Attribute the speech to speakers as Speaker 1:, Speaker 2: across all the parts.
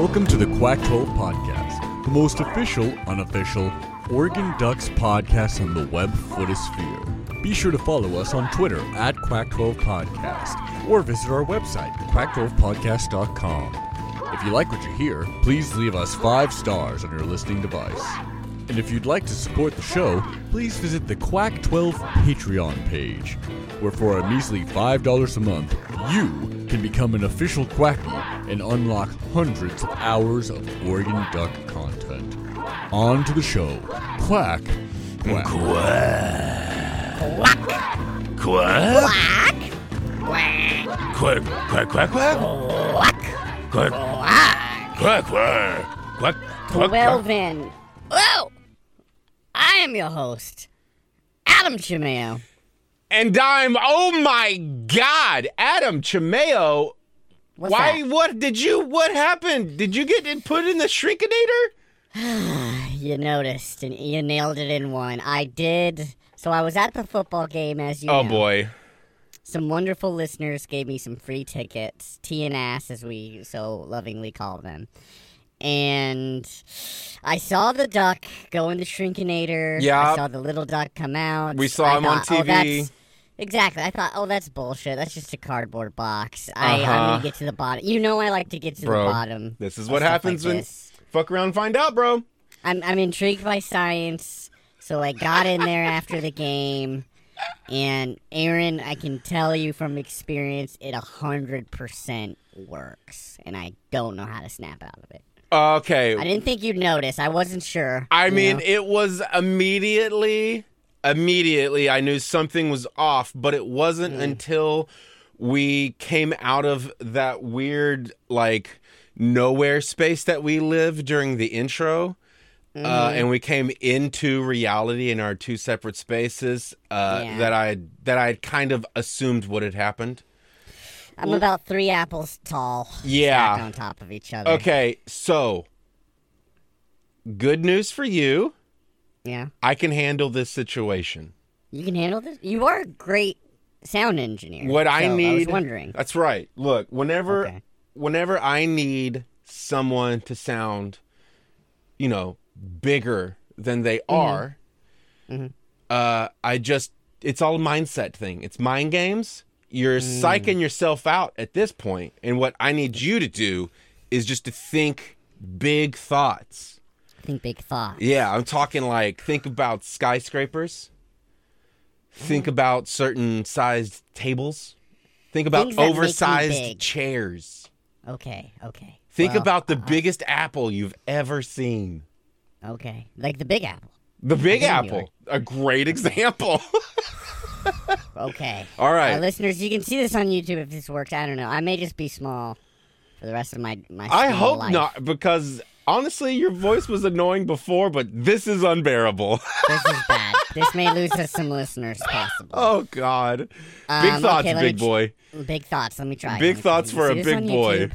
Speaker 1: Welcome to the Quack 12 Podcast, the most official, unofficial Oregon Ducks podcast on the web footosphere. Be sure to follow us on Twitter at Quack12 Podcast or visit our website, quack12podcast.com. If you like what you hear, please leave us five stars on your listening device. And if you'd like to support the show, please visit the Quack 12 Patreon page, where for a measly $5 a month, you can become an official Quacky and unlock hundreds of hours of Oregon Duck content. On to the show. Quack. Quack.
Speaker 2: Quack. Quack. Quack. Quack. Quack. Quack. Quack. Quack. Quack. Quack. Quack. Quack.
Speaker 3: Well then, oh, I am your host, Adam Chimeo.
Speaker 2: And I'm oh my god, Adam Chimeo.
Speaker 3: What's
Speaker 2: Why?
Speaker 3: that?
Speaker 2: What did you? What happened? Did you get it put in the shrinkinator?
Speaker 3: You noticed and you nailed it in one. I did. So I was at the football game, as you
Speaker 2: Oh
Speaker 3: know.
Speaker 2: boy.
Speaker 3: Some wonderful listeners gave me some free tickets, T and ass as we so lovingly call them. And I saw the duck go in the shrinkinator.
Speaker 2: Yeah.
Speaker 3: I saw the little duck come out.
Speaker 2: We saw
Speaker 3: I
Speaker 2: him on
Speaker 3: thought, oh,
Speaker 2: TV.
Speaker 3: that's- exactly. I thought, oh, that's bullshit. That's just a cardboard box. I, I'm
Speaker 2: Uh-huh.
Speaker 3: gonna get to the bottom. You know, I like to get to
Speaker 2: Bro,
Speaker 3: the bottom.
Speaker 2: this is what happens
Speaker 3: like
Speaker 2: when
Speaker 3: this.
Speaker 2: fuck around and find out, bro.
Speaker 3: I'm I'm intrigued by science, so I got in there after the game, and Aaron, I can tell you from experience, it a hundred percent works, and I don't know how to snap out of it.
Speaker 2: Okay.
Speaker 3: I didn't think you'd notice. I wasn't sure.
Speaker 2: I mean,
Speaker 3: know?
Speaker 2: it was immediately, immediately, I knew something was off, but it wasn't
Speaker 3: Hmm.
Speaker 2: until we came out of that weird, like, nowhere space that we lived during the intro.
Speaker 3: Mm-hmm.
Speaker 2: Uh, and we came into reality in our two separate spaces. Uh,
Speaker 3: Yeah.
Speaker 2: That I that I had kind of assumed what had happened.
Speaker 3: I'm about three apples tall.
Speaker 2: Yeah.
Speaker 3: on top of each other.
Speaker 2: Okay, so good news for you.
Speaker 3: Yeah,
Speaker 2: I can handle this situation.
Speaker 3: you can handle this. You are a great sound engineer.
Speaker 2: What I
Speaker 3: so
Speaker 2: need
Speaker 3: I was wondering.
Speaker 2: That's right. Look, whenever
Speaker 3: Okay.
Speaker 2: whenever I need someone to sound, you know, bigger than they
Speaker 3: Mm-hmm.
Speaker 2: are, uh I just it's all a mindset thing. It's mind games. You're
Speaker 3: Mm.
Speaker 2: psyching yourself out at this point, and what I need you to do is just to think big thoughts.
Speaker 3: Think big thought.
Speaker 2: Yeah, I'm talking like think about skyscrapers. Think about certain sized tables. Think about
Speaker 3: Things that make me
Speaker 2: oversized
Speaker 3: big.
Speaker 2: chairs.
Speaker 3: Okay. Okay.
Speaker 2: Think
Speaker 3: Well,
Speaker 2: about the
Speaker 3: uh,
Speaker 2: biggest apple you've ever seen.
Speaker 3: Okay, like the Big Apple.
Speaker 2: The Big Apple, a great example.
Speaker 3: Okay.
Speaker 2: All right.
Speaker 3: Uh, listeners, you can see this on YouTube if this works. I don't know. I may just be small for the rest of my my.
Speaker 2: I
Speaker 3: small
Speaker 2: hope
Speaker 3: life.
Speaker 2: not, because honestly, your voice was annoying before, but this is unbearable.
Speaker 3: This is bad. this may lose us some listeners, possible.
Speaker 2: oh God! Big
Speaker 3: Um,
Speaker 2: thoughts,
Speaker 3: okay,
Speaker 2: big boy.
Speaker 3: Big thoughts. Let me try.
Speaker 2: Big
Speaker 3: me
Speaker 2: thoughts
Speaker 3: You
Speaker 2: for a big boy.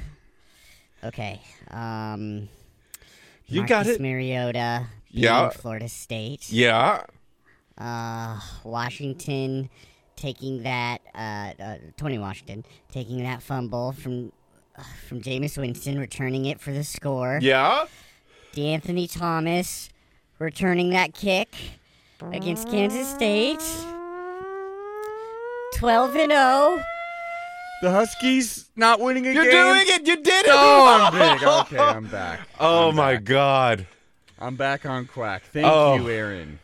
Speaker 3: Okay. Um.
Speaker 2: You
Speaker 3: Marcus
Speaker 2: got it.
Speaker 3: Mariota.
Speaker 2: Yeah.
Speaker 3: Florida State.
Speaker 2: Yeah.
Speaker 3: Uh, Washington taking that. Uh, uh, Tony Washington taking that fumble from. From Jameis Winston returning it for the score.
Speaker 2: Yeah.
Speaker 3: De'Anthony Thomas returning that kick against Kansas State. 12 and oh. 0.
Speaker 1: The Huskies not winning a
Speaker 2: You're
Speaker 1: game.
Speaker 2: doing it. You did it.
Speaker 1: Oh, I'm big. Okay, I'm back.
Speaker 2: Oh
Speaker 1: I'm
Speaker 2: my
Speaker 1: back.
Speaker 2: God.
Speaker 1: I'm back on Quack. Thank
Speaker 2: Oh.
Speaker 1: you, Aaron.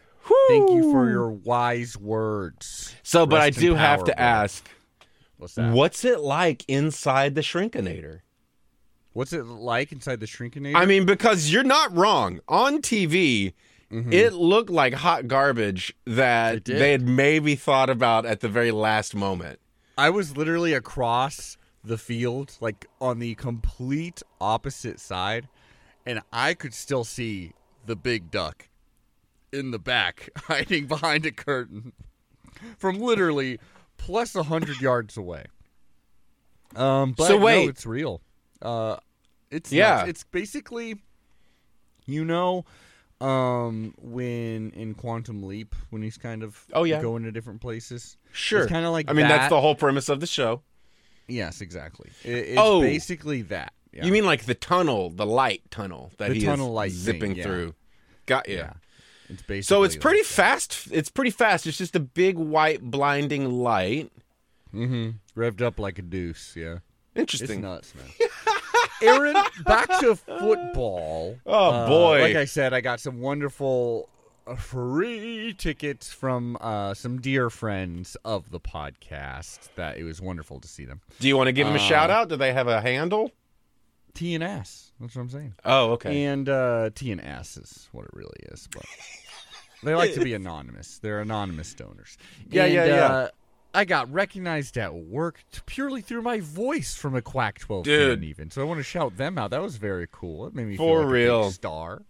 Speaker 1: Thank you for your wise words.
Speaker 2: So, but I
Speaker 1: Rest in
Speaker 2: do have to
Speaker 1: bro.
Speaker 2: ask,
Speaker 1: What's that?
Speaker 2: what's it like inside the Shrinkinator?
Speaker 1: What's it like inside the Shrinkinator?
Speaker 2: I mean, because you're not wrong. On TV, mm-hmm. it looked like hot garbage that they had maybe thought about at the very last moment.
Speaker 1: I was literally across the field, like on the complete opposite side, and I could still see the big duck in the back hiding behind a curtain from literally plus a hundred yards away. Um, but
Speaker 2: So
Speaker 1: no,
Speaker 2: wait.
Speaker 1: it's real. Uh, it's
Speaker 2: Yeah.
Speaker 1: nuts. It's basically, you know, um, when in Quantum Leap when he's kind of
Speaker 2: Oh, yeah.
Speaker 1: going to different places.
Speaker 2: Sure.
Speaker 1: Kind of like
Speaker 2: I mean,
Speaker 1: that.
Speaker 2: that's the whole premise of the show.
Speaker 1: Yes, exactly. It, it's
Speaker 2: Oh.
Speaker 1: basically that. Yeah.
Speaker 2: You mean like the tunnel, the light tunnel that
Speaker 1: The
Speaker 2: he
Speaker 1: tunnel
Speaker 2: is
Speaker 1: light
Speaker 2: zipping
Speaker 1: yeah.
Speaker 2: through? Got yeah.
Speaker 1: yeah. It's basically
Speaker 2: So it's
Speaker 1: like
Speaker 2: pretty
Speaker 1: that.
Speaker 2: fast. It's pretty fast. It's just a big white blinding light.
Speaker 1: Mm-hmm. revved up like a deuce. Yeah, it's
Speaker 2: Interesting.
Speaker 1: nuts, man. Aaron, back to football.
Speaker 2: Oh,
Speaker 1: Uh,
Speaker 2: boy.
Speaker 1: Like I said, I got some wonderful uh, free tickets from uh, some dear friends of the podcast. That it was wonderful to see them.
Speaker 2: Do you want to give a
Speaker 1: Uh,
Speaker 2: shout out? Do they have a handle?
Speaker 1: T and S. That's what I'm saying.
Speaker 2: Oh, okay.
Speaker 1: And uh, T and S is what it really is, but they like to be anonymous. They're anonymous donors.
Speaker 2: Yeah,
Speaker 1: And,
Speaker 2: yeah, yeah.
Speaker 1: Uh, I got recognized at work purely through my voice from a Quack 12
Speaker 2: Dude.
Speaker 1: fan, even. So I want to shout them out. That was very cool. It made me
Speaker 2: For
Speaker 1: feel like a
Speaker 2: real.
Speaker 1: big star.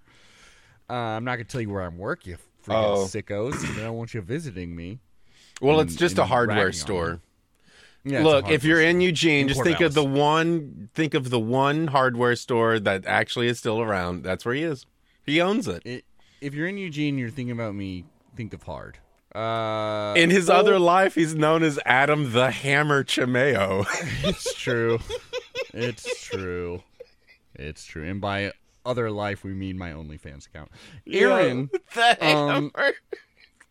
Speaker 1: Uh, I'm not gonna tell you where I'm work, you freaking
Speaker 2: Oh.
Speaker 1: sickos. and I don't want you visiting me.
Speaker 2: well,
Speaker 1: and-
Speaker 2: it's just a hardware store.
Speaker 1: Yeah,
Speaker 2: Look, if you're in. Eugene, just think of the one. Think of the one hardware store that actually is still around. That's where he is. He owns it.
Speaker 1: It- if you're in Eugene, you're thinking about me. Think of hard. Uh,
Speaker 2: In his
Speaker 1: oh,
Speaker 2: other life, he's known as Adam the Hammer Chimeo.
Speaker 1: It's true. it's true. It's true. And by other life, we mean my OnlyFans account. Aaron,
Speaker 2: the
Speaker 1: um,
Speaker 2: Hammer.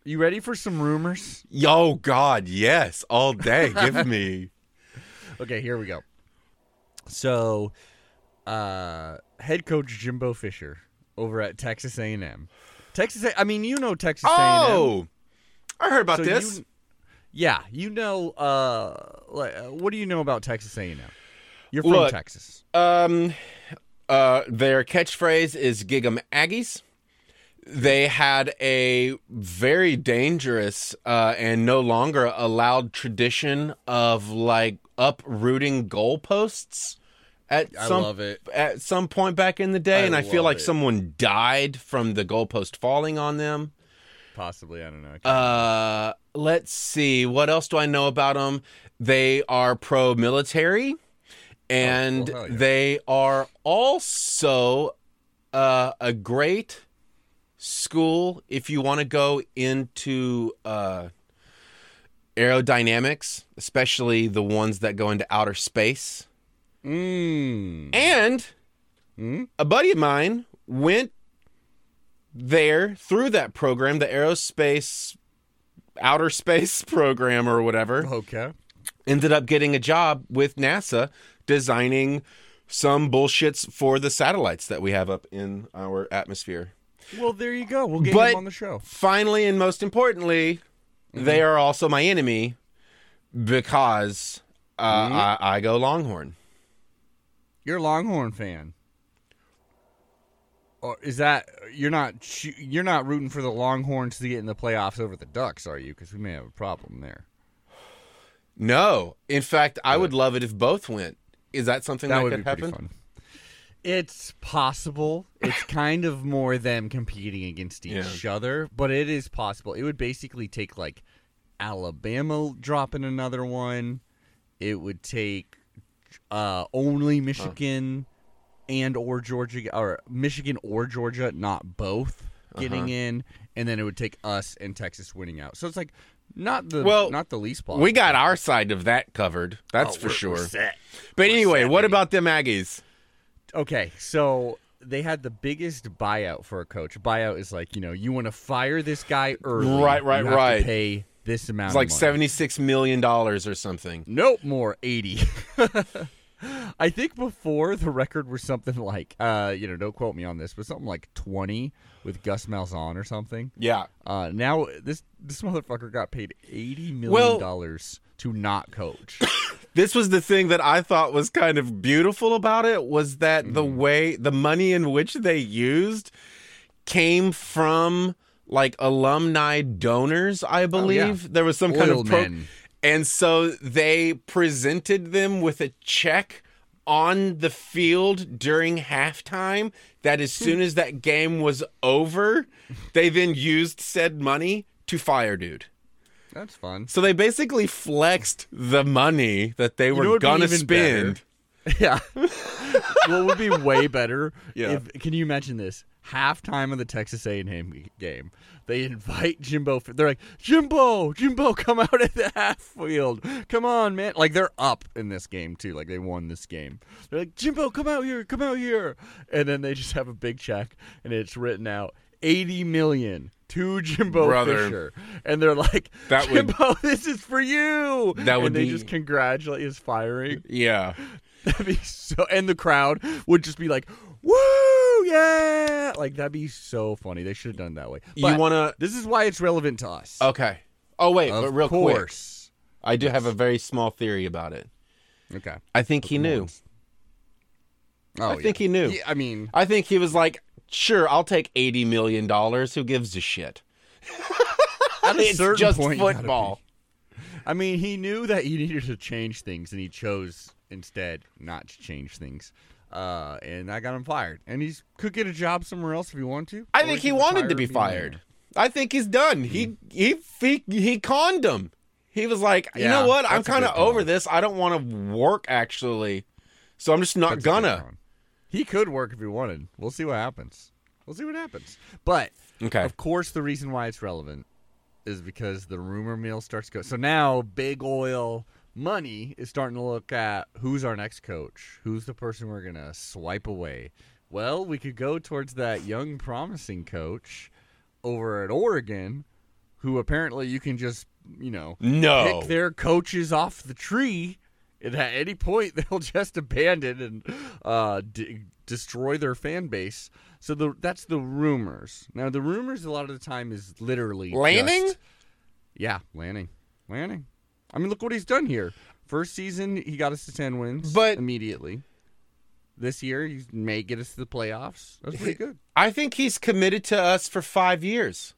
Speaker 1: You ready for some rumors?
Speaker 2: Yo, God, yes, all day. Give me.
Speaker 1: Okay, here we go. So, uh, head coach Jimbo Fisher over at Texas A&M. Texas, A- I mean, you know Texas A&M.
Speaker 2: Oh, I heard about
Speaker 1: So
Speaker 2: this.
Speaker 1: you- yeah, you know. Uh, like, uh, what do you know about Texas A&M? You're from
Speaker 2: Look,
Speaker 1: Texas.
Speaker 2: Um, uh, their catchphrase is "Gig 'em Aggies." They had a very dangerous uh, and no longer allowed tradition of like uprooting goalposts at
Speaker 1: I
Speaker 2: some
Speaker 1: love it.
Speaker 2: at some point back in the day,
Speaker 1: I
Speaker 2: and I feel like
Speaker 1: it.
Speaker 2: someone died from the goalpost falling on them.
Speaker 1: Possibly, I don't know.
Speaker 2: Uh, let's see. What else do I know about them? They are pro-military, and
Speaker 1: Oh, well, yeah.
Speaker 2: they are also uh, a great school if you want to go into uh, aerodynamics, especially the ones that go into outer space.
Speaker 1: Mm.
Speaker 2: And
Speaker 1: Mm.
Speaker 2: a buddy of mine went there through that program, the aerospace outer space program or whatever.
Speaker 1: Okay.
Speaker 2: Ended up getting a job with NASA designing some bullshits for the satellites that we have up in our atmosphere.
Speaker 1: Well, there you go. We'll get
Speaker 2: But-
Speaker 1: him on the show.
Speaker 2: Finally, and most importantly, they are also my enemy because uh, I, I go Longhorn.
Speaker 1: You're a Longhorn fan. Or is that you're not you're not rooting for the Longhorns to get in the playoffs over the Ducks, are you? Because we may have a problem there.
Speaker 2: No, in fact, I would love it if both went. Is that something that,
Speaker 1: That would
Speaker 2: could happen?
Speaker 1: fun. It's possible. It's kind of more them competing against each other, but it is possible. It would basically take like Alabama dropping another one. It would take uh, only Michigan and or Georgia or Michigan or Georgia, not both, getting
Speaker 2: Uh-huh.
Speaker 1: in, and then it would take us and Texas winning out. So it's like not the
Speaker 2: Well,
Speaker 1: not the least possible.
Speaker 2: We got our side of that covered. That's
Speaker 1: Oh,
Speaker 2: for
Speaker 1: we're-
Speaker 2: sure.
Speaker 1: we're.
Speaker 2: But anyway,
Speaker 1: set,
Speaker 2: what
Speaker 1: baby.
Speaker 2: about them Aggies?
Speaker 1: Okay, so they had the biggest buyout for a coach. Buyout is like you know you want to fire this guy early,
Speaker 2: Right, right,
Speaker 1: you have to
Speaker 2: right.
Speaker 1: pay this amount.
Speaker 2: It's like
Speaker 1: money.
Speaker 2: seventy-six million dollars or something.
Speaker 1: Nope, more eighty. I think before the record was something like, uh, you know, don't quote me on this, but something like twenty with Gus Malzahn or something.
Speaker 2: Yeah.
Speaker 1: Uh, now this this motherfucker got paid eighty million
Speaker 2: Well-
Speaker 1: dollars to not coach.
Speaker 2: This was the thing that I thought was kind of beautiful about it was that the
Speaker 1: Mm-hmm.
Speaker 2: way the money in which they used came from like alumni donors, I believe. There was some kind
Speaker 1: Oh,
Speaker 2: of pro-
Speaker 1: men.
Speaker 2: and so they presented them with a check on the field during halftime that as soon as that game was over, they then used said money to fire dude.
Speaker 1: That's fun.
Speaker 2: So they basically flexed the money that they
Speaker 1: know
Speaker 2: were
Speaker 1: what'd be
Speaker 2: gonna
Speaker 1: even
Speaker 2: spend.
Speaker 1: Yeah. what would be way better
Speaker 2: Yeah.
Speaker 1: if can you imagine this? halftime of the Texas A&M game. They invite Jimbo. They're like, Jimbo, Jimbo, come out at the half field. Come on, man. Like they're up in this game too. Like they won this game. They're like, Jimbo, come out here, come out here. And then they just have a big check, and it's written out eighty million to Jimbo
Speaker 2: Brother.
Speaker 1: Fisher, and they're like,
Speaker 2: That would-
Speaker 1: Jimbo, this is for you.
Speaker 2: That would
Speaker 1: and they
Speaker 2: be-
Speaker 1: just congratulate his firing.
Speaker 2: Yeah.
Speaker 1: That'd be so, and the crowd would just be like, "Woo, yeah!" Like that'd be so funny. They should have done it that way.
Speaker 2: You wanna-
Speaker 1: This is why it's relevant to us.
Speaker 2: Okay. Oh wait,
Speaker 1: of
Speaker 2: but real quick. I do have a very small theory about it.
Speaker 1: Okay.
Speaker 2: I think he knew.
Speaker 1: Oh,
Speaker 2: I think he knew.
Speaker 1: Yeah, I mean,
Speaker 2: I think he was like, "Sure, I'll take eighty million dollars. Who gives a shit?
Speaker 1: at a
Speaker 2: it's
Speaker 1: certain
Speaker 2: just
Speaker 1: point,
Speaker 2: football."
Speaker 1: I mean, he knew that he needed to change things, and he chose instead not to change things. Uh, and that got him fired. And he could get a job somewhere else if he wanted to.
Speaker 2: I think he
Speaker 1: could
Speaker 2: wanted to be fired. I think he's done. He he he he conned him. He was like, you know what? I'm kind of over this. I don't want to work actually, so I'm just not
Speaker 1: That's
Speaker 2: gonna.
Speaker 1: He could work if he wanted. We'll see what happens. We'll see what happens. But
Speaker 2: Okay.
Speaker 1: of course, the reason why it's relevant is because the rumor mill starts going. So now, big oil money is starting to look at who's our next coach, who's the person we're gonna swipe away. Well, we could go towards that young, promising coach over at Oregon, who apparently you can just, you know,
Speaker 2: No.
Speaker 1: pick their coaches off the tree, and at any point they'll just abandon and uh, d- destroy their fan base. So the that's the rumors. Now the rumors a lot of the time is literally
Speaker 2: Lanning?
Speaker 1: just- yeah, Lanning, Lanning. I mean, look what he's done here. First season, he got us to ten wins,
Speaker 2: But-
Speaker 1: immediately. This year, he may get us to the playoffs. That's pretty good.
Speaker 2: I think he's committed to us for five years.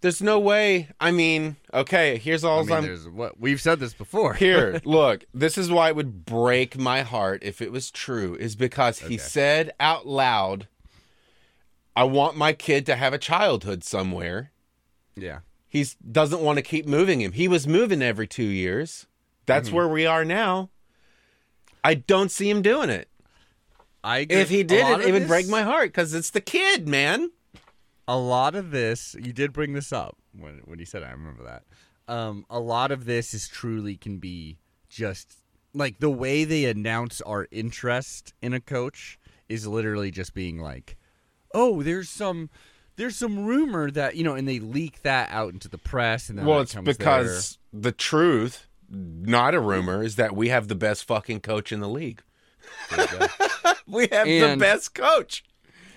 Speaker 2: There's no way. I mean, okay, here's all
Speaker 1: I mean,
Speaker 2: I'm
Speaker 1: there's what we've said this before.
Speaker 2: Here, look, this is why it would break my heart if it was true, is because he said out loud, I want my kid to have a childhood somewhere.
Speaker 1: yeah,
Speaker 2: He doesn't want to keep moving him. He was moving every two years. That's
Speaker 1: Mm-hmm.
Speaker 2: where we are now. I don't see him doing it.
Speaker 1: I.
Speaker 2: If he did it, it would
Speaker 1: this-
Speaker 2: break my heart because it's the kid, man.
Speaker 1: A lot of this you did bring this up when when you said it, I remember that. Um, a lot of this is truly can be just like the way they announce our interest in a coach is literally just being like, "Oh, there's some there's some rumor that, you know, and they leak that out into the press and then
Speaker 2: Well, it's because the truth, not a rumor, is that we have the best fucking coach in the league. We have the best coach.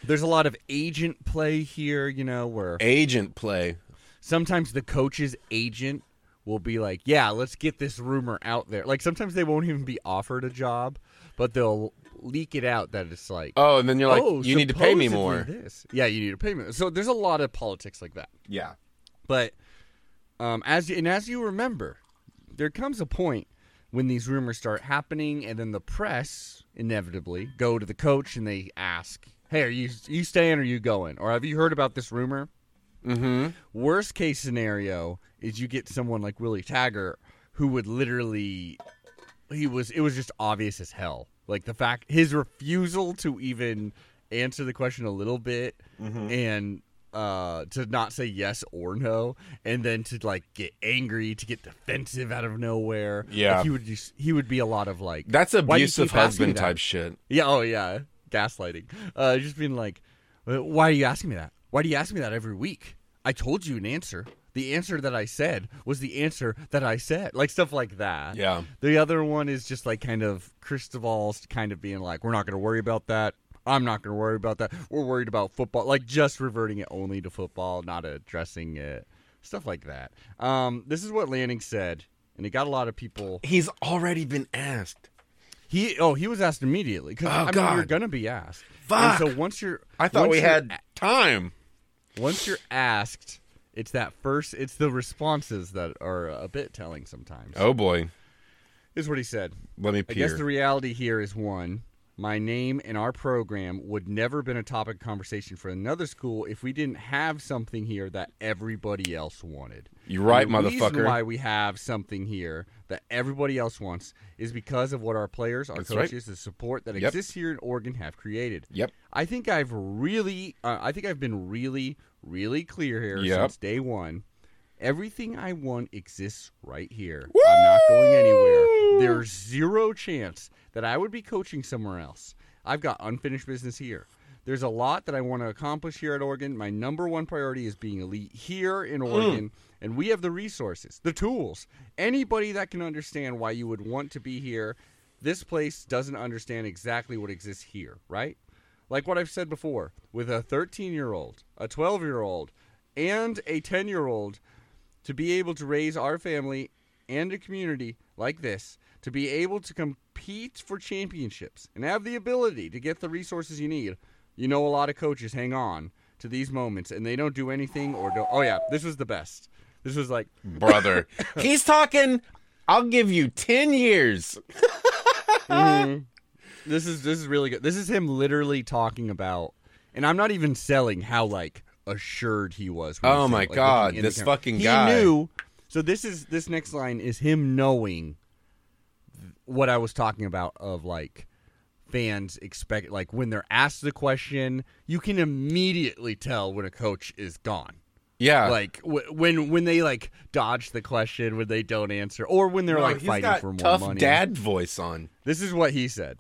Speaker 1: There's a lot of agent play here, you know, where
Speaker 2: Agent play.
Speaker 1: sometimes the coach's agent will be like, "Yeah, let's get this rumor out there." Like sometimes they won't even be offered a job, but they'll leak it out that it's like,
Speaker 2: Oh, and then you're like,
Speaker 1: "Oh,
Speaker 2: you need to pay me
Speaker 1: supposedly
Speaker 2: more.
Speaker 1: This, yeah, you need to pay me. So there's a lot of politics like that.
Speaker 2: Yeah.
Speaker 1: But um, as and as you remember, there comes a point when these rumors start happening, and then the press inevitably go to the coach and they ask, "Hey, are you you staying or are you going? Or have you heard about this rumor?"
Speaker 2: Mm-hmm.
Speaker 1: Worst case scenario is you get someone like Willie Taggart who would literally he was it was just obvious as hell. Like the fact his refusal to even answer the question a little bit and uh to not say yes or no and then to like get angry to get defensive out of nowhere
Speaker 2: Yeah.
Speaker 1: Like, he would just he would be a lot of like
Speaker 2: That's
Speaker 1: "Why do you
Speaker 2: abusive
Speaker 1: keep asking me
Speaker 2: husband type shit.
Speaker 1: Yeah, oh yeah, gaslighting. Uh, just being like, "Uh, why are you asking me that? Why do you ask me that every week? I told you an answer. The answer that I said was the answer that I said. Like stuff like that.
Speaker 2: Yeah.
Speaker 1: The other one is just like kind of Cristobal's kind of being like, we're not going to worry about that. I'm not going to worry about that. We're worried about football. Like just reverting it only to football, not addressing it. Stuff like that. Um, this is what Lanning said, and it got a lot of people.
Speaker 2: He's already been asked.
Speaker 1: He oh he was asked immediately because
Speaker 2: Oh,
Speaker 1: I mean
Speaker 2: God.
Speaker 1: you're gonna be asked.
Speaker 2: Fuck.
Speaker 1: And so once you're,
Speaker 2: I thought we had
Speaker 1: a-
Speaker 2: time.
Speaker 1: once you're asked, it's that first. It's the responses that are a bit telling sometimes.
Speaker 2: Oh boy.
Speaker 1: Here's what he said.
Speaker 2: Let me
Speaker 1: I guess the reality here is one. My name and our program would never have been a topic of conversation for another school if we didn't have something here that everybody else wanted.
Speaker 2: You're right,
Speaker 1: And the reason
Speaker 2: motherfucker.
Speaker 1: Why we have something here that everybody else wants is because of what our players, our
Speaker 2: That's right.
Speaker 1: coaches, the support that
Speaker 2: Yep.
Speaker 1: exists here in Oregon have created.
Speaker 2: Yep.
Speaker 1: I think I've really, uh, I think I've been really, really clear here
Speaker 2: Yep.
Speaker 1: since day one. Everything I want exists right here. I'm not going anywhere. There's zero chance that I would be coaching somewhere else. I've got unfinished business here. There's a lot that I want to accomplish here at Oregon. My number one priority is being elite here in Oregon, and we have the resources, the tools. Anybody that can understand why you would want to be here, this place doesn't understand exactly what exists here, right? Like what I've said before, with a 13 year old, a 12 year old, and a 10 year old, to be able to raise our family and a community like this, to be able to compete for championships and have the ability to get the resources you need. You know, a lot of coaches hang on to these moments and they don't do anything or don't. Oh, yeah, this was the best. This was like,
Speaker 2: brother. He's talking. I'll give you ten years. Mm-hmm.
Speaker 1: this is this is really good. This is him literally talking about, and I'm not even selling how like assured he was. when he
Speaker 2: Oh
Speaker 1: said,
Speaker 2: my
Speaker 1: like,
Speaker 2: God,
Speaker 1: looking in the
Speaker 2: this
Speaker 1: camera.
Speaker 2: fucking
Speaker 1: he
Speaker 2: guy.
Speaker 1: knew. So this is this next line is him knowing what I was talking about of like fans expect like when they're asked the question, you can immediately tell when a coach is gone.
Speaker 2: Yeah.
Speaker 1: Like w- when when they like dodge the question when they don't answer, or when they're
Speaker 2: No,
Speaker 1: like fighting for more
Speaker 2: tough
Speaker 1: money.
Speaker 2: dad voice on.
Speaker 1: This is what he said.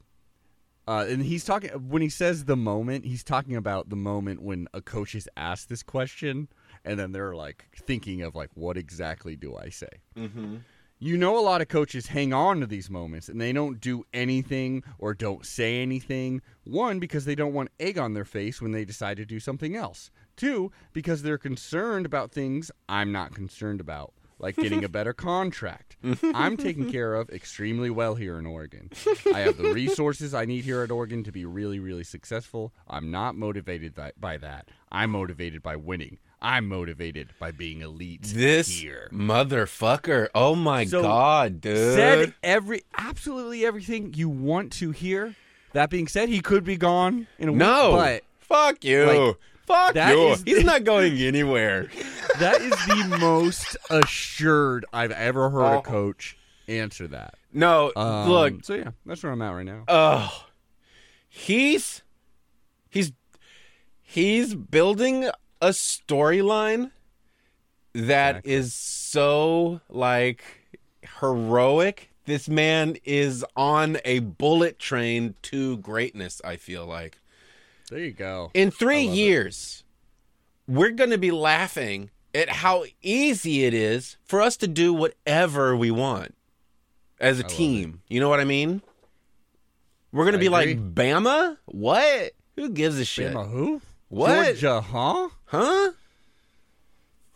Speaker 1: Uh, and he's talking when he says the moment, he's talking about the moment when a coach is asked this question, and then they're like thinking of like, what exactly do I say?
Speaker 2: Mm-hmm.
Speaker 1: You know, a lot of coaches hang on to these moments and they don't do anything or don't say anything. One, because they don't want egg on their face when they decide to do something else. Two, because they're concerned about things I'm not concerned about, like getting a better contract. I'm taken care of extremely well here in Oregon. I have the resources I need here at Oregon to be really, really successful. I'm not motivated by, by that. I'm motivated by winning. I'm motivated by being elite
Speaker 2: This
Speaker 1: here
Speaker 2: motherfucker. Oh my
Speaker 1: So,
Speaker 2: god, dude.
Speaker 1: said every absolutely everything you want to hear. That being said, he could be gone in a week,
Speaker 2: no.
Speaker 1: but
Speaker 2: Fuck you.
Speaker 1: like,
Speaker 2: Fuck
Speaker 1: that
Speaker 2: you.
Speaker 1: is-
Speaker 2: He's not going anywhere.
Speaker 1: that is the most assured I've ever heard
Speaker 2: Oh.
Speaker 1: a coach answer that.
Speaker 2: No,
Speaker 1: Um,
Speaker 2: look.
Speaker 1: so yeah, that's where I'm at right now.
Speaker 2: Oh, he's he's he's building a storyline that is
Speaker 1: Exactly.
Speaker 2: so like heroic. This man is on a bullet train to greatness. I feel like
Speaker 1: There you go.
Speaker 2: in three
Speaker 1: love it.
Speaker 2: years, we're going to be laughing at how easy it is for us to do whatever we want as a team. You know what I mean? We're going to be
Speaker 1: agree.
Speaker 2: like, Bama? What? Who gives a shit?
Speaker 1: Bama who?
Speaker 2: What?
Speaker 1: Georgia, huh?
Speaker 2: Huh?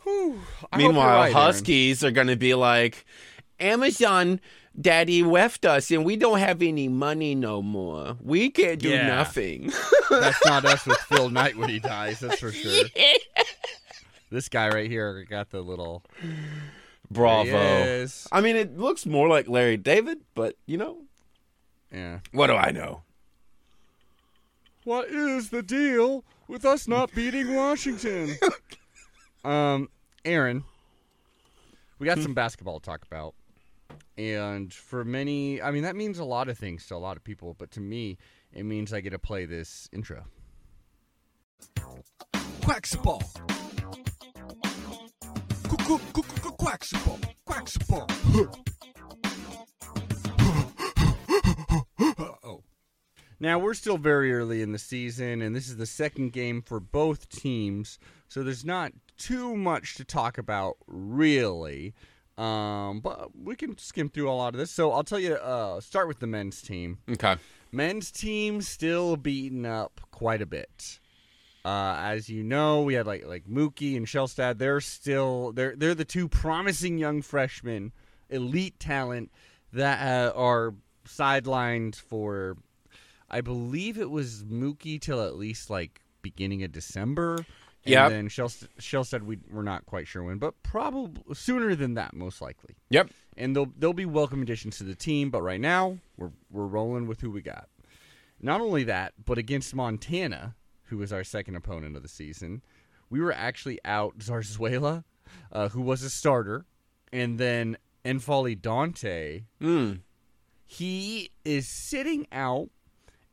Speaker 1: Whew. I
Speaker 2: Meanwhile,
Speaker 1: right, Aaron.
Speaker 2: Huskies are going to be like, Amazon daddy left us and we don't have any money no more. We can't do
Speaker 1: Yeah.
Speaker 2: nothing.
Speaker 1: That's not us with Phil Knight when he dies. That's for sure. This guy right here got the little
Speaker 2: Bravo. I mean, it looks more like Larry David, but you know,
Speaker 1: Yeah.
Speaker 2: what do I know?
Speaker 1: What is the deal with us not beating Washington? um, Aaron, we got some basketball to talk about. And for many, I mean, that means a lot of things to a lot of people, but to me, it means I get to play this intro.
Speaker 4: Quacksball. Quacksball.
Speaker 1: oh. Now, we're still very early in the season, and this is the second game for both teams, so there's not too much to talk about, really. Um, but we can skim through a lot of this. So I'll tell you, uh, start with the men's team.
Speaker 2: Okay.
Speaker 1: Men's team still beaten up quite a bit. Uh, as you know, we had like like Mookie and Shelstad. They're still they're they're the two promising young freshmen, elite talent that uh, are sidelined for. I believe it was Mookie till at least like beginning of December.
Speaker 2: Yep.
Speaker 1: And then Shelstad, Shelstad we we're not quite sure when, but probably sooner than that, most likely
Speaker 2: Yep.
Speaker 1: and they'll they'll be welcome additions to the team. But right now, we're we're rolling with who we got. Not only that, but against Montana, who was our second opponent of the season, we were actually out Zarzuela, uh, who was a starter, and then N'Faly Dante,
Speaker 2: Mm.
Speaker 1: he is sitting out.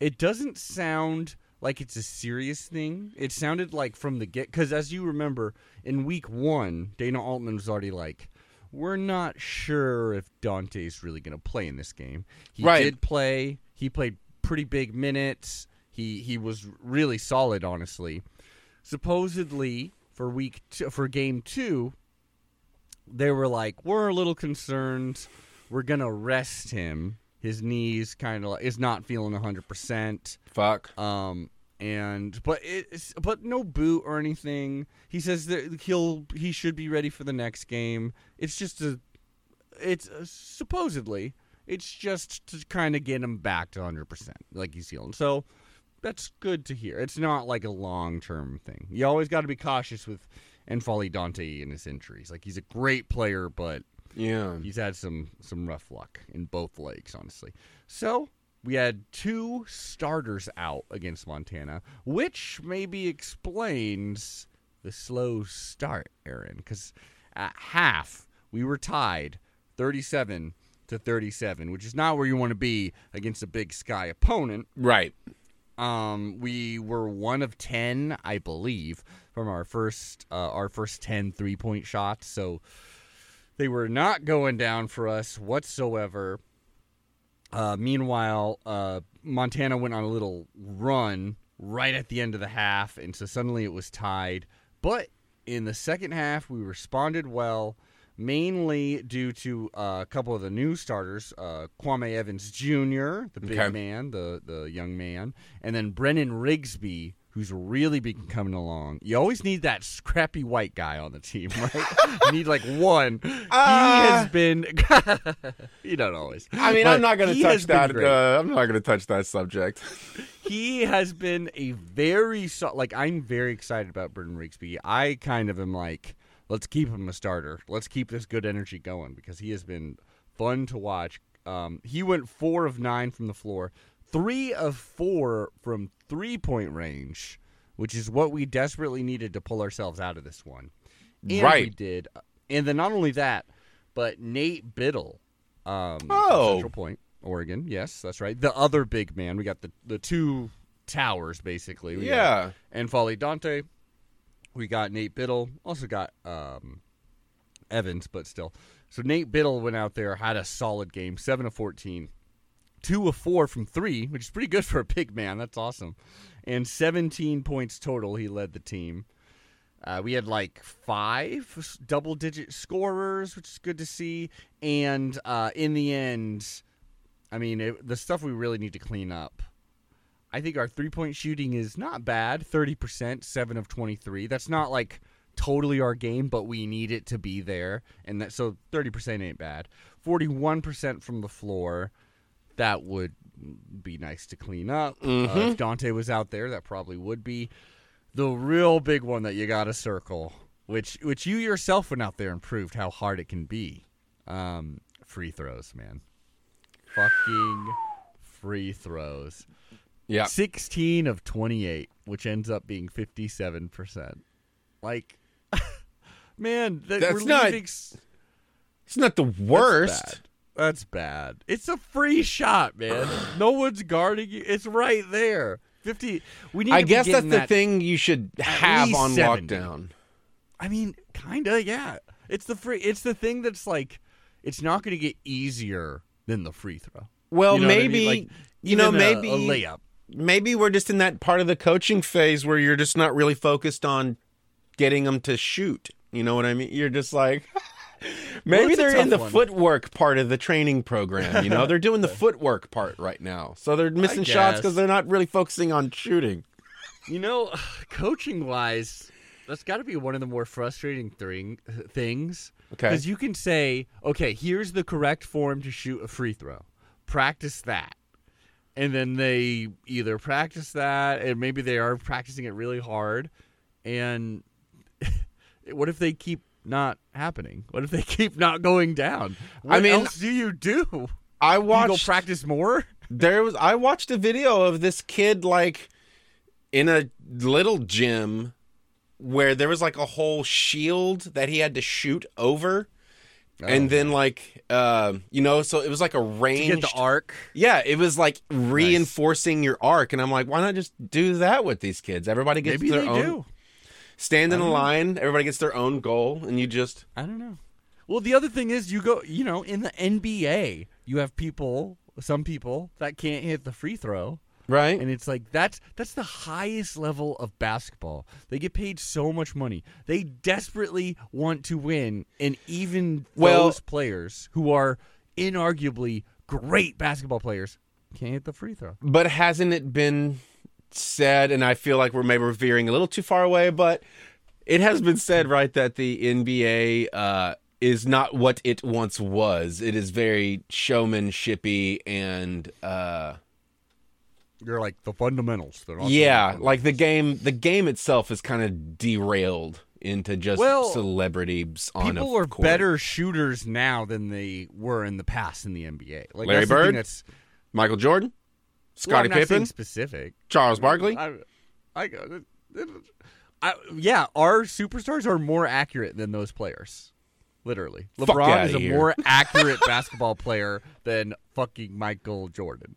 Speaker 1: It doesn't sound like it's a serious thing. It sounded like from the get because as you remember in week one, Dana Altman was already like, "We're not sure if Dante's really going to play in this game." He
Speaker 2: Right.
Speaker 1: did play. He played pretty big minutes. He he was really solid, honestly. Supposedly for week two, for game two, they were like, "We're a little concerned. We're gonna rest him. His knees kind of like, is not feeling hundred percent."
Speaker 2: Fuck.
Speaker 1: Um, and but it's but no boot or anything. He says that he'll he should be ready for the next game. It's just a, it's uh supposedly it's just to kind of get him back to hundred percent, like he's healing. So that's good to hear. It's not like a long term thing. You always got to be cautious with N'Faly Dante and his injuries. Like he's a great player, but
Speaker 2: Yeah.
Speaker 1: he's had some some rough luck in both legs, honestly. So we had two starters out against Montana, which maybe explains the slow start, Aaron. Because at half we were tied, thirty-seven to thirty-seven, which is not where you want to be against a Big Sky opponent.
Speaker 2: Right.
Speaker 1: Um, we were one of ten, I believe, from our first uh, our first 10 three point shots. So they were not going down for us whatsoever. Uh, meanwhile, uh, Montana went on a little run right at the end of the half, and so suddenly it was tied. But in the second half, we responded well, mainly due to uh, a couple of the new starters, uh, Kwame Evans Jr., the big
Speaker 2: Okay.
Speaker 1: man, the the young man, and then Brennan Rigsby, who's really been coming along. You always need that scrappy white guy on the team, right? you need like one. he
Speaker 2: Uh,
Speaker 1: has been. you don't always.
Speaker 2: I mean,
Speaker 1: But
Speaker 2: I'm not going to touch that. Uh, I'm not going to touch that subject.
Speaker 1: he has been a very so- like I'm very excited about Brennan Rigsby. I kind of am like, let's keep him a starter. Let's keep this good energy going because he has been fun to watch. Um, he went four of nine from the floor, three of four from three point range, which is what we desperately needed to pull ourselves out of this one. And we did. And then not only that, but Nate Bittle, um,
Speaker 2: Oh.
Speaker 1: Central Point, Oregon. Yes, that's right. The other big man. We got the the two towers basically. We
Speaker 2: Yeah.
Speaker 1: and N'Faly Dante. We got Nate Bittle. Also got um, Evans, but still. So Nate Bittle went out there, had a solid game, seven of fourteen, two of four from three, which is pretty good for a big man. That's awesome, and seventeen points total. He led the team. Uh, we had like five double digit scorers, which is good to see. And uh, in the end, I mean, it, the stuff we really need to clean up. I think our three point shooting is not bad 30%, 7 of 23. That's not like totally our game, but we need it to be there. And that so 30% ain't bad. 41% from the floor. That would be nice to clean up. Uh, if Dante was out there, that probably would be the real big one that you got to circle, which which you yourself went out there and proved how hard it can be. Um, free throws, man. Fucking free throws.
Speaker 2: Yeah.
Speaker 1: 16 of 28, which ends up being 57%. Like, man, that,
Speaker 2: That's
Speaker 1: we're
Speaker 2: not
Speaker 1: leaving
Speaker 2: It's not the worst.
Speaker 1: That's bad. It's a free shot, man. no one's guarding you. It's right there. 50. We need
Speaker 2: I guess that's the
Speaker 1: that-
Speaker 2: thing you should have on
Speaker 1: 70.
Speaker 2: lockdown.
Speaker 1: I mean, kinda, yeah. It's the free. It's the thing that's like, it's not going to get easier than the free throw.
Speaker 2: Well,
Speaker 1: You know what I mean?
Speaker 2: maybe
Speaker 1: Like,
Speaker 2: you know
Speaker 1: a-
Speaker 2: maybe
Speaker 1: a layup.
Speaker 2: maybe we're just in that part of the coaching phase where you're just not really focused on getting them to shoot. You know what I mean? You're just like maybe
Speaker 1: a
Speaker 2: they're in the
Speaker 1: one.
Speaker 2: footwork part of the training program. You know, they're doing the footwork part right now, so they're missing shots because they're not really focusing on shooting.
Speaker 1: You know, coaching wise, that's got to be one of the more frustrating thing, things.
Speaker 2: Okay.
Speaker 1: Because you can say, okay, here's the correct form to shoot a free throw. Practice that. And then they either practice that, and maybe they are practicing it really hard. And what if they keep not happening? What if they keep not going down? What
Speaker 2: mean,
Speaker 1: else do you do?
Speaker 2: I
Speaker 1: Do you go practice more?
Speaker 2: there was I watched a video of this kid like in a little gym where there was like a whole shield that he had to shoot over and then like uh, you know, so it was like a
Speaker 1: to
Speaker 2: ranged.
Speaker 1: get the arc.
Speaker 2: Yeah, it was like reinforcing your arc, and I'm like, why not just do that with these kids? Everybody gets
Speaker 1: Maybe
Speaker 2: their
Speaker 1: they
Speaker 2: own.
Speaker 1: do.
Speaker 2: Stand in a line. Everybody gets their own goal, and you just
Speaker 1: I don't know. Well, the other thing is, you go, you know, in the NBA, you have people, some people that can't hit the free throw,
Speaker 2: right.
Speaker 1: and it's like that's that's the highest level of basketball. They get paid so much money. They desperately want to win, and even
Speaker 2: Well-
Speaker 1: those players who are inarguably great basketball players can't hit the free throw.
Speaker 2: But hasn't it been said, and I feel like we're maybe veering a little too far away, but it has been said, right, that the NBA uh, is not what it once was. It is very showmanshipy and uh,
Speaker 1: You're like the fundamentals. They're not
Speaker 2: yeah, like the game. The game itself is kind of derailed into just
Speaker 1: Well,
Speaker 2: celebrities on
Speaker 1: people are
Speaker 2: court.
Speaker 1: better shooters now than they were in the past in the NBA. Like
Speaker 2: Larry Bird?
Speaker 1: that's
Speaker 2: Michael Jordan,
Speaker 1: well, not saying
Speaker 2: Pippen,
Speaker 1: specific.
Speaker 2: Charles Barkley.
Speaker 1: I, I, I, yeah, our superstars are more accurate than those players. Literally, LeBron is a
Speaker 2: here.
Speaker 1: more accurate basketball player than fucking Michael Jordan.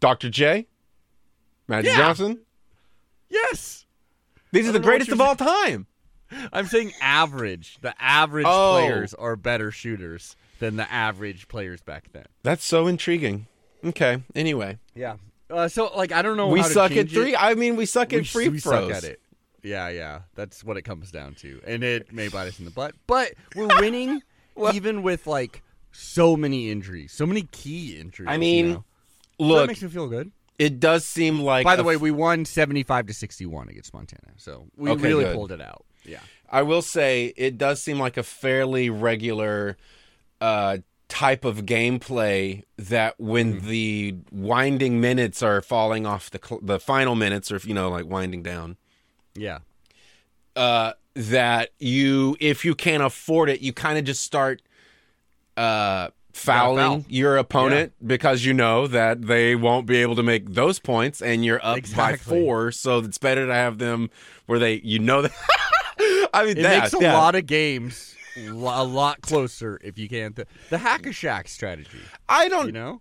Speaker 2: Dr. J, Magic
Speaker 1: Yeah.
Speaker 2: Johnson.
Speaker 1: Yes,
Speaker 2: These are the
Speaker 1: don't know what
Speaker 2: greatest of all time.
Speaker 1: I'm saying average. The average
Speaker 2: Oh.
Speaker 1: players are better shooters than the average players back then.
Speaker 2: That's so intriguing. Okay. Anyway,
Speaker 1: Yeah. Uh, so like I don't know.
Speaker 2: we suck at
Speaker 1: change it.
Speaker 2: three. I mean, we suck
Speaker 1: we,
Speaker 2: at free
Speaker 1: we
Speaker 2: throws.
Speaker 1: suck at it. Yeah, yeah. That's what it comes down to. And it may bite us in the butt. But we're winning even with like so many injuries. So many key injuries.
Speaker 2: I
Speaker 1: you
Speaker 2: mean,
Speaker 1: know? So that
Speaker 2: Look,
Speaker 1: makes me feel good.
Speaker 2: it does seem like.
Speaker 1: By the way,
Speaker 2: f-
Speaker 1: we won 75 to 61 against Montana. So we
Speaker 2: Okay,
Speaker 1: really
Speaker 2: good.
Speaker 1: pulled it out. Yeah.
Speaker 2: I will say it does seem like a fairly regular uh, type of gameplay that when
Speaker 1: Mm-hmm.
Speaker 2: the winding minutes are falling off the cl- the final minutes, or you know, like winding down.
Speaker 1: Yeah.
Speaker 2: uh, that you, if you can't afford it, you kind of just start uh, fouling
Speaker 1: foul.
Speaker 2: your opponent because you know that they won't be able to make those points, and you're up by four. So it's better to have them where they, you know, that. I mean,
Speaker 1: It
Speaker 2: that,
Speaker 1: makes a
Speaker 2: yeah.
Speaker 1: lot of games a lot closer if you can. Th- the hack a Shaq strategy,
Speaker 2: I don't,
Speaker 1: you know?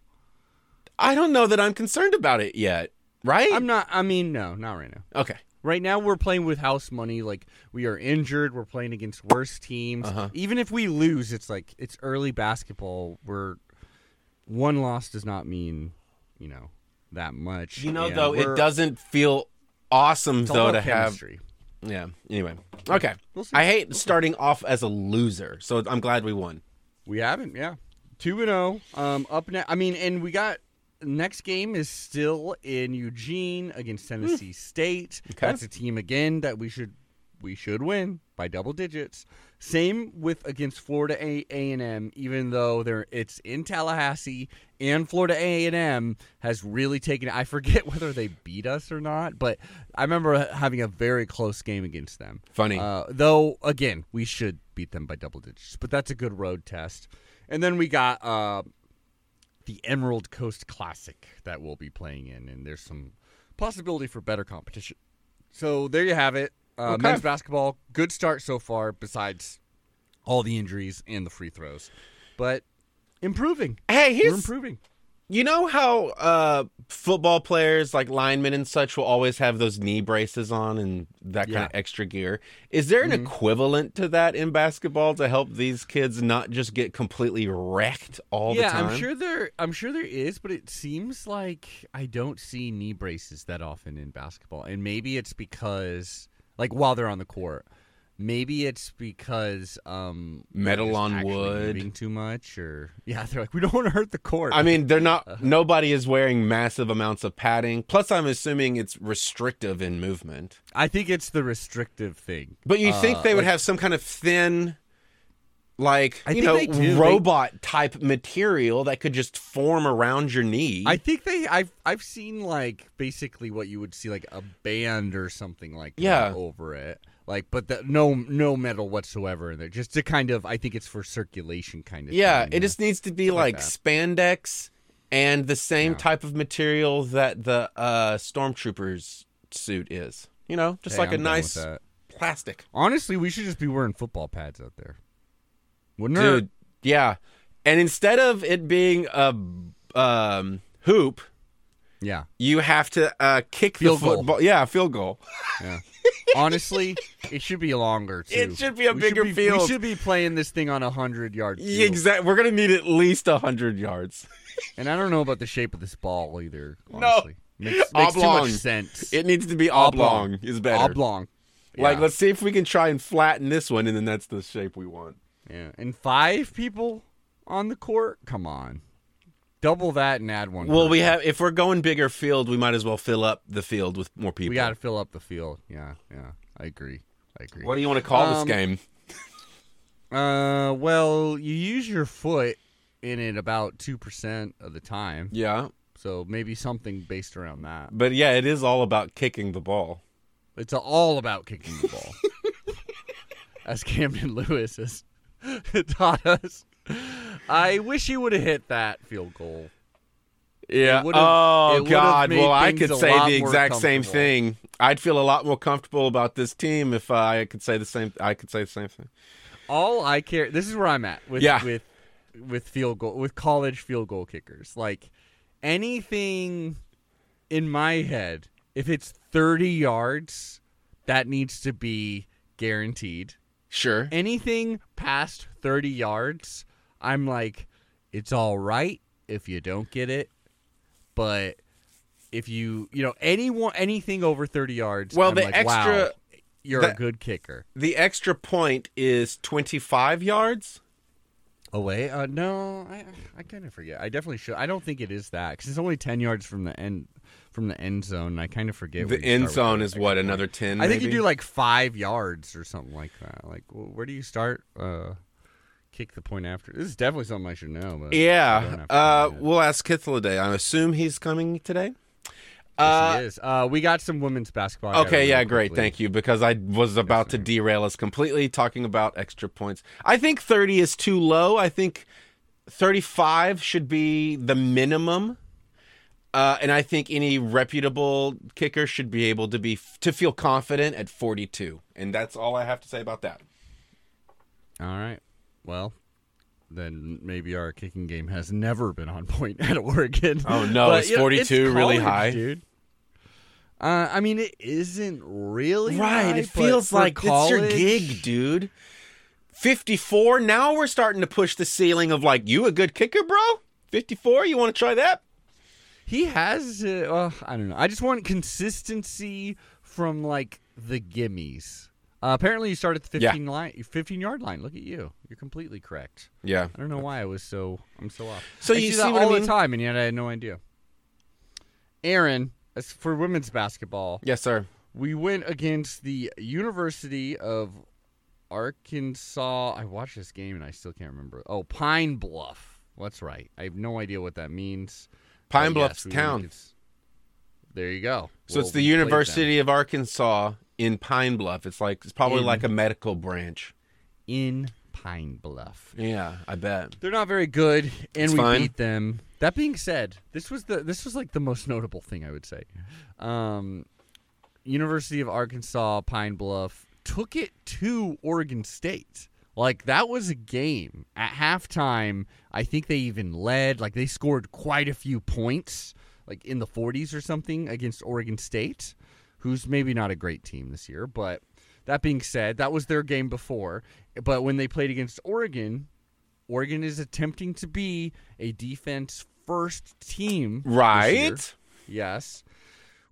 Speaker 2: I don't know that I'm concerned about it yet. Right?
Speaker 1: I'm not, I mean, no, not right now.
Speaker 2: okay.
Speaker 1: Right now, we're playing with house money. Like we are injured. We're playing against worse teams.
Speaker 2: Uh-huh.
Speaker 1: Even if we lose, it's like it's early basketball. We're one loss does not mean you know that much.
Speaker 2: You know,
Speaker 1: and
Speaker 2: though, it doesn't feel awesome though to have
Speaker 1: chemistry.
Speaker 2: Yeah. Anyway. Okay.
Speaker 1: We'll.
Speaker 2: I hate starting off as a loser, so I'm glad we won.
Speaker 1: We haven't, yeah. Two and zero. Um, up now. I mean, and we got next game is still in Eugene against Tennessee State.
Speaker 2: Okay.
Speaker 1: That's a team again that we should we should win by double digits. Same with against Florida A and M, even though they're it's in Tallahassee and Florida A and M has really taken. I forget whether they beat us or not, but I remember having a very close game against them.
Speaker 2: Funny.
Speaker 1: Uh, though again, we should beat them by double digits, but that's a good road test. And then we got uh, the Emerald Coast Classic that we'll be playing in, and there's some possibility for better competition. So there you have it. Uh,
Speaker 2: Okay.
Speaker 1: Men's basketball, good start so far. Besides all the injuries and the free throws, but improving.
Speaker 2: hey,
Speaker 1: We're improving.
Speaker 2: you know how uh, football players like linemen and such will always have those knee braces on and that kind
Speaker 1: Yeah. Mm-hmm.
Speaker 2: of extra gear. Is there an equivalent to that in basketball to help these kids not just get completely wrecked all
Speaker 1: yeah,
Speaker 2: the time?
Speaker 1: Yeah, I'm sure there. I'm sure there is, but it seems like I don't see knee braces that often in basketball, and maybe it's because, like, while they're on the court, maybe it's because um,
Speaker 2: Metal on wood.
Speaker 1: too much, or yeah, they're like, we don't want to hurt the court.
Speaker 2: I mean, they're not. Nobody is wearing massive amounts of padding. Plus, I'm assuming it's restrictive in movement.
Speaker 1: I think it's the restrictive thing.
Speaker 2: But you think
Speaker 1: Uh,
Speaker 2: they would
Speaker 1: like-
Speaker 2: have some kind of thin, like
Speaker 1: I
Speaker 2: you know,
Speaker 1: do. They-
Speaker 2: robot type material that could just form around your knee?
Speaker 1: I think they. I've I've seen like basically what you would see like a band or something like
Speaker 2: Yeah.
Speaker 1: that over it. Like, but the, no no metal whatsoever in there. Just to kind of, I think it's for circulation kind of.
Speaker 2: yeah, it just needs to be
Speaker 1: like
Speaker 2: like, spandex and the same
Speaker 1: Yeah.
Speaker 2: type of material that the uh, stormtroopers suit is. You know, just
Speaker 1: Hey,
Speaker 2: like a
Speaker 1: I'm with
Speaker 2: nice plastic.
Speaker 1: Honestly, we should just be wearing football pads out there. Wouldn't
Speaker 2: Dude,
Speaker 1: hurt.
Speaker 2: Yeah, and instead of it being a um, hoop,
Speaker 1: Yeah.
Speaker 2: you have to uh, kick
Speaker 1: Field
Speaker 2: the
Speaker 1: goal.
Speaker 2: football. Yeah, field goal.
Speaker 1: Yeah. Honestly, it should be longer too.
Speaker 2: It should be a
Speaker 1: We
Speaker 2: bigger
Speaker 1: be,
Speaker 2: field.
Speaker 1: We should be playing this thing on a hundred yard field.
Speaker 2: Exactly. We're gonna need at least a hundred yards.
Speaker 1: And I don't know about the shape of this ball either.
Speaker 2: No.
Speaker 1: Honestly, makes, makes too
Speaker 2: Oblong.
Speaker 1: much sense.
Speaker 2: It needs to be
Speaker 1: Oblong.
Speaker 2: oblong. Is better.
Speaker 1: Oblong.
Speaker 2: Like, let's see if we can try and flatten this one, and then that's the shape we want.
Speaker 1: Yeah, and five people on the court. Come on, double that and add one.
Speaker 2: Well, we have. If we're going bigger field, we might as well fill up the field with more people.
Speaker 1: we got to fill up the field. Yeah, yeah, I agree. I agree.
Speaker 2: What do you want to call
Speaker 1: Um,
Speaker 2: this game?
Speaker 1: Uh, well, you use your foot in it about two percent of the time,
Speaker 2: Yeah,
Speaker 1: so maybe something based around that.
Speaker 2: but yeah, it is all about kicking the ball.
Speaker 1: It's all about kicking the ball, as Camden Lewis has taught us. I wish he would have hit that field goal.
Speaker 2: Yeah.
Speaker 1: Oh, it would've- it
Speaker 2: Oh God. Well, I could say the exact same thing. I'd feel a lot more comfortable about this team if I could say the same. I could say the same thing.
Speaker 1: All I care. This is where I'm at with
Speaker 2: Yeah.
Speaker 1: with with field goal with college field goal kickers. Like anything in my head, if it's 30 yards, that needs to be guaranteed.
Speaker 2: Sure.
Speaker 1: Anything past 30 yards, I'm like, it's all right if you don't get it, but if you you know anyone anything over 30 yards,
Speaker 2: Well,
Speaker 1: I'm
Speaker 2: the
Speaker 1: like,
Speaker 2: extra-
Speaker 1: wow, you're a good kicker.
Speaker 2: The extra point is twenty-five yards.
Speaker 1: Away? Uh, no, I I kind of forget. I definitely should. I don't think it is that because it's only 10 yards from the end from the end zone. I kind of forget.
Speaker 2: The end zone is what
Speaker 1: point.
Speaker 2: another ten.
Speaker 1: I think you do like five yards or something like that. Like, wh- where do you start? Uh, kick the point after. This is definitely something I should know. But
Speaker 2: Yeah. Uh, we'll ask Kithla I assume he's coming today.
Speaker 1: Yes,
Speaker 2: Uh,
Speaker 1: he is. Uh, we got some women's basketball.
Speaker 2: Okay, yeah, great.
Speaker 1: quickly.
Speaker 2: Thank you. Because I was about to derail us completely talking about extra points. I think 30 is too low. I think 35 should be the minimum. Uh, and I think any reputable kicker should be able to be to feel confident at 42. And that's all I have to say about that.
Speaker 1: All right. Well, then maybe our kicking game has never been on point at Oregon.
Speaker 2: Oh, no.
Speaker 1: But,
Speaker 2: Is
Speaker 1: you know,
Speaker 2: 42 really
Speaker 1: college,
Speaker 2: high?
Speaker 1: dude? Uh, I mean, it isn't really
Speaker 2: Right.
Speaker 1: high,
Speaker 2: it feels like it's your gig, dude. 54. Now we're starting to push the ceiling of like, you a good kicker, bro? 54? You want to try that?
Speaker 1: He has. Uh, I don't know. I just want consistency from like the gimmies. Uh, apparently, you start at the
Speaker 2: Yeah.
Speaker 1: 15 line, 15 yard line. Look at you. You're completely correct.
Speaker 2: Yeah.
Speaker 1: I don't know why I was so. I'm so off.
Speaker 2: So
Speaker 1: I
Speaker 2: you
Speaker 1: see
Speaker 2: see
Speaker 1: that
Speaker 2: what I mean?
Speaker 1: the time, and yet I had no idea. Aaron, as for women's basketball,
Speaker 2: Yes, sir.
Speaker 1: we went against the University of Arkansas. I watched this game and I still can't remember. Oh, Pine Bluff. That's right. I have no idea what that means.
Speaker 2: Pine Bluff's
Speaker 1: yes,
Speaker 2: town.
Speaker 1: There you go.
Speaker 2: So
Speaker 1: Well,
Speaker 2: it's the. University of Arkansas in Pine Bluff. It's like it's probably
Speaker 1: In-
Speaker 2: like a medical branch.
Speaker 1: in Pine Bluff.
Speaker 2: Yeah, I bet.
Speaker 1: They're not very good, and
Speaker 2: It's
Speaker 1: we
Speaker 2: fine.
Speaker 1: beat them. That being said, this was the this was like the most notable thing I would say. Um, University of Arkansas Pine Bluff took it to Oregon State. Like that was a game at halftime. I think they even led. Like they scored quite a few points, like in the 40s or something against Oregon State, who's maybe not a great team this year. But that being said, that was their game before. But when they played against Oregon, Oregon is attempting to be a defense first team.
Speaker 2: Right?
Speaker 1: Yes.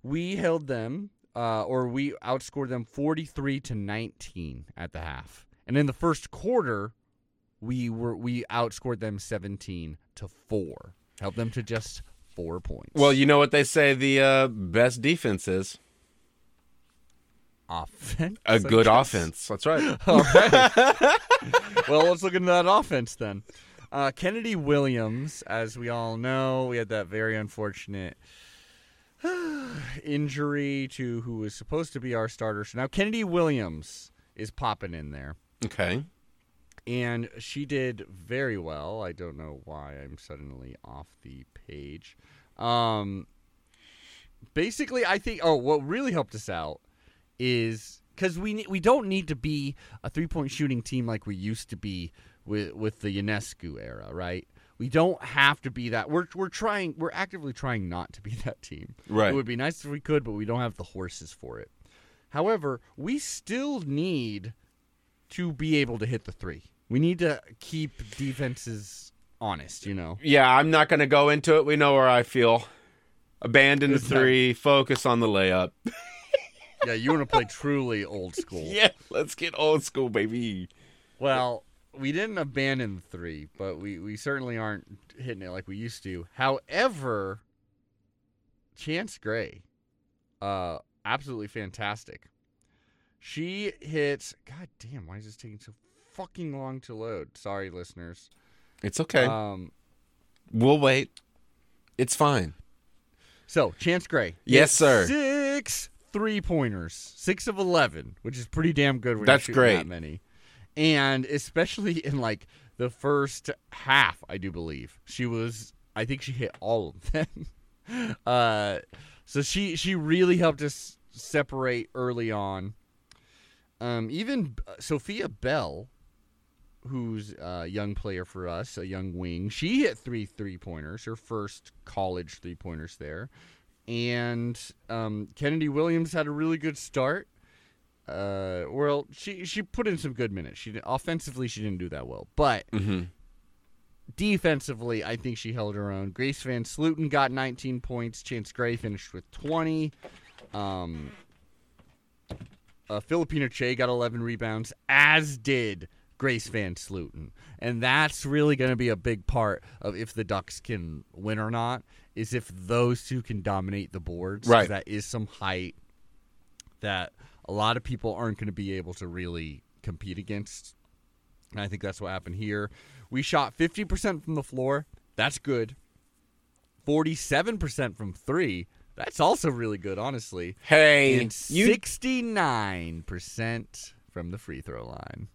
Speaker 1: We held them, uh, or we outscored them 43 to 19 at the half. And in the first quarter, we were we outscored them 17 to 4. Held them to just 4 points.
Speaker 2: Well, you know what they say the uh, best defense is?
Speaker 1: offense.
Speaker 2: A
Speaker 1: I
Speaker 2: good
Speaker 1: guess.
Speaker 2: offense. That's right.
Speaker 1: All right. well, let's look into that offense then. Uh, Kennedy Williams, as we all know, we had that very unfortunate injury to who was supposed to be our starter. So now Kennedy Williams is popping in there.
Speaker 2: Okay.
Speaker 1: And she did very well. I don't know why I'm suddenly off the page. Um, basically, I think. Oh, what really helped us out is because we we don't need to be a three point shooting team like we used to be with with the Ionescu era, right? We don't have to be that. We're we're trying. We're actively trying not to be that team.
Speaker 2: Right.
Speaker 1: It would be nice if we could, but we don't have the horses for it. However, we still need to be able to hit the three. We need to keep defenses honest. You know.
Speaker 2: Yeah, I'm not going to go into it. We know where I feel. Abandon the three. Focus on the layup.
Speaker 1: Yeah, you want to play truly old school.
Speaker 2: yeah, let's get old school, baby.
Speaker 1: Well, we didn't abandon the three, but we, we certainly aren't hitting it like we used to. However, Chance Gray, uh, absolutely fantastic. She hits. God damn! Why is this taking so fucking long to load? Sorry, listeners.
Speaker 2: It's okay.
Speaker 1: Um,
Speaker 2: we'll wait. It's fine.
Speaker 1: so Chance Gray.
Speaker 2: Yes, sir.
Speaker 1: Six three pointers, six of eleven, which is pretty damn good. When
Speaker 2: That's
Speaker 1: you're That
Speaker 2: great.
Speaker 1: many, and especially in like the first half, I do believe she was. I think she hit all of them. uh, so she she really helped us separate early on. Um, even uh, Sophia Bell, who's a young player for us, a young wing, she hit three three pointers, her first college three pointers there. And um, Kennedy Williams had a really good start. Uh, well, she she put in some good minutes. She offensively she didn't do that well, but
Speaker 2: Mm-hmm.
Speaker 1: defensively, I think she held her own. Grace VanSlooten got 19 points. Chance Gray finished with 20. Um, uh, Phillipina Kyei got 11 rebounds, as did Grace VanSlooten. And that's really going to be a big part of if the Ducks can win or not, is if those two can dominate the boards.
Speaker 2: Right.
Speaker 1: That is some height that a lot of people aren't going to be able to really compete against. And I think that's what happened here. We shot 50% from the floor. That's good. 47% from three. That's also really good, honestly.
Speaker 2: Hey,
Speaker 1: And
Speaker 2: you
Speaker 1: 69% from the free throw line.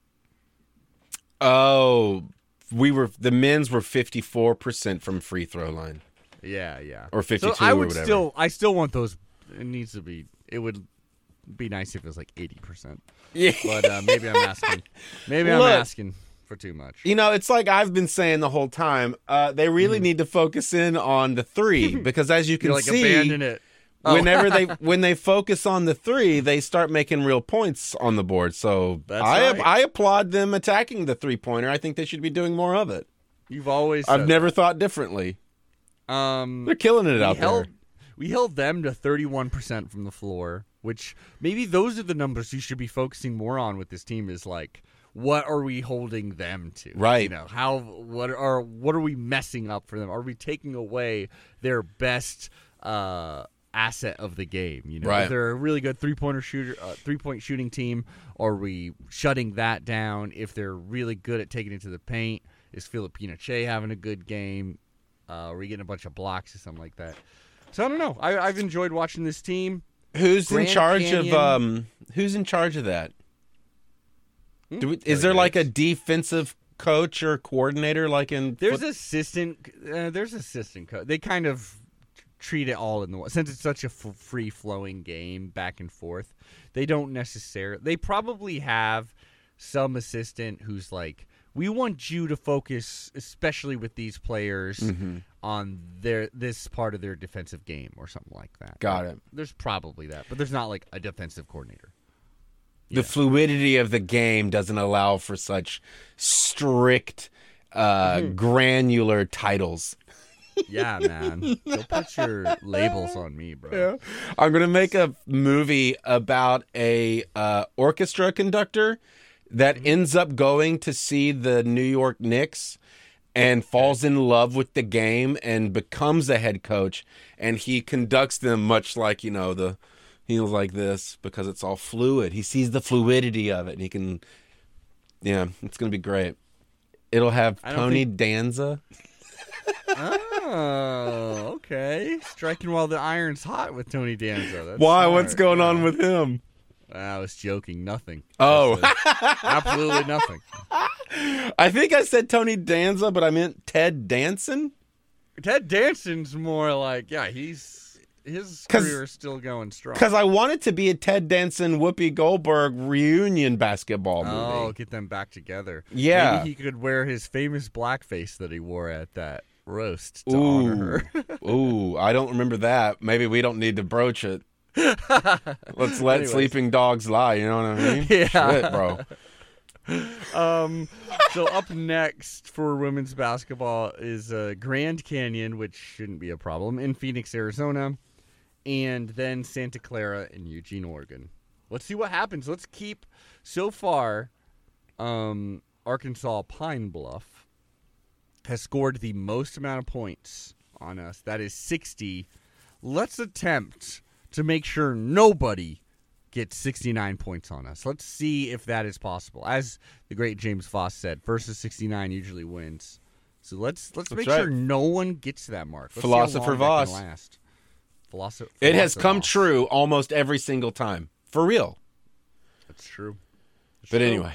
Speaker 2: Oh, we were the men's were fifty four percent from free throw line.
Speaker 1: Yeah, yeah.
Speaker 2: Or 52
Speaker 1: So I
Speaker 2: or
Speaker 1: would
Speaker 2: whatever.
Speaker 1: still I still want those it needs to be it would be nice if it was like 80%.
Speaker 2: Yeah.
Speaker 1: But uh, maybe I'm asking. Maybe I'm asking for too much.
Speaker 2: You know, it's like I've been saying the whole time. Uh, they really need to focus in on the three because, as you can
Speaker 1: like
Speaker 2: see,
Speaker 1: abandon it. Oh.
Speaker 2: whenever they when they focus on the three, they start making real points on the board. So
Speaker 1: That's
Speaker 2: I
Speaker 1: right.
Speaker 2: I applaud them attacking the three pointer. I think they should be doing more of it.
Speaker 1: You've always
Speaker 2: I've never thought differently.
Speaker 1: um
Speaker 2: They're killing it out
Speaker 1: held,
Speaker 2: there.
Speaker 1: We held them to 31% from the floor, which maybe those are the numbers you should be focusing more on with this team is like what are we holding them to?
Speaker 2: Right.
Speaker 1: You know, how what are what are we messing up for them? Are we taking away their best uh asset of the game, you know?
Speaker 2: Right.
Speaker 1: If they're a really good three-pointer shooter uh, three-point shooting team, are we shutting that down? If they're really good at taking it to the paint, is Phillipina Kyei having a good game? Uh, are we getting a bunch of blocks or something like that? So I don't know. I, I've enjoyed watching this team.
Speaker 2: Who's in charge
Speaker 1: Canyon-
Speaker 2: of um? Who's in charge of that? Do we, is there like a defensive coach or coordinator like in?
Speaker 1: There's
Speaker 2: foot-
Speaker 1: assistant. Uh, there's assistant coach. They kind of treat it all in the one since it's such a f- free flowing game back and forth. They don't necessarily. They probably have some assistant who's like, we want you to focus, especially with these players,
Speaker 2: Mm-hmm.
Speaker 1: on their this part of their defensive game or something like that.
Speaker 2: Got it.
Speaker 1: There's probably that, but there's not like a defensive coordinator.
Speaker 2: The fluidity of the game doesn't allow for such strict, uh,
Speaker 1: Mm-hmm.
Speaker 2: granular titles.
Speaker 1: Yeah, man. Don't put your labels on me, bro. Yeah.
Speaker 2: I'm gonna make a movie about a uh, orchestra conductor that
Speaker 1: Mm-hmm.
Speaker 2: ends up going to see the New York Knicks and falls in love with the game and becomes a head coach and he conducts them much like you know the he's like this because it's all fluid he sees the fluidity of it and he can yeah it's gonna be great it'll have tony danza
Speaker 1: Oh, okay. Striking while the iron's hot with Tony Danza. That's
Speaker 2: why
Speaker 1: smart.
Speaker 2: what's going on with him
Speaker 1: I was joking. Nothing.
Speaker 2: Oh.
Speaker 1: Absolutely nothing.
Speaker 2: i think i said tony danza but i meant ted danson
Speaker 1: Ted Danson's more like, yeah, he's his career is still going strong.
Speaker 2: Because I want it to be a Ted Danson, Whoopi Goldberg reunion basketball movie.
Speaker 1: Oh, get them back together.
Speaker 2: Yeah.
Speaker 1: Maybe he could wear his famous blackface that he wore at that roast to honor her.
Speaker 2: Ooh, I don't remember that. Maybe we don't need to broach it. Let's let
Speaker 1: Anyways.
Speaker 2: sleeping dogs lie. You know what I mean?
Speaker 1: Yeah.
Speaker 2: Shit, bro.
Speaker 1: um, so up next for women's basketball is uh, Grand Canyon, which shouldn't be a problem, in Phoenix, Arizona, and then Santa Clara and Eugene, Oregon. Let's see what happens. Let's keep so far. Um, Arkansas Pine Bluff has scored the most amount of points on us. That is sixty. Let's attempt to make sure nobody gets 69 points on us. Let's see if that is possible. As the great James Foss said, versus 69 usually wins. So let's let's
Speaker 2: That's
Speaker 1: make sure no one gets that mark. Let's
Speaker 2: Philosopher
Speaker 1: see how long that
Speaker 2: Voss.
Speaker 1: last. Philosopher.
Speaker 2: It has come true almost every single time. For real.
Speaker 1: That's true. That's
Speaker 2: But
Speaker 1: true.
Speaker 2: anyway.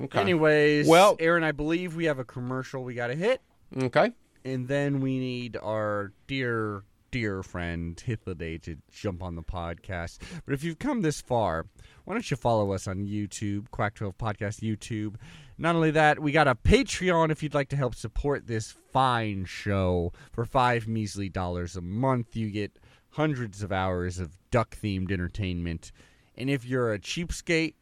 Speaker 2: Okay.
Speaker 1: Anyways,
Speaker 2: Well-
Speaker 1: Aaron, I believe we have a commercial we got to hit,
Speaker 2: Okay.
Speaker 1: and then we need our dear, dear friend Hythloday to jump on the podcast. But if you've come this far, why don't you follow us on YouTube, Quack 12 Podcast YouTube? Not only that, we got a Patreon if you'd like to help support this fine show. For five measly dollars a month, you get hundreds of hours of duck themed entertainment. And if you're a cheapskate,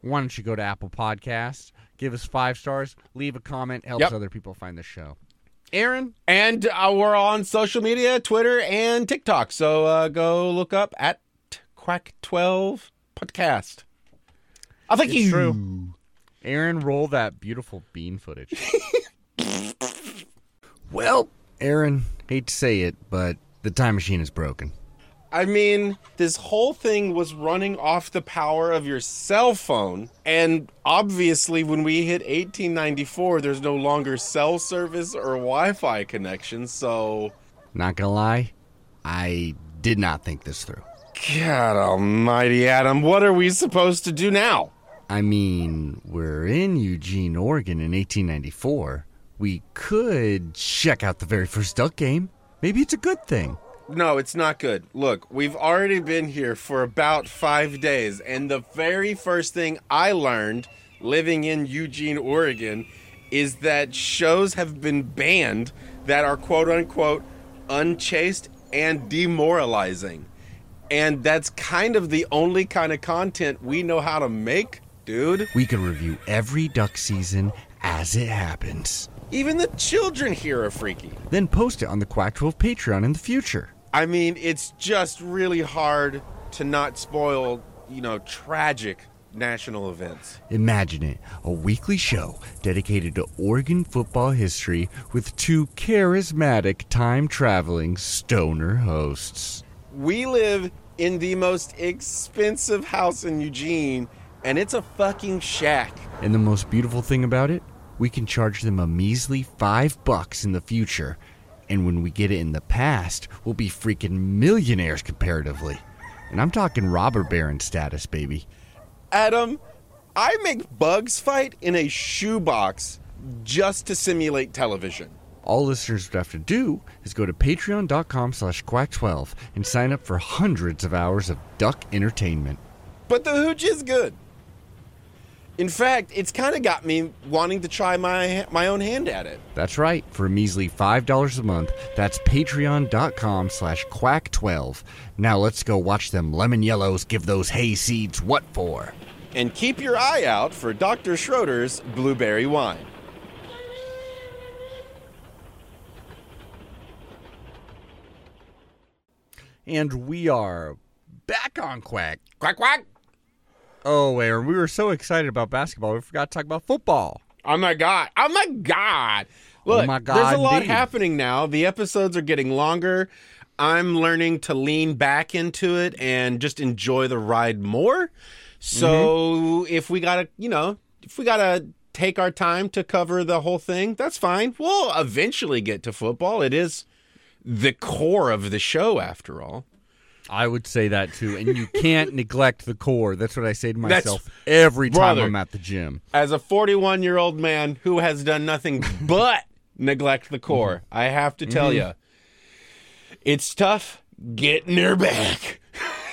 Speaker 1: why don't you go to Apple Podcasts, give us five stars, leave a comment, helps
Speaker 2: Yep.
Speaker 1: other people find the show. Aaron,
Speaker 2: And uh, we're on social media, Twitter and TikTok. So uh, go look up at Quack12 Podcast. I think
Speaker 1: It's
Speaker 2: you.
Speaker 1: true. Aaron, roll that beautiful bean footage. well, Aaron, hate to say it, but the time machine is broken.
Speaker 2: I mean, this whole thing was running off the power of your cell phone. And obviously, when we hit 1894, there's no longer cell service or Wi Fi connection. So,
Speaker 1: Not gonna lie, I did not think this through.
Speaker 2: God almighty, Adam, what are we supposed to do now?
Speaker 1: I mean, we're in Eugene, Oregon in 1894. We could check out the very first duck game. Maybe it's a good thing.
Speaker 2: No, it's not good. Look, we've already been here for about five days, and the very first thing I learned living in Eugene, Oregon, is that shows have been banned that are quote unquote unchaste and demoralizing. And that's kind of the only kind of content we know how to make, dude.
Speaker 1: We can review every duck season as it happens.
Speaker 2: Even the children here are freaky.
Speaker 1: Then post it on the Quack 12 Patreon in the future.
Speaker 2: I mean, it's just really hard to not spoil, you know, tragic national events.
Speaker 1: Imagine it a weekly show dedicated to Oregon football history with two charismatic time traveling stoner hosts.
Speaker 2: We live in the most expensive house in Eugene, and it's a fucking shack.
Speaker 1: And the most beautiful thing about it, we can charge them a measly five bucks in the future. And when we get it in the past, we'll be freaking millionaires comparatively. And I'm talking robber baron status, baby.
Speaker 2: Adam, I make bugs fight in a shoebox just to simulate television.
Speaker 1: All listeners would have to do is go to patreon.com slash quack12 and sign up for hundreds of hours of duck entertainment.
Speaker 2: But the hooch is good. In fact, it's kind of got me wanting to try my my own hand at it.
Speaker 1: That's right, for a measly $5 a month, that's patreon.com slash quack12. Now let's go watch them lemon yellows give those hay seeds what for.
Speaker 2: And keep your eye out for Dr. Schroeder's blueberry wine.
Speaker 1: And we are back on Quack.
Speaker 2: Quack quack.
Speaker 1: Oh, Aaron, we were so excited about basketball, we forgot to talk about football.
Speaker 2: Oh my god. Oh my god. Look,
Speaker 1: Oh my God,
Speaker 2: there's a lot
Speaker 1: indeed.
Speaker 2: happening now. The episodes are getting longer. I'm learning to lean back into it and just enjoy the ride more. So
Speaker 1: Mm-hmm.
Speaker 2: if we gotta, you know, if we gotta take our time to cover the whole thing, that's fine. We'll eventually get to football. It is the core of the show, after all.
Speaker 1: I would say that too, and you can't neglect the core. That's what I say to
Speaker 2: That's-
Speaker 1: myself every time
Speaker 2: Brother.
Speaker 1: I'm at the gym.
Speaker 2: As a 41 year old man who has done nothing but neglect the core, mm-hmm. I have to tell mm-hmm. you, it's tough getting her back.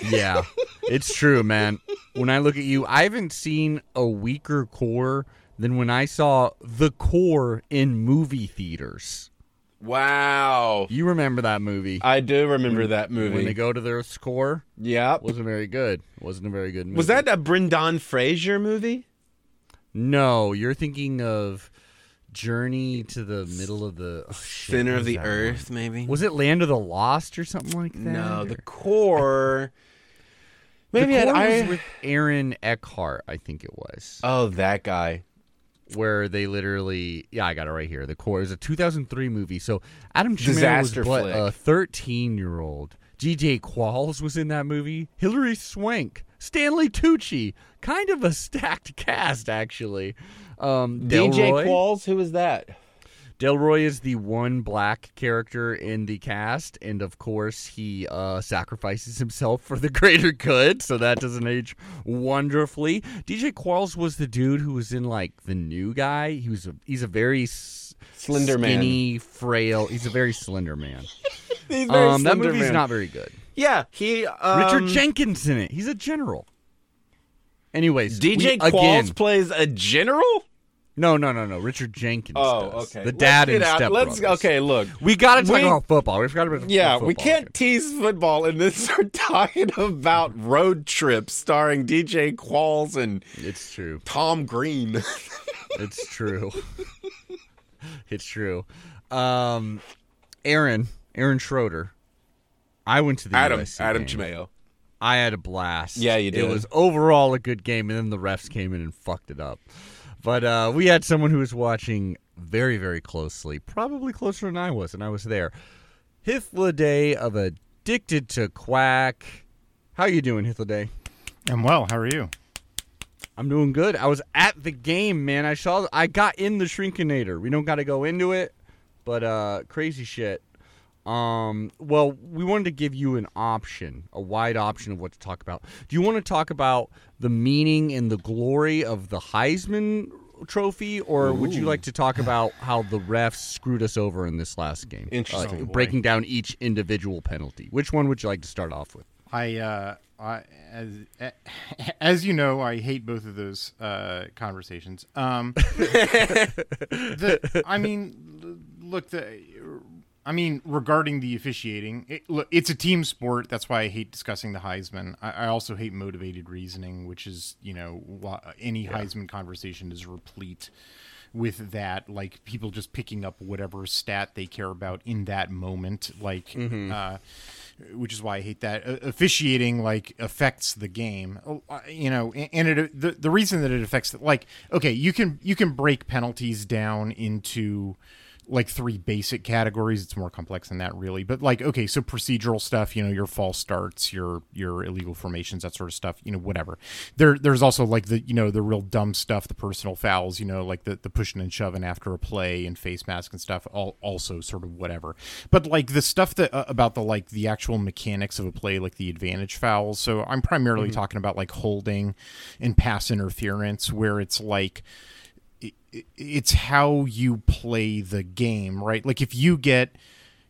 Speaker 1: Yeah, it's true, man. When I look at you, I haven't seen a weaker core than when I saw the core in movie theaters.
Speaker 2: Wow.
Speaker 1: You remember that movie?
Speaker 2: I do remember that movie.
Speaker 1: When they go to their score,
Speaker 2: Yep.
Speaker 1: wasn't very good. Wasn't a very good movie.
Speaker 2: Was that a Brendan Fraser movie?
Speaker 1: No, you're thinking of Journey to the Middle of the oh, shit,
Speaker 2: Center of the
Speaker 1: that one?
Speaker 2: Earth, maybe?
Speaker 1: Was it Land of the Lost or something like that?
Speaker 2: no,
Speaker 1: Or-
Speaker 2: the core. Maybe
Speaker 1: the core
Speaker 2: I.
Speaker 1: was with Aaron Eckhart, I think it was.
Speaker 2: oh, that guy.
Speaker 1: Where they literally yeah i got it right here. The core is a 2003 movie. So adam Schimmel
Speaker 2: Disaster
Speaker 1: was what,
Speaker 2: flick.
Speaker 1: a 13 year old DJ Qualls was in that movie. Hilary swank. Stanley tucci. Kind of a stacked cast actually. Um
Speaker 2: DJ
Speaker 1: Delroy.
Speaker 2: Qualls, who is that?
Speaker 1: Delroy is the one black character in the cast, and of course, he uh, sacrifices himself for the greater good, so that doesn't age wonderfully. DJ Qualls was the dude who was in like the new guy. He was a, he's a very s-
Speaker 2: Slender man.
Speaker 1: skinny, frail. He's a very slender man.
Speaker 2: Very
Speaker 1: Um, that movie's
Speaker 2: man.
Speaker 1: not very good.
Speaker 2: Yeah, he. Um,
Speaker 1: Richard Jenkins in it. He's a general. Anyways,
Speaker 2: DJ
Speaker 1: we,
Speaker 2: Qualls
Speaker 1: again.
Speaker 2: plays a general.
Speaker 1: No, no, no, no. Richard Jenkins.
Speaker 2: Oh,
Speaker 1: does.
Speaker 2: okay.
Speaker 1: The dad and Step
Speaker 2: Let's
Speaker 1: Brothers.
Speaker 2: okay. Look,
Speaker 1: We got to talk
Speaker 2: We-
Speaker 1: about football. We've got to.
Speaker 2: yeah, we can't tease football and then start talking about road trips starring DJ Qualls and
Speaker 1: It's true.
Speaker 2: Tom Green.
Speaker 1: It's true. it's true. Um, Aaron, Aaron Schroeder. I went to the
Speaker 2: Adam
Speaker 1: USC
Speaker 2: Adam
Speaker 1: game.
Speaker 2: Chimeo.
Speaker 1: I had a blast.
Speaker 2: Yeah, you did.
Speaker 1: It was overall a good game, and then the refs came in and fucked it up. But uh, we had someone who was watching very, very closely, probably closer than I was, and I was there. Hythloday of Addicted to Quack. How you doing, Hythloday?
Speaker 5: I'm well. How are you?
Speaker 1: I'm doing good. I was at the game, man. I saw. I got in the Shrinkinator. We don't got to go into it, but uh, crazy shit. Um, well, we wanted to give you an option, a wide option of what to talk about. Do you want to talk about the meaning and the glory of the Heisman Trophy, or would you like to talk about how the refs screwed us over in this last game?
Speaker 2: Interesting.
Speaker 1: Uh, breaking down each individual penalty. Which one would you like to start off with?
Speaker 5: I, uh, I as as you know, I hate both of those uh, conversations. Um, the, I mean, look, the, I mean, regarding the officiating, it, look, it's a team sport. That's why I hate discussing the Heisman. I, I also hate motivated reasoning, which is, you know, any Heisman conversation is replete with that like people just picking up whatever stat they care about in that moment like uh which is why I hate that uh, officiating like affects the game uh, you know and- and it the, the reason that it affects like okay you can you can break penalties down into like three basic categories. It's more complex than that really. But like okay so procedural stuff you know your false starts your your illegal formations that sort of stuff you know whatever. There there's also like the you know the real dumb stuff the personal fouls you know like the, the pushing and shoving after a play and face mask and stuff all also sort of whatever. But like the stuff that uh, about the like the actual mechanics of a play like the advantage fouls. So i'm primarily talking about like holding and pass interference where it's like it's how you play the game, right? Like if you get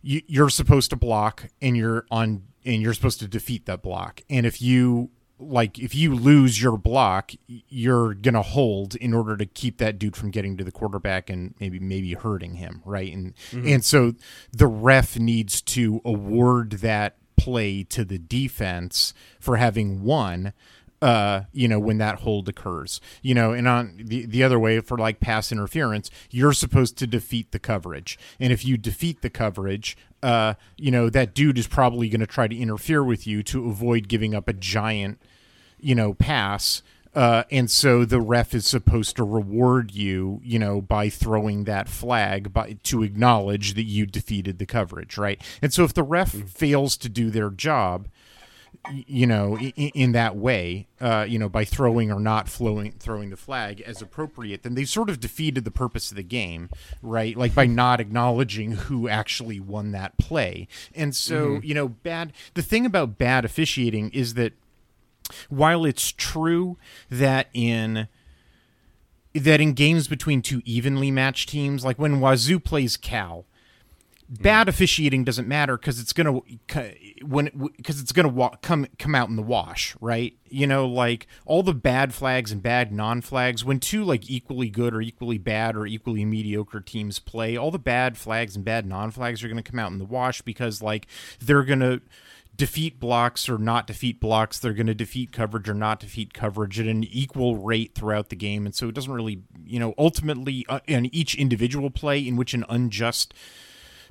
Speaker 5: you, you're supposed to block and you're on and you're supposed to defeat that block. And if you like if you lose your block, you're going to hold in order to keep that dude from getting to the quarterback and maybe maybe hurting him, right? And mm-hmm. and so the ref needs to award that play to the defense for having won uh, you know, when that hold occurs. You know, and on the the other way for like pass interference, you're supposed to defeat the coverage. And if you defeat the coverage, uh, you know, that dude is probably going to try to interfere with you to avoid giving up a giant, you know, pass. Uh, and so the ref is supposed to reward you, you know, by throwing that flag by to acknowledge that you defeated the coverage, right? And so if the ref fails to do their job, you know, in, in that way, uh, you know, by throwing or not flowing, throwing the flag as appropriate, then they've sort of defeated the purpose of the game, right? Like by hmm. not acknowledging who actually won that play. And so, hmm. you know, bad. The thing about bad officiating is that while it's true that in that in games between two evenly matched teams, like when Wazoo plays Cal, hmm. bad officiating doesn't matter because it's gonna when because it's gonna wa- come come out in the wash, right? You know, like all the bad flags and bad non flags. When two like equally good or equally bad or equally mediocre teams play, all the bad flags and bad non flags are gonna come out in the wash because like they're gonna defeat blocks or not defeat blocks. They're going to defeat coverage or not defeat coverage at an equal rate throughout the game. And so it doesn't really, you know, ultimately, uh, in each individual play in which an unjust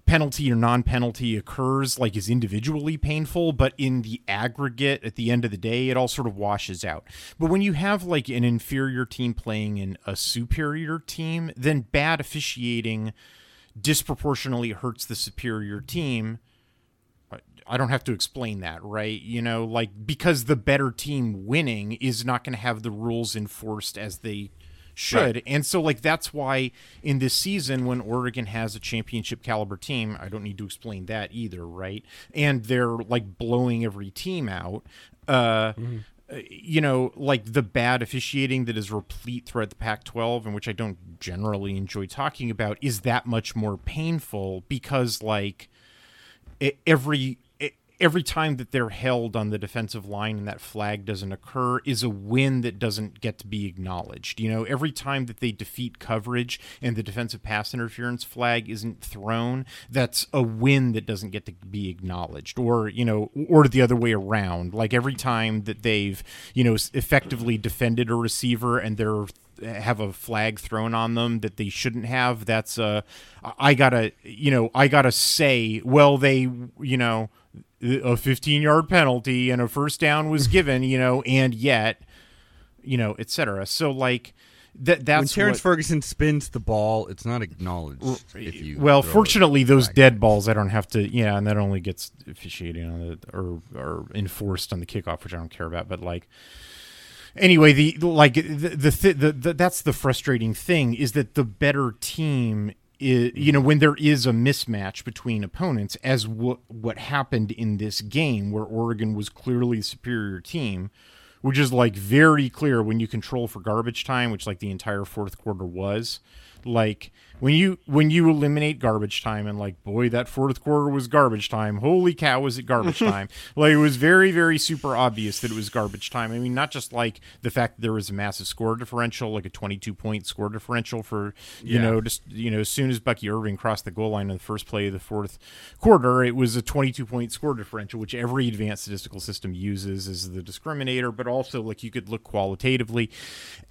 Speaker 5: penalty or non-penalty occurs like is individually painful but in the aggregate at the end of the day it all sort of washes out but when you have like an inferior team playing in a superior team then bad officiating disproportionately hurts the superior team I don't have to explain that, right? You know, like because the better team winning is not going to have the rules enforced as they should. Right. And so like that's why in this season when Oregon has a championship caliber team, I don't need to explain that either, right? And they're like blowing every team out. Uh mm-hmm you know, like the bad officiating that is replete throughout the Pac 12, and which I don't generally enjoy talking about, is that much more painful because, like, every every time that they're held on the defensive line and that flag doesn't occur is a win that doesn't get to be acknowledged. You know, every time that they defeat coverage and the defensive pass interference flag isn't thrown, that's a win that doesn't get to be acknowledged. Or, you know, or the other way around. Like every time that they've, you know, effectively defended a receiver and they're have a flag thrown on them that they shouldn't have that's uh i gotta you know i gotta say well they you know a 15 yard penalty and a first down was given, you know, and yet, you know, etc. So like that that's
Speaker 1: when Terrance
Speaker 5: what,
Speaker 1: Ferguson spins the ball, it's not acknowledged.
Speaker 5: well, fortunately, those dead balls I don't have to. Yeah, and that only gets officiated on the or or enforced on the kickoff, which I don't care about. But like anyway, the like the the, the, the that's the frustrating thing is that the better team is, you mm-hmm. know when there is a mismatch between opponents as what what happened in this game where Oregon was clearly the superior team which is like very clear when you control for garbage time which like the entire fourth quarter was like when you when you eliminate garbage time and like boy that fourth quarter was garbage time. Holy cow was it garbage time. Like it was very very super obvious that it was garbage time. I mean not just like the fact that there was a massive score differential like a 22 point score differential for you yeah. know just you know as soon as bucky irving crossed the goal line in the first play of the fourth quarter it was a 22 point score differential which every advanced statistical system uses as the discriminator but also like you could look qualitatively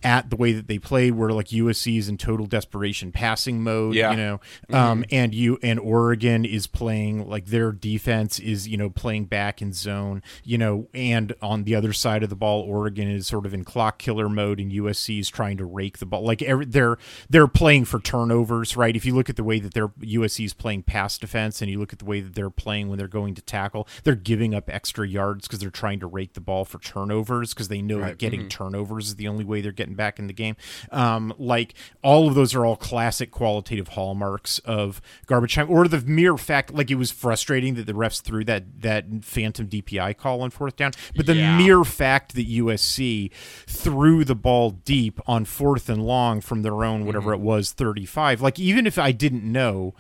Speaker 5: at the way that they played where like usc is in total desperation passing mode. Yeah. You know, mm-hmm. um, and you and Oregon is playing like their defense is you know playing back in zone. You know, and on the other side of the ball, Oregon is sort of in clock killer mode, and USC is trying to rake the ball. Like every, they're they're playing for turnovers, right? If you look at the way that their USC is playing pass defense, and you look at the way that they're playing when they're going to tackle, they're giving up extra yards because they're trying to rake the ball for turnovers because they know right. that getting mm-hmm. turnovers is the only way they're getting back in the game. Um, like all of those are all classic quality qualitative hallmarks of garbage time, or the mere fact like it was frustrating that the refs threw that that phantom DPI call on fourth down, but the yeah. mere fact that USC threw the ball deep on fourth and long from their own whatever mm-hmm. it was thirty five, like even if I didn't know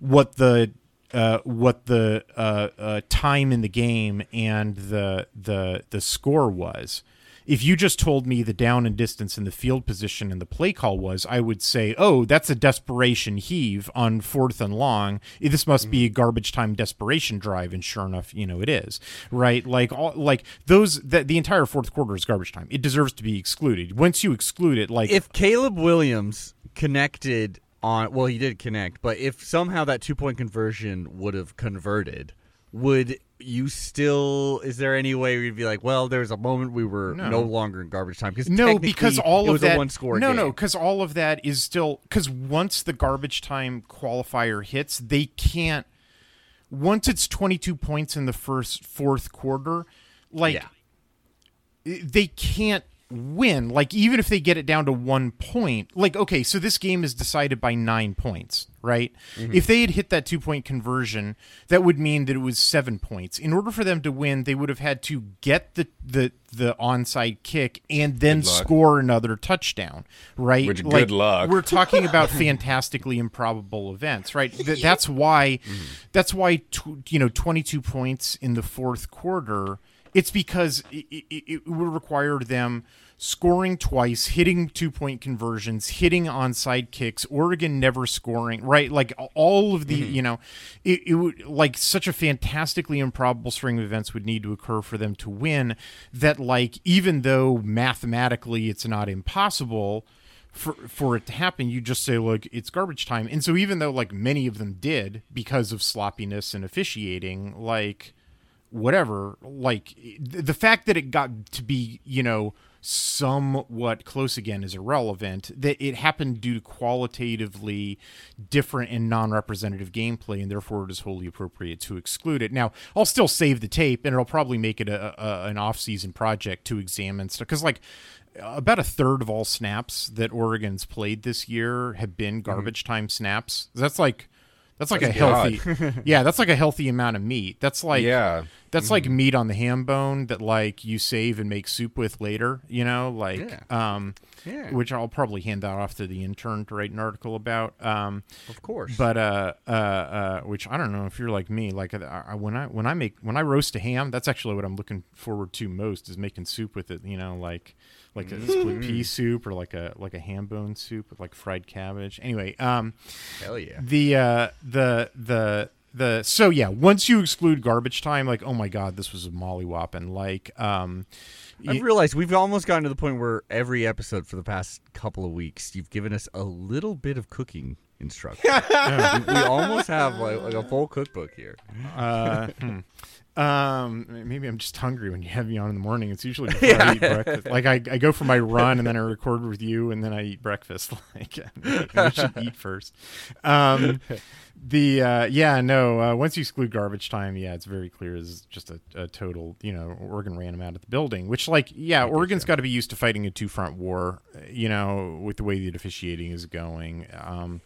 Speaker 5: what the uh, what the uh, uh, time in the game and the the the score was if you just told me the down and distance and the field position and the play call was, I would say, oh, that's a desperation heave on fourth and long. This must mm-hmm. be a garbage time desperation drive, and sure enough, you know it is, right? Like all like those that the entire fourth quarter is garbage time. It deserves to be excluded. Once you exclude it, like
Speaker 1: if Caleb Williams connected on, well, he did connect, but if somehow that two point conversion would have converted would you still is there any way we'd be like well there's a moment we were no, no longer in garbage time because
Speaker 5: no because all
Speaker 1: of
Speaker 5: that
Speaker 1: one score
Speaker 5: no
Speaker 1: game.
Speaker 5: no because all of that is still because once the garbage time qualifier hits they can't once it's 22 points in the first fourth quarter like yeah. they can't win. Like even if they get it down to one point, like okay, so this game is decided by nine points, right? Mm-hmm. If they had hit that two point conversion, that would mean that it was seven points. In order for them to win, they would have had to get the the the onside kick and then score another touchdown, right?
Speaker 2: Which,
Speaker 5: Like,
Speaker 2: good luck.
Speaker 5: We're talking about fantastically improbable events, right? Th- that's why, mm-hmm. that's why tw- you know, twenty two points in the fourth quarter. It's because it, it, it would require them scoring twice, hitting two point conversions, hitting onside kicks. Oregon never scoring, right? Like all of the, mm-hmm. you know, it, it would like such a fantastically improbable string of events would need to occur for them to win. That like even though mathematically it's not impossible for for it to happen, you just say, look, it's garbage time. And so even though like many of them did because of sloppiness and officiating, like whatever, like the fact that it got to be, you know, somewhat close again is irrelevant. That it happened due to qualitatively different and non-representative gameplay, and therefore it is wholly appropriate to exclude it. Now, I'll still save the tape, and it'll probably make it a, a an off-season project to examine stuff because, like, about a third of all snaps that Oregon's played this year have been mm-hmm. garbage time snaps. That's like that's like
Speaker 2: That's
Speaker 5: a healthy Yeah, that's like a healthy amount of meat. That's like
Speaker 2: Yeah.
Speaker 5: That's like meat on the ham bone that like you save and make soup with later, you know, like um
Speaker 1: Yeah.
Speaker 5: which I'll probably hand that off to the intern to write an article about. Um
Speaker 1: Of course.
Speaker 5: but uh, uh, uh, which I don't know if you're like me. Like I, I, when I when I make when I roast a ham, that's actually what I'm looking forward to most is making soup with it. You know, like like a split pea soup or like a like a ham bone soup with like fried cabbage. Anyway, um,
Speaker 1: Hell yeah.
Speaker 5: the uh, the the the so yeah. Once you exclude garbage time, like oh my god, this was a mollywop, and like um,
Speaker 1: I've realized we've almost gotten to the point where every episode for the past couple of weeks, you've given us a little bit of cooking instruction. we, we almost have like, like a full cookbook here.
Speaker 5: Uh, hmm. Um, maybe I'm just hungry when you have me on in the morning. It's usually before I eat breakfast. Like I, I go for my run and then I record with you and then I eat breakfast. Like I should eat first. Um, the uh, yeah no. Uh, once you exclude garbage time, yeah, it's very clear is just a, a total. You know, Oregon ran them out of the building. Which like yeah, Oregon's got to be used to fighting a two front war. uh, You know, with the way the officiating is going. Um,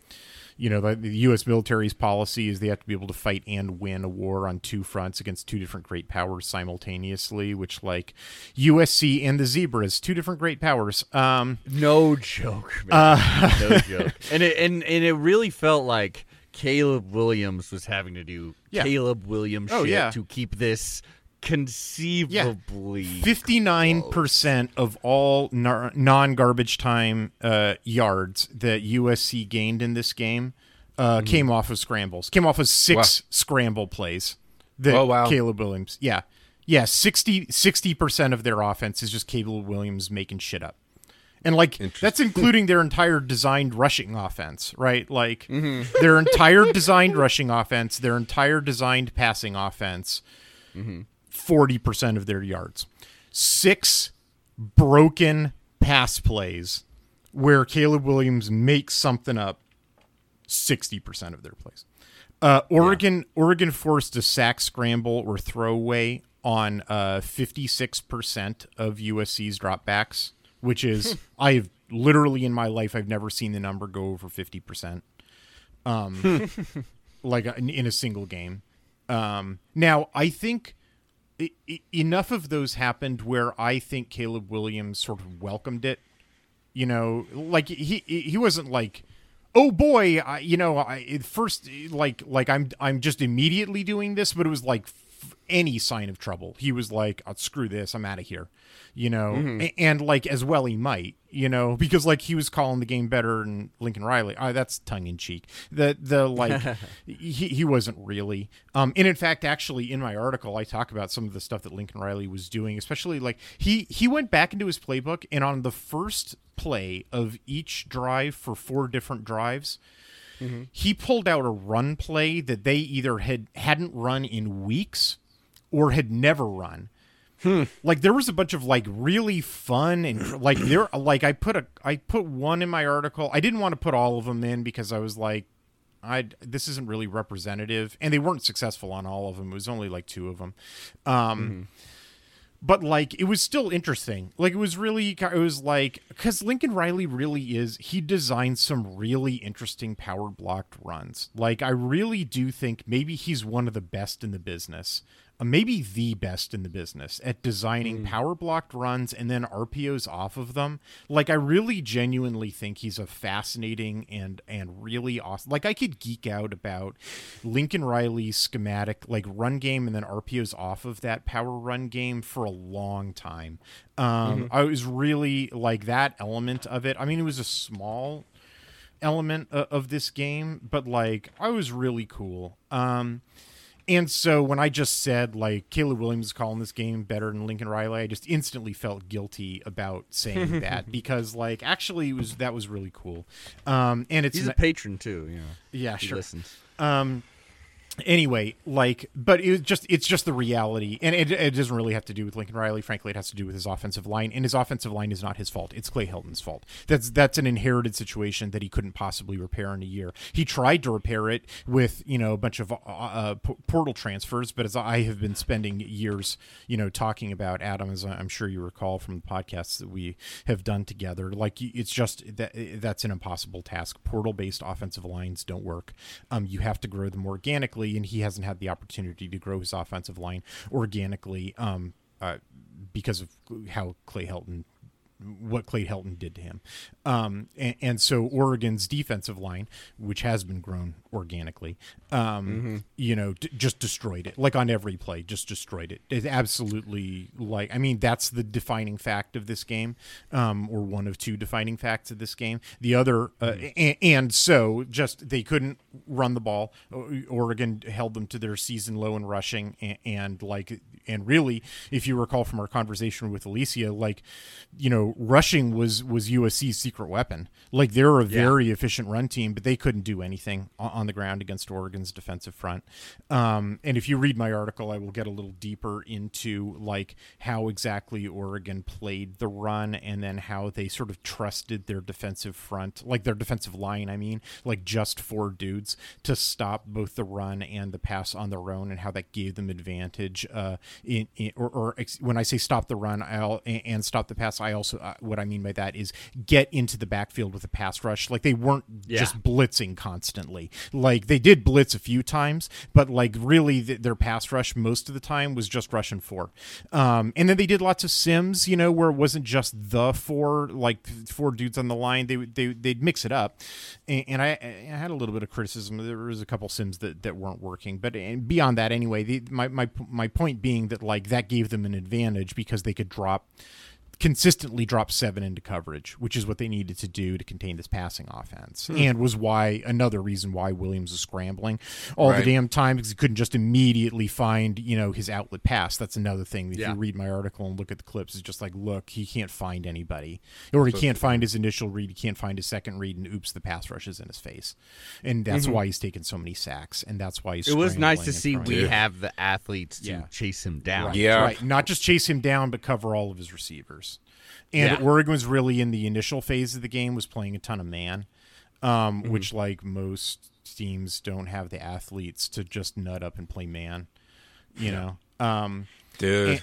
Speaker 5: you know, the, the U.S. military's policy is they have to be able to fight and win a war on two fronts against two different great powers simultaneously, which, like, USC and the Zebras, two different great powers. Um,
Speaker 1: No joke, man. no joke. And it and, and it really felt like Caleb Williams was having to do
Speaker 5: Yeah.
Speaker 1: Caleb Williams
Speaker 5: Oh,
Speaker 1: shit
Speaker 5: yeah.
Speaker 1: to keep this conceivably
Speaker 5: Fifty-nine percent of all non-garbage time uh, yards that USC gained in this game uh,
Speaker 2: Mm-hmm.
Speaker 5: came off of scrambles. Came off of six scramble plays. That
Speaker 2: Oh, wow.
Speaker 5: Caleb Williams, yeah, yeah, 60 percent of their offense is just Caleb Williams making shit up. And like that's including their entire designed rushing offense, right? Like
Speaker 2: Mm-hmm.
Speaker 5: their entire designed rushing offense, their entire designed passing offense,
Speaker 2: Mm-hmm.
Speaker 5: 40% of their yards. Six broken pass plays where Caleb Williams makes something up 60% of their plays. Uh, Oregon Oregon forced a sack scramble or throwaway on uh, 56% of USC's dropbacks, which is I've literally in my life I've never seen the number go over 50%. Um like in, in a single game. Um, now, I think i i enough of those happened where I think Caleb Williams sort of welcomed it. You know, like he he wasn't like, oh boy, I, you know, I at first like like I'm I'm just immediately doing this, but it was like any sign of trouble. He was like, oh, screw this, I'm out of here. You know, A- and like as well he might, you know, because like he was calling the game better than Lincoln Riley. Uh, that's tongue in cheek. The the like he he wasn't really. Um, and in fact, actually, in my article, I talk about some of the stuff that Lincoln Riley was doing, especially like he he went back into his playbook and on the first play of each drive for four different drives. He pulled out a run play that they either had hadn't run in weeks or had never run. Like there was a bunch of like really fun and like there like I put a I put one in my article. I didn't want to put all of them in because I was like I this isn't really representative and they weren't successful on all of them. It was only like two of them. Um but like it was still interesting. Like it was really, it was like because Lincoln Riley really is. He designed some really interesting power blocked runs. Like I really do think maybe he's one of the best in the business. Uh, maybe the best in the business at designing power blocked runs and then RPOs off of them. Like I really genuinely think he's a fascinating and and really awesome. Like I could geek out about Lincoln Riley's schematic like run game and then RPOs off of that power run game for a long time. Um I was really like that element of it. I mean it was a small element uh, of this game, but like I was really cool. Um and so when I just said like Caleb Williams is calling this game better than Lincoln Riley, I just instantly felt guilty about saying that because like actually it was that was really cool. Um and it's
Speaker 1: He's a patron too. You know,
Speaker 5: yeah,
Speaker 1: he
Speaker 5: sure.
Speaker 1: listens.
Speaker 5: Um anyway, like but it was just it's just the reality and it, it doesn't really have to do with Lincoln Riley, frankly it has to do with his offensive line and his offensive line is not his fault. It's Clay Helton's fault. That's that's an inherited situation that he couldn't possibly repair in a year. He tried to repair it with, you know, a bunch of uh, uh, portal transfers, but as I have been spending years, you know, talking about Adam as I'm sure you recall from the podcasts that we have done together, like it's just that that's an impossible task. Portal based offensive lines don't work. Um, you have to grow them organically, and he hasn't had the opportunity to grow his offensive line organically um, uh, because of how Clay Helton what Clay Helton did to him. Um, and, and so Oregon's defensive line, which has been grown organically, um, you know, d- just destroyed it. Like on every play, just destroyed it. It absolutely like. I mean, that's the defining fact of this game, um, or one of two defining facts of this game. The other, uh, and, and so just they couldn't run the ball. Oregon held them to their season low in rushing, and, and like, and really, if you recall from our conversation with Alicia, like, you know, rushing was was USC's secret weapon. Like they're a very efficient run team, but they couldn't do anything on, on the ground against Oregon's defensive front. Um, and if you read my article, I will get a little deeper into like how exactly Oregon played the run, and then how they sort of trusted their defensive front, like their defensive line. I mean, like just four dudes to stop both the run and the pass on their own, and how that gave them advantage. Uh, in, in or, or ex- when I say stop the run, I'll and, and stop the pass, I also uh, what I mean by that is get into the backfield with a pass rush. Like they weren't just blitzing constantly. Like they did blitz a few times, but like really th- their pass rush most of the time was just rushing four. Um, and then they did lots of sims, you know, where it wasn't just the four like four dudes on the line. They they they'd mix it up, and, and I, I had a little bit of criticism. There was a couple sims that, that weren't working, but and beyond that, anyway, the, my my my point being that like that gave them an advantage because they could drop consistently drop seven into coverage, which is what they needed to do to contain this passing offense, hmm. and was why another reason why Williams was scrambling all
Speaker 2: Right.
Speaker 5: the damn time because he couldn't just immediately find you know his outlet pass. That's another thing. If
Speaker 1: Yeah.
Speaker 5: you read my article and look at the clips, it's just like look, he can't find anybody, or he can't find his initial read, he can't find his second read, and oops, the pass rush is in his face, and that's mm-hmm. why he's taking so many sacks, and that's why he's.
Speaker 1: It was nice to see we
Speaker 5: him.
Speaker 1: have the athletes to
Speaker 5: Yeah.
Speaker 1: chase him down.
Speaker 5: Right,
Speaker 2: Yeah.
Speaker 5: right. Not just chase him down, but cover all of his receivers. And
Speaker 1: Yeah.
Speaker 5: Oregon was really in the initial phase of the game was playing a ton of man, um,
Speaker 1: Mm-hmm.
Speaker 5: which like most teams don't have the athletes to just nut up and play man. You know, um,
Speaker 2: Dude.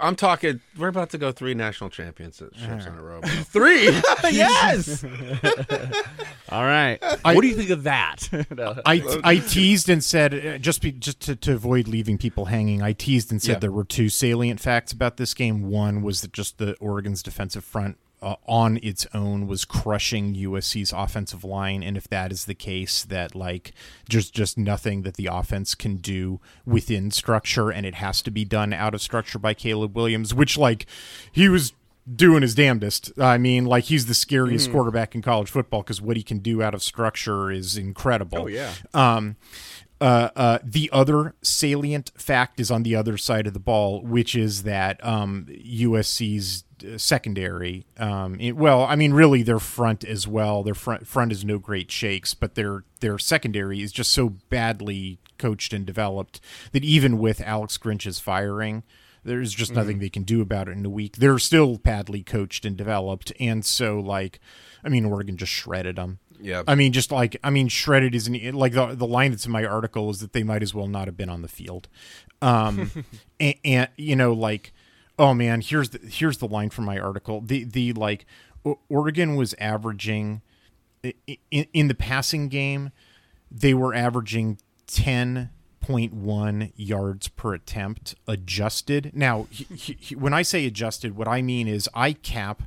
Speaker 5: And-
Speaker 2: I'm talking. We're about to go three national championships in a row.
Speaker 1: Three. yes. All right.
Speaker 5: I-
Speaker 1: what do you think of that?
Speaker 5: I, I teased and said uh, just be, just to, to avoid leaving people hanging. I teased and said
Speaker 2: Yeah.
Speaker 5: there were two salient facts about this game. One was that just the Oregon's defensive front uh, on its own was crushing USC's offensive line, and if that is the case, that like just just nothing that the offense can do within structure, and it has to be done out of structure by Caleb Williams, which like he was doing his damnedest. I mean, like he's the scariest
Speaker 2: Mm.
Speaker 5: quarterback in college football because what he can do out of structure is incredible.
Speaker 1: Oh, yeah.
Speaker 5: Um, uh, uh, the other salient fact is on the other side of the ball, which is that um, USC's uh, secondary. Um, it- well, I mean, really their front as well. Their front front is no great shakes, but their their secondary is just so badly coached and developed that even with Alex Grinch's firing. There's just nothing they can do about it in a week. They're still badly coached and developed, and so like, I mean, Oregon just shredded them.
Speaker 2: Yeah.
Speaker 5: I mean, just like I mean, shredded isn't like the the line that's in my article is that they might as well not have been on the field, um, and, and you know, like oh man, here's the here's the line from my article. The the like O- Oregon was averaging in, in the passing game, they were averaging 10.1 yards per attempt adjusted. Now, he, he- he- when I say adjusted, what I mean is I cap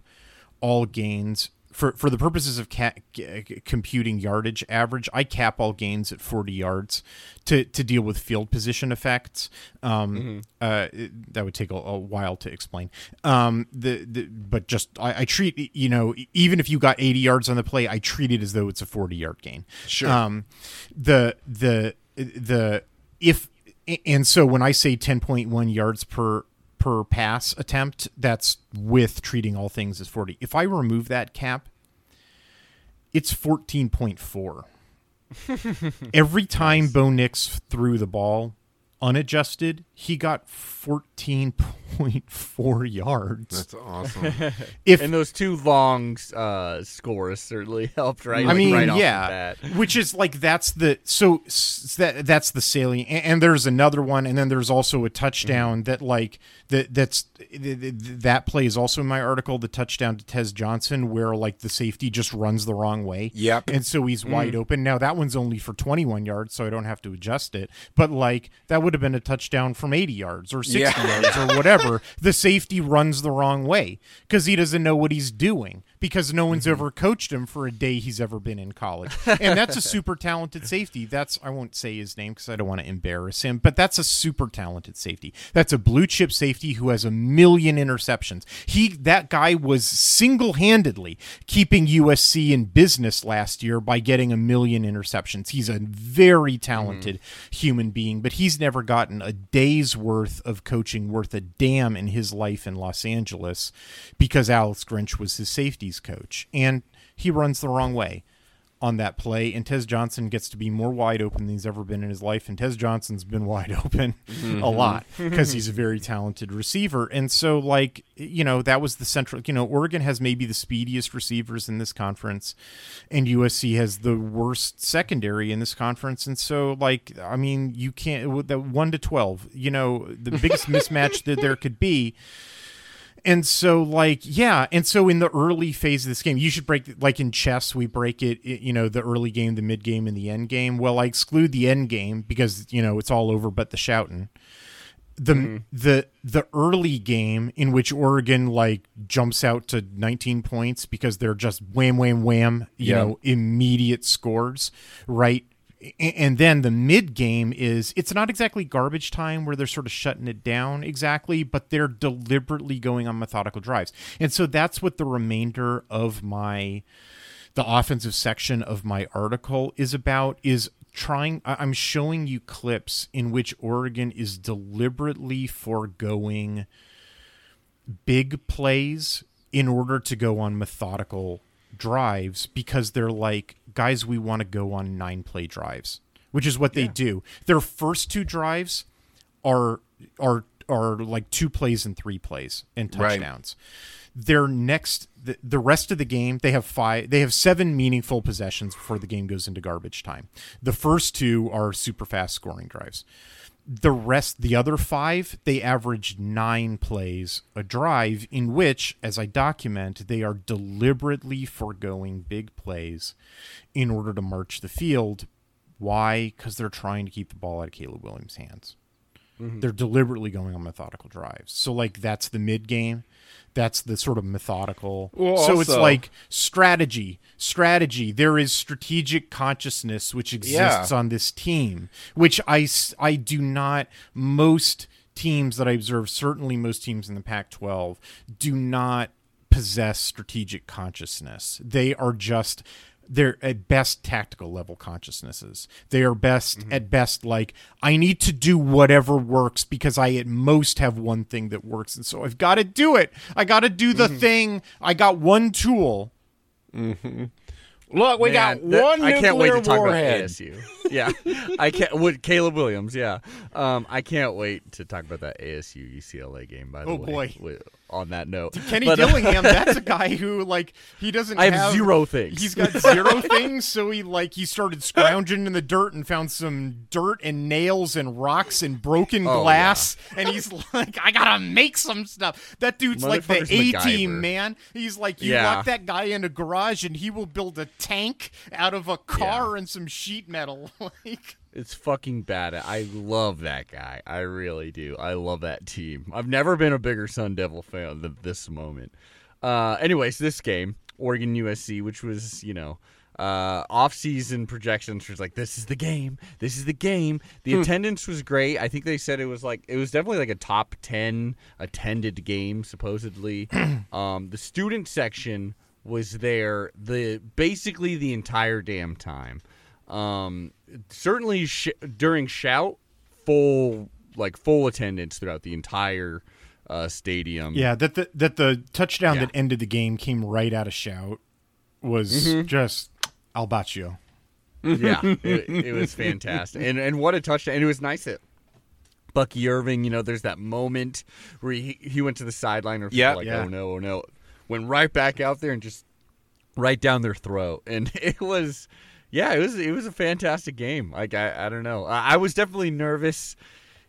Speaker 5: all gains for for the purposes of ca- c- computing yardage average. I cap all gains at 40 yards to to deal with field position effects. Um, uh, it- that would take a, a while to explain. Um, the, the but just I, I treat you know even if you got 80 yards on the play, I treat it as though it's a 40 yard gain.
Speaker 2: Sure.
Speaker 5: Um, the the the if and so when I say 10.1 yards per per pass attempt, that's with treating all things as 40. If I remove that cap, it's 14.4. Every time Bo Nix threw the ball unadjusted, he got 14.4 yards.
Speaker 2: That's awesome.
Speaker 5: If
Speaker 1: And those two long uh, scores certainly helped, right?
Speaker 5: I
Speaker 1: Like,
Speaker 5: mean,
Speaker 1: right off the
Speaker 5: yeah, which is like that's the so s- that that's the salient. And, and there's another one, and then there's also a touchdown
Speaker 1: Mm-hmm.
Speaker 5: that like that that's th- th- that play is also in my article. The touchdown to Tez Johnson, where like the safety just runs the wrong way.
Speaker 2: Yep.
Speaker 5: and so he's wide open. Now that one's only for 21 yards, so I don't have to adjust it. But like that would have been a touchdown from 80 yards or 60
Speaker 2: Yeah.
Speaker 5: yards or whatever. The safety runs the wrong way because he doesn't know what he's doing because no one's mm-hmm. ever coached him for a day he's ever been in college. And that's a super talented safety. That's I won't say his name because I don't want to embarrass him, but that's a super talented safety. That's a blue chip safety who has a million interceptions. He that guy was single-handedly keeping USC in business last year by getting a million interceptions. He's a very talented mm-hmm. human being, but he's never gotten a day's worth of coaching worth a damn in his life in Los Angeles because Alex Grinch was his safeties coach. And he runs the wrong way on that play, and Tez Johnson gets to be more wide open than he's ever been in his life. And Tez Johnson's been wide open a mm-hmm. lot because he's a very talented receiver. And so, like, you know, that was the central, you know, Oregon has maybe the speediest receivers in this conference, and USC has the worst secondary in this conference. And so, like, I mean, you can't, with the one to 12, you know, the biggest mismatch that there could be. And so, like, yeah. And so, in the early phase of this game, you should break, like in chess, we break it, you know, the early game, the mid game, and the end game. Well, I exclude the end game because, you know, it's all over but the shouting. The, mm-hmm. the the early game in which Oregon like jumps out to 19 points because they're just wham wham wham you
Speaker 2: Yeah.
Speaker 5: know immediate scores right and then the mid game is it's not exactly garbage time where they're sort of shutting it down exactly but they're deliberately going on methodical drives. And so that's what the remainder of my the offensive section of my article is about is trying i'm showing you clips in which oregon is deliberately foregoing big plays in order to go on methodical drives because they're like guys we want to go on nine play drives which is what they do. Their first two drives are are are like two plays and three plays and
Speaker 2: Right.
Speaker 5: touchdowns. Their next the, the rest of the game they have five they have seven meaningful possessions before the game goes into garbage time. The first two are super fast scoring drives the rest the other five they average nine plays a drive in which as i document they are deliberately foregoing big plays in order to march the field. Why? Because they're trying to keep the ball out of caleb williams hands Mm-hmm. they're deliberately going on methodical drives. So like that's the mid game. That's the sort of methodical.
Speaker 2: Well,
Speaker 5: so it's like strategy strategy. There is strategic consciousness which exists
Speaker 2: Yeah.
Speaker 5: on this team which I I do not most teams that i observe certainly most teams in the pac 12 do not possess strategic consciousness. They are just they're at best tactical level consciousnesses they are best at best like i need to do whatever works because i at most have one thing that works and so i've got to do it i got to do the thing i got one tool Mhm.
Speaker 2: Look, we
Speaker 1: Man,
Speaker 2: got
Speaker 1: that-
Speaker 2: one
Speaker 1: I can't wait to talk
Speaker 2: warhead.
Speaker 1: about ASU. yeah, I can't. With Caleb Williams, yeah. Um, I can't wait to talk about that ASU UCLA game. By the
Speaker 5: Oh,
Speaker 1: way,
Speaker 5: boy.
Speaker 1: With- on that note,
Speaker 5: Kenny
Speaker 1: But, uh,
Speaker 5: Dillingham, that's a guy who like he doesn't.
Speaker 1: I have zero things.
Speaker 5: He's got zero things, so he like he started scrounging in the dirt and found some dirt and nails and rocks and broken
Speaker 1: Oh,
Speaker 5: glass, and he's like, I gotta make some stuff. That dude's like the A team man. He's like, you
Speaker 1: Yeah.
Speaker 5: lock that guy in a garage, and he will build a tank out of a car and some sheet metal. like,
Speaker 1: It's fucking bad. I love that guy. I really do. I love that team. I've never been a bigger Sun Devil fan than this moment. Uh, anyways, this game, Oregon USC, which was, you know, uh, off-season projections was like, this is the game. This is the game. The attendance was great. I think they said it was like it was definitely like a top ten attended game, supposedly. um, the student section was there the basically the entire damn time. Um, certainly sh- during shout, full like full attendance throughout the entire uh, stadium.
Speaker 5: yeah, that the that the touchdown
Speaker 1: Yeah.
Speaker 5: that ended the game came right out of shout was
Speaker 1: Mm-hmm.
Speaker 5: just al Baccio.
Speaker 1: yeah, it, it was fantastic, and and what a touchdown! And it was nice that Bucky Irving, you know, there's that moment where he he went to the sideline, or people
Speaker 2: Yeah.
Speaker 1: like,
Speaker 5: Yeah.
Speaker 1: oh no, oh no, went right back out there and just right down their throat, and it was, yeah, it was it was a fantastic game. Like I I don't know, I, I was definitely nervous.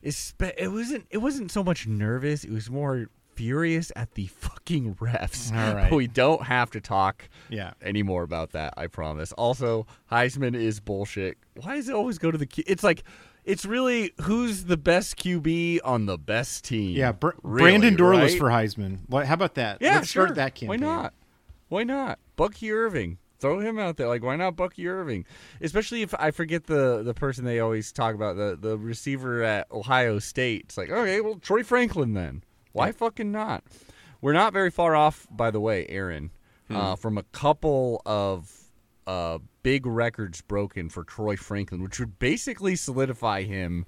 Speaker 1: It wasn't it wasn't so much nervous; it was more furious at the fucking refs.
Speaker 5: All right.
Speaker 1: But we don't have to talk
Speaker 5: Yeah.
Speaker 1: anymore about that. I promise. Also, Heisman is bullshit. Why does it always go to the? Q- it's like, it's really who's the best QB on the best team.
Speaker 5: Yeah, Br-
Speaker 1: Really,
Speaker 5: Brandon Dorlus
Speaker 1: right?
Speaker 5: for Heisman. How about that?
Speaker 1: Yeah,
Speaker 5: Let's
Speaker 1: sure.
Speaker 5: start that campaign.
Speaker 1: Why not? Why not? Bucky Irving. Throw him out there. Like, why not Bucky Irving? Especially if I forget the the person they always talk about, the the receiver at Ohio State. It's like, okay, well, Troy Franklin then. Why fucking not? We're not very far off, by the way, Aaron,
Speaker 5: Hmm.
Speaker 1: uh, from a couple of uh, big records broken for Troy Franklin, which would basically solidify him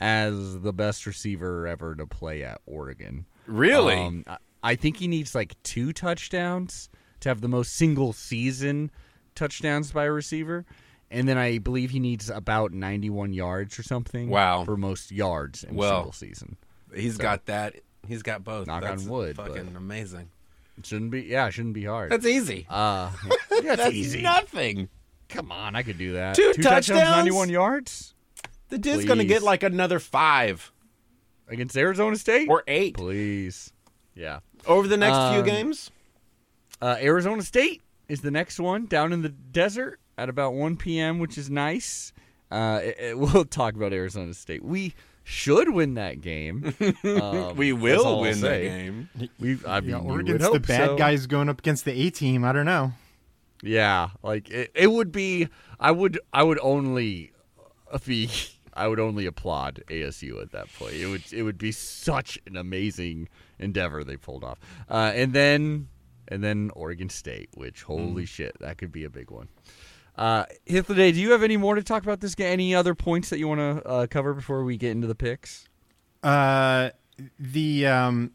Speaker 1: as the best receiver ever to play at Oregon.
Speaker 2: Really?
Speaker 1: Um, I- I think he needs like two touchdowns to have the most single season touchdowns by a receiver. And then I believe he needs about 91 yards or something.
Speaker 2: Wow.
Speaker 1: For most yards in
Speaker 2: Well,
Speaker 1: a single season.
Speaker 2: He's got that. He's got both.
Speaker 1: Knock
Speaker 2: That's
Speaker 1: on wood,
Speaker 2: Fucking amazing.
Speaker 1: It shouldn't be, yeah, it shouldn't be hard.
Speaker 2: That's easy.
Speaker 1: uh, yeah,
Speaker 2: That's
Speaker 1: easy.
Speaker 2: nothing.
Speaker 1: Come on, I could do that.
Speaker 2: Two
Speaker 1: touchdowns,
Speaker 2: touchdowns?
Speaker 1: 91 yards
Speaker 2: The dude's gonna get like another five
Speaker 1: against Arizona State?
Speaker 2: or eight
Speaker 1: Please. Yeah.
Speaker 2: over the next few
Speaker 1: Um,
Speaker 2: games.
Speaker 1: Uh, Arizona State is the next one down in the desert at about 1 p.m., which is nice. Uh, it- it- we'll talk about Arizona State. We should win that game. Um,
Speaker 2: we will win the
Speaker 1: say.
Speaker 2: game.
Speaker 1: We, I mean,
Speaker 5: Yeah,
Speaker 1: you would
Speaker 5: Oregon's the bad
Speaker 1: so.
Speaker 5: guys going up against the A team. I don't know.
Speaker 1: Yeah, like it, it would be. I would. I would only be. I would only applaud ASU at that point. It would. It would be such an amazing endeavor they pulled off. Uh, and then, and then Oregon State, which holy shit, that could be a big one. Uh, Hythloday, do you have any more to talk about this game? Any other points that you want to uh, cover before we get into the picks?
Speaker 5: Uh, the um.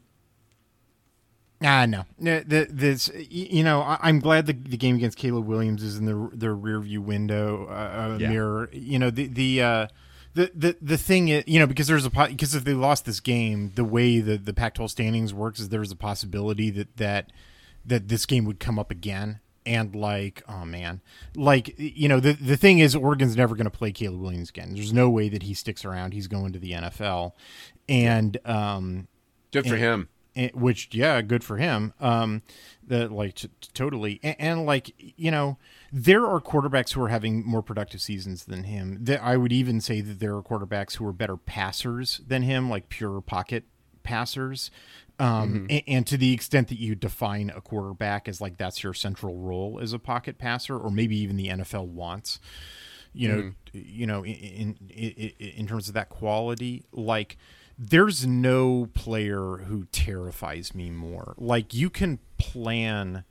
Speaker 5: Ah no, No, the, this you know I, I'm glad the, the game against Caleb Williams is in the the rear view window uh, uh,
Speaker 1: Yeah.
Speaker 5: mirror. You know the the uh, the the the thing is you know because there's a because if they lost this game, the way the the Pac-12 standings works is there's a possibility that that that this game would come up again. And like, oh man, like you know, the the thing is, Oregon's never going to play Caleb Williams again. There's no way that he sticks around. He's going to the NFL, and um,
Speaker 2: Good for
Speaker 5: and-
Speaker 2: him.
Speaker 5: and- which yeah good for him um that like t- totally and, and like you know there are quarterbacks who are having more productive seasons than him that i would even say that there are quarterbacks who are better passers than him like pure pocket passers um a- and, to the extent that you define a quarterback as like that's your central role as a pocket passer or maybe even the nfl wants you know you know in, in in terms of that quality like there's no player who terrifies me more. Like you can plan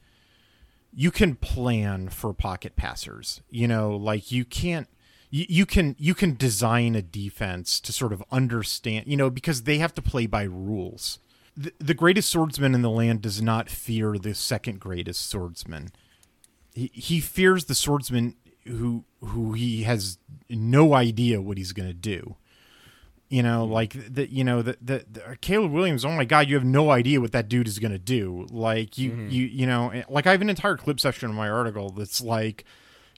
Speaker 5: you can plan for pocket passers you know? Like you can't you can you can design a defense to sort of understand you know because they have to play by rules the, the greatest swordsman in the land does not fear the second greatest swordsman he, he fears the swordsman who who he has no idea what he's going to do. You know, like that. You know that the, the Caleb Williams. Oh my God, you have no idea what that dude is going to do. Like you, you, you know, eh, like I have an entire clip section in my article that's like,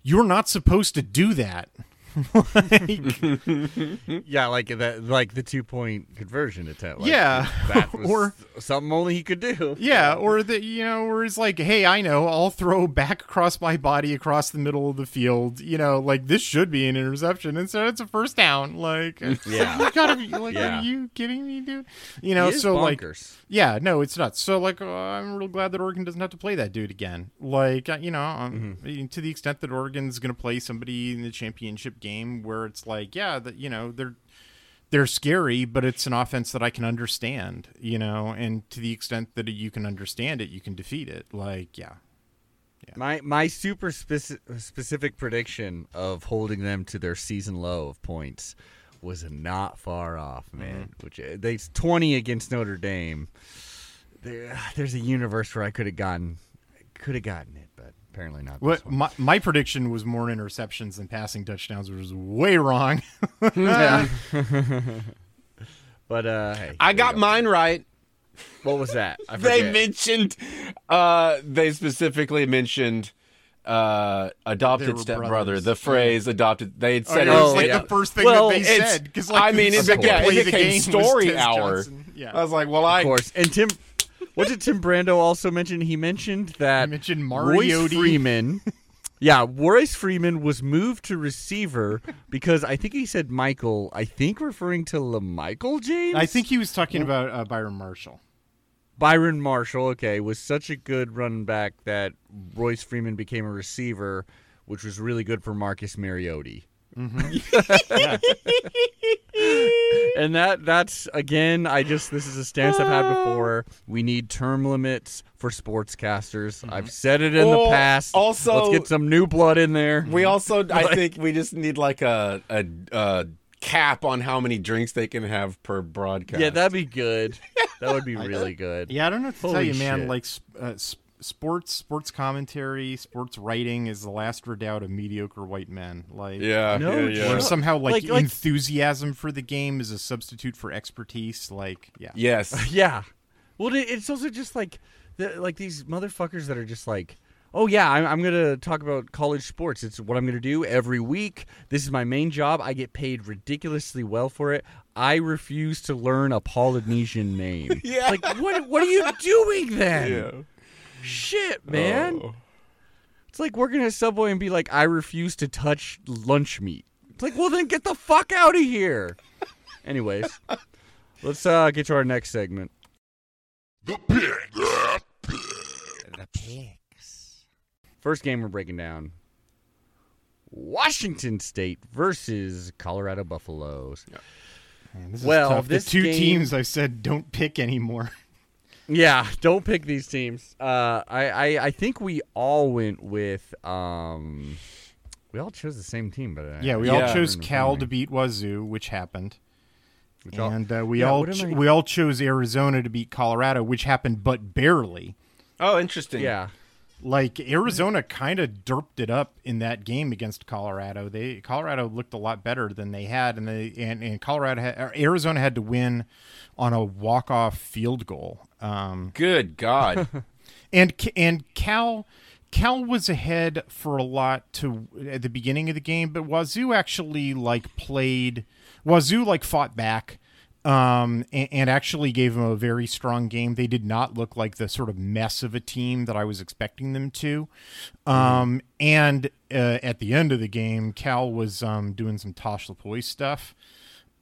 Speaker 5: you're not supposed to do that. like,
Speaker 1: Yeah, like that, like the two point conversion attempt. Like,
Speaker 5: Yeah,
Speaker 1: that was
Speaker 5: or-
Speaker 1: something only he could do.
Speaker 5: Yeah, or the you know, where it's like, hey, I know, I'll throw back across my body across the middle of the field. You know, like this should be an interception, instead it's a first down. Like,
Speaker 1: Yeah.
Speaker 5: you gotta be like,
Speaker 1: Yeah.
Speaker 5: are you kidding me, dude? You know, so like,
Speaker 1: bonkers.
Speaker 5: yeah, no, it's nuts. So like, uh, I'm real glad that Oregon doesn't have to play that dude again. Like, uh, you know, um,
Speaker 1: Mm-hmm.
Speaker 5: to the extent that Oregon's gonna play somebody in the championship game, where it's like, yeah, that you know, they're they're scary, but it's an offense that I can understand, you know, and to the extent that you can understand it, you can defeat it. Like, yeah.
Speaker 1: My my super speci- specific prediction of holding them to their season low of points was not far off, man.
Speaker 5: Mm-hmm.
Speaker 1: Which uh, they twenty against Notre Dame. There, there's a universe where I could have gotten could have gotten it, but apparently not.
Speaker 5: What
Speaker 1: one.
Speaker 5: my, my prediction was more interceptions than passing touchdowns, which was way wrong.
Speaker 1: Yeah. but uh, hey,
Speaker 2: I got
Speaker 1: go.
Speaker 2: mine right.
Speaker 1: What was that? I
Speaker 2: They mentioned, uh, they specifically mentioned uh, adopted
Speaker 5: were
Speaker 2: stepbrother.
Speaker 5: brothers.
Speaker 2: The phrase adopted. They had
Speaker 5: Oh,
Speaker 2: said
Speaker 5: yeah,
Speaker 2: it
Speaker 5: it
Speaker 2: was
Speaker 5: was like
Speaker 2: yeah.
Speaker 5: the first thing
Speaker 1: Well,
Speaker 5: that they said. Because like,
Speaker 2: I mean,
Speaker 5: the
Speaker 2: it
Speaker 5: second
Speaker 2: became,
Speaker 5: play
Speaker 2: it
Speaker 5: the
Speaker 2: became
Speaker 5: game
Speaker 2: story hour.
Speaker 5: Johnson. Yeah.
Speaker 2: I was like, well, I
Speaker 1: of course. And Tim, what did Tim Brando also mention? He mentioned that
Speaker 5: He mentioned
Speaker 1: Royce. Freeman. Yeah, Royce Freeman was moved to receiver because I think he said Michael. I think referring to LaMichael James.
Speaker 5: I think he was talking about uh, Byron Marshall.
Speaker 1: Byron Marshall. Okay, was such a good running back that Royce Freeman became a receiver, which was really good for Marcus Mariota. Mm-hmm. and that that's again i just this is a stance i've had before. We need term limits for sportscasters. Mm-hmm. I've said it in
Speaker 2: Well,
Speaker 1: the past.
Speaker 2: also-
Speaker 1: let's get some new blood in there.
Speaker 2: We also, I think, we just need like a a, a cap on how many drinks they can have per broadcast.
Speaker 1: yeah that'd be good. That would be uh, really good.
Speaker 5: Yeah, I don't know what to tell
Speaker 1: Holy
Speaker 5: you, man.
Speaker 1: shit.
Speaker 5: Like uh, s- sports, sports commentary, sports writing is the last redoubt of mediocre white men. Like,
Speaker 2: yeah,
Speaker 1: No,
Speaker 2: yeah, yeah.
Speaker 1: Sure.
Speaker 5: somehow like,
Speaker 1: Like- like-
Speaker 5: enthusiasm for the game is a substitute for expertise. Like, yeah.
Speaker 2: yes.
Speaker 1: yeah well it's also just like the, like these motherfuckers that are just like oh yeah I'm, I'm gonna talk about college sports it's what i'm gonna do every week this is my main job i get paid ridiculously well for it i refuse to learn a polynesian name
Speaker 2: Yeah.
Speaker 1: like what what are you doing then
Speaker 2: Yeah.
Speaker 1: Shit man
Speaker 2: Oh.
Speaker 1: it's like working at subway and be like i refuse to touch lunch meat it's like well then get the fuck out of here anyways let's uh get to our next segment The pig. The pigs. First game we're breaking down Washington State versus Colorado Buffaloes.
Speaker 5: Man, this is
Speaker 1: Well,
Speaker 5: tough.
Speaker 1: this
Speaker 5: the two
Speaker 1: game-
Speaker 5: teams I said don't pick anymore.
Speaker 1: Yeah, don't pick these teams. Uh, I, I I think we all went with um, we all chose the same team, but I,
Speaker 5: Yeah, we
Speaker 2: Yeah.
Speaker 5: all chose Cal to beat Wazoo, which happened.
Speaker 1: Which all-
Speaker 5: and uh, we
Speaker 1: Yeah,
Speaker 5: all ch-
Speaker 1: I-
Speaker 5: we all chose Arizona to beat Colorado, which happened, but barely.
Speaker 2: Oh, interesting.
Speaker 1: yeah,
Speaker 5: Like Arizona kind of derped it up in that game against Colorado. They Colorado looked a lot better than they had, and they and, and Colorado had, Arizona had to win on a walk off field goal. Um,
Speaker 2: Good God.
Speaker 5: and and Cal Cal was ahead for a lot to at the beginning of the game, but Wazoo actually like played Wazoo like fought back um and, and actually gave them a very strong game. They did not look like the sort of mess of a team that I was expecting them to. Um and uh, at the end of the game, Cal was um doing some Tosh Lupoi stuff.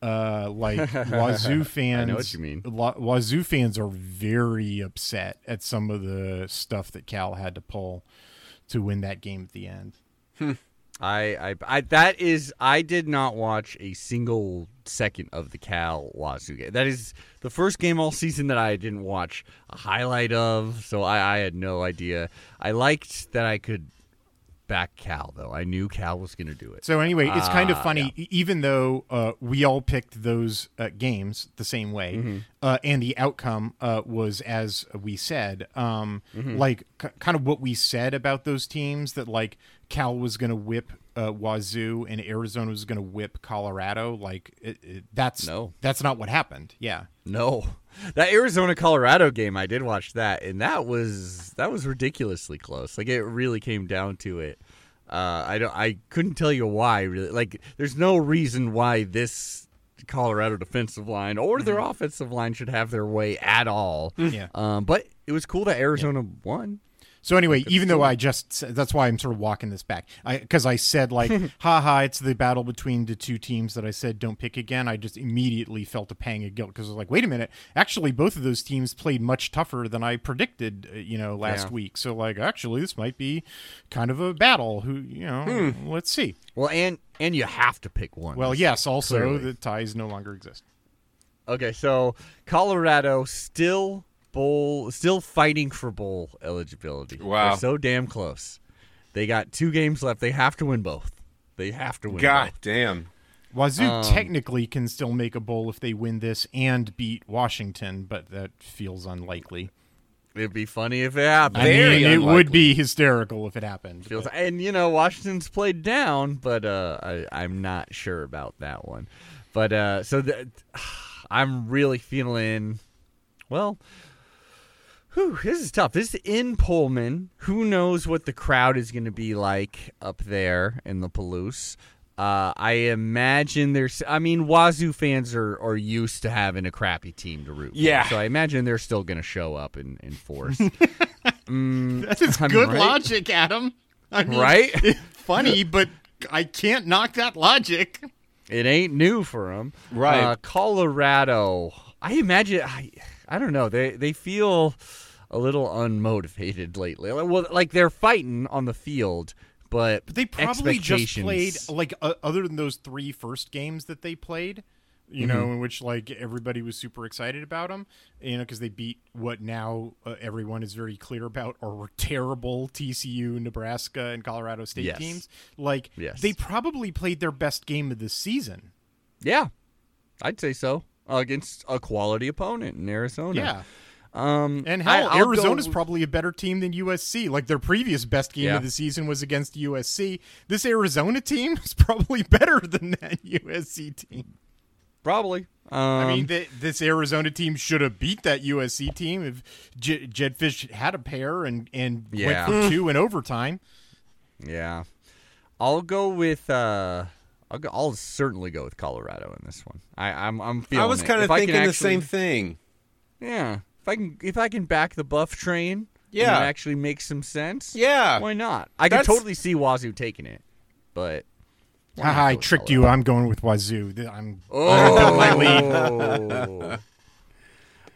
Speaker 5: Uh, like Wazoo fans, I know
Speaker 1: what you mean.
Speaker 5: Wazoo fans are very upset at some of the stuff that Cal had to pull to win that game at the end.
Speaker 1: I, I I that is I did not watch a single second of the Cal Wazoo game. That is the first game all season that I didn't watch a highlight of, so I, I had no idea. I liked that I could back Cal though. I knew Cal was going to do it.
Speaker 5: So anyway, it's kind of
Speaker 1: Ah,
Speaker 5: funny, e- even though uh, we all picked those uh, games the same way,
Speaker 1: Mm-hmm.
Speaker 5: uh, and the outcome uh, was as we said. Um,
Speaker 1: Mm-hmm.
Speaker 5: Like k- kind of what we said about those teams that like Cal was going to whip uh, Wazoo and Arizona was going to whip Colorado. Like it, it, that's
Speaker 1: No.
Speaker 5: that's not what happened. Yeah,
Speaker 1: No, that Arizona Colorado game, I did watch that, and that was that was ridiculously close. Like it really came down to it. Uh, I don't, I couldn't tell you why. Really, like there's no reason why this Colorado defensive line or their offensive line should have their way at all.
Speaker 5: yeah.
Speaker 1: Um, but it was cool that Arizona won.
Speaker 5: So anyway, even though I just said- that's why I'm sort of walking this back, because I, said like, haha, it's the battle between the two teams that I said don't pick again. I just immediately felt a pang of guilt because I was like, wait a minute, actually both of those teams played much tougher than I predicted, uh, you know, last
Speaker 1: Yeah.
Speaker 5: week. So like, actually, this might be kind of a battle. Who you know, let's see.
Speaker 1: Well, and and you have to pick one.
Speaker 5: Well, yes, also
Speaker 1: Clearly.
Speaker 5: the ties no longer exist.
Speaker 1: Okay, so Colorado still bowl, still fighting for bowl eligibility.
Speaker 2: Wow.
Speaker 1: They're so damn close. They got two games left. They have to win both. They have to win.
Speaker 2: God
Speaker 1: both.
Speaker 2: damn.
Speaker 5: Wazoo
Speaker 1: Um,
Speaker 5: technically can still make a bowl if they win this and beat Washington, but that feels unlikely.
Speaker 1: It'd be funny if it happened.
Speaker 5: I mean, it would be hysterical if it happened.
Speaker 1: Feels,
Speaker 5: but-
Speaker 1: and you know Washington's played down, but uh, I, I'm not sure about that one. But uh, so the, I'm really feeling well. Whew, this is tough. This is in Pullman. Who knows what the crowd is going to be like up there in the Palouse? Uh, I imagine there's. I mean, Wazoo fans are, are used to having a crappy team to root. for,
Speaker 2: Yeah.
Speaker 1: So I imagine they're still going to show up in, in force. Mm,
Speaker 5: That is
Speaker 1: I mean,
Speaker 5: good
Speaker 1: right?
Speaker 5: logic, Adam. I mean,
Speaker 1: Right?
Speaker 5: funny, but I can't knock that logic.
Speaker 1: It ain't new for them,
Speaker 2: Right.
Speaker 1: Uh, Colorado, I imagine. I, I don't know. They they feel a little unmotivated lately. Well, like they're fighting on the field, but
Speaker 5: But they probably just played like uh, other than those three first games that they played. You
Speaker 1: Mm-hmm.
Speaker 5: know, in which like everybody was super excited about them. You know, because they beat what now uh, everyone is very clear about are terrible TCU, Nebraska, and Colorado State
Speaker 1: Yes.
Speaker 5: teams. Like
Speaker 1: Yes.
Speaker 5: they probably played their best game of the season.
Speaker 1: Yeah, I'd say so against a quality opponent in Arizona.
Speaker 5: Yeah.
Speaker 1: Um,
Speaker 5: And
Speaker 1: I-
Speaker 5: hell,
Speaker 1: I'll go
Speaker 5: Arizona's probably a better team than USC. Like their previous best game
Speaker 1: Yeah.
Speaker 5: of the season was against USC. This Arizona team is probably better than that USC team.
Speaker 1: probably. Um,
Speaker 5: I mean, th- this Arizona team should have beat that USC team if J- Jedd Fisch had a pair and and
Speaker 1: Yeah.
Speaker 5: went for two in overtime.
Speaker 1: yeah, I'll go with. Uh, I'll go, I'll certainly go with Colorado in this one. I, I'm I'm feeling.
Speaker 2: I was kind of
Speaker 1: If I can
Speaker 2: thinking the same thing.
Speaker 1: Yeah, if I can if I can back the buff train,
Speaker 2: Yeah.
Speaker 1: and it actually makes some sense.
Speaker 2: Yeah.
Speaker 1: why not? I can totally see Wazoo taking it, but why not
Speaker 5: Haha, I tricked you. I'm going with Wazoo. I'm
Speaker 1: Oh,
Speaker 5: my lead.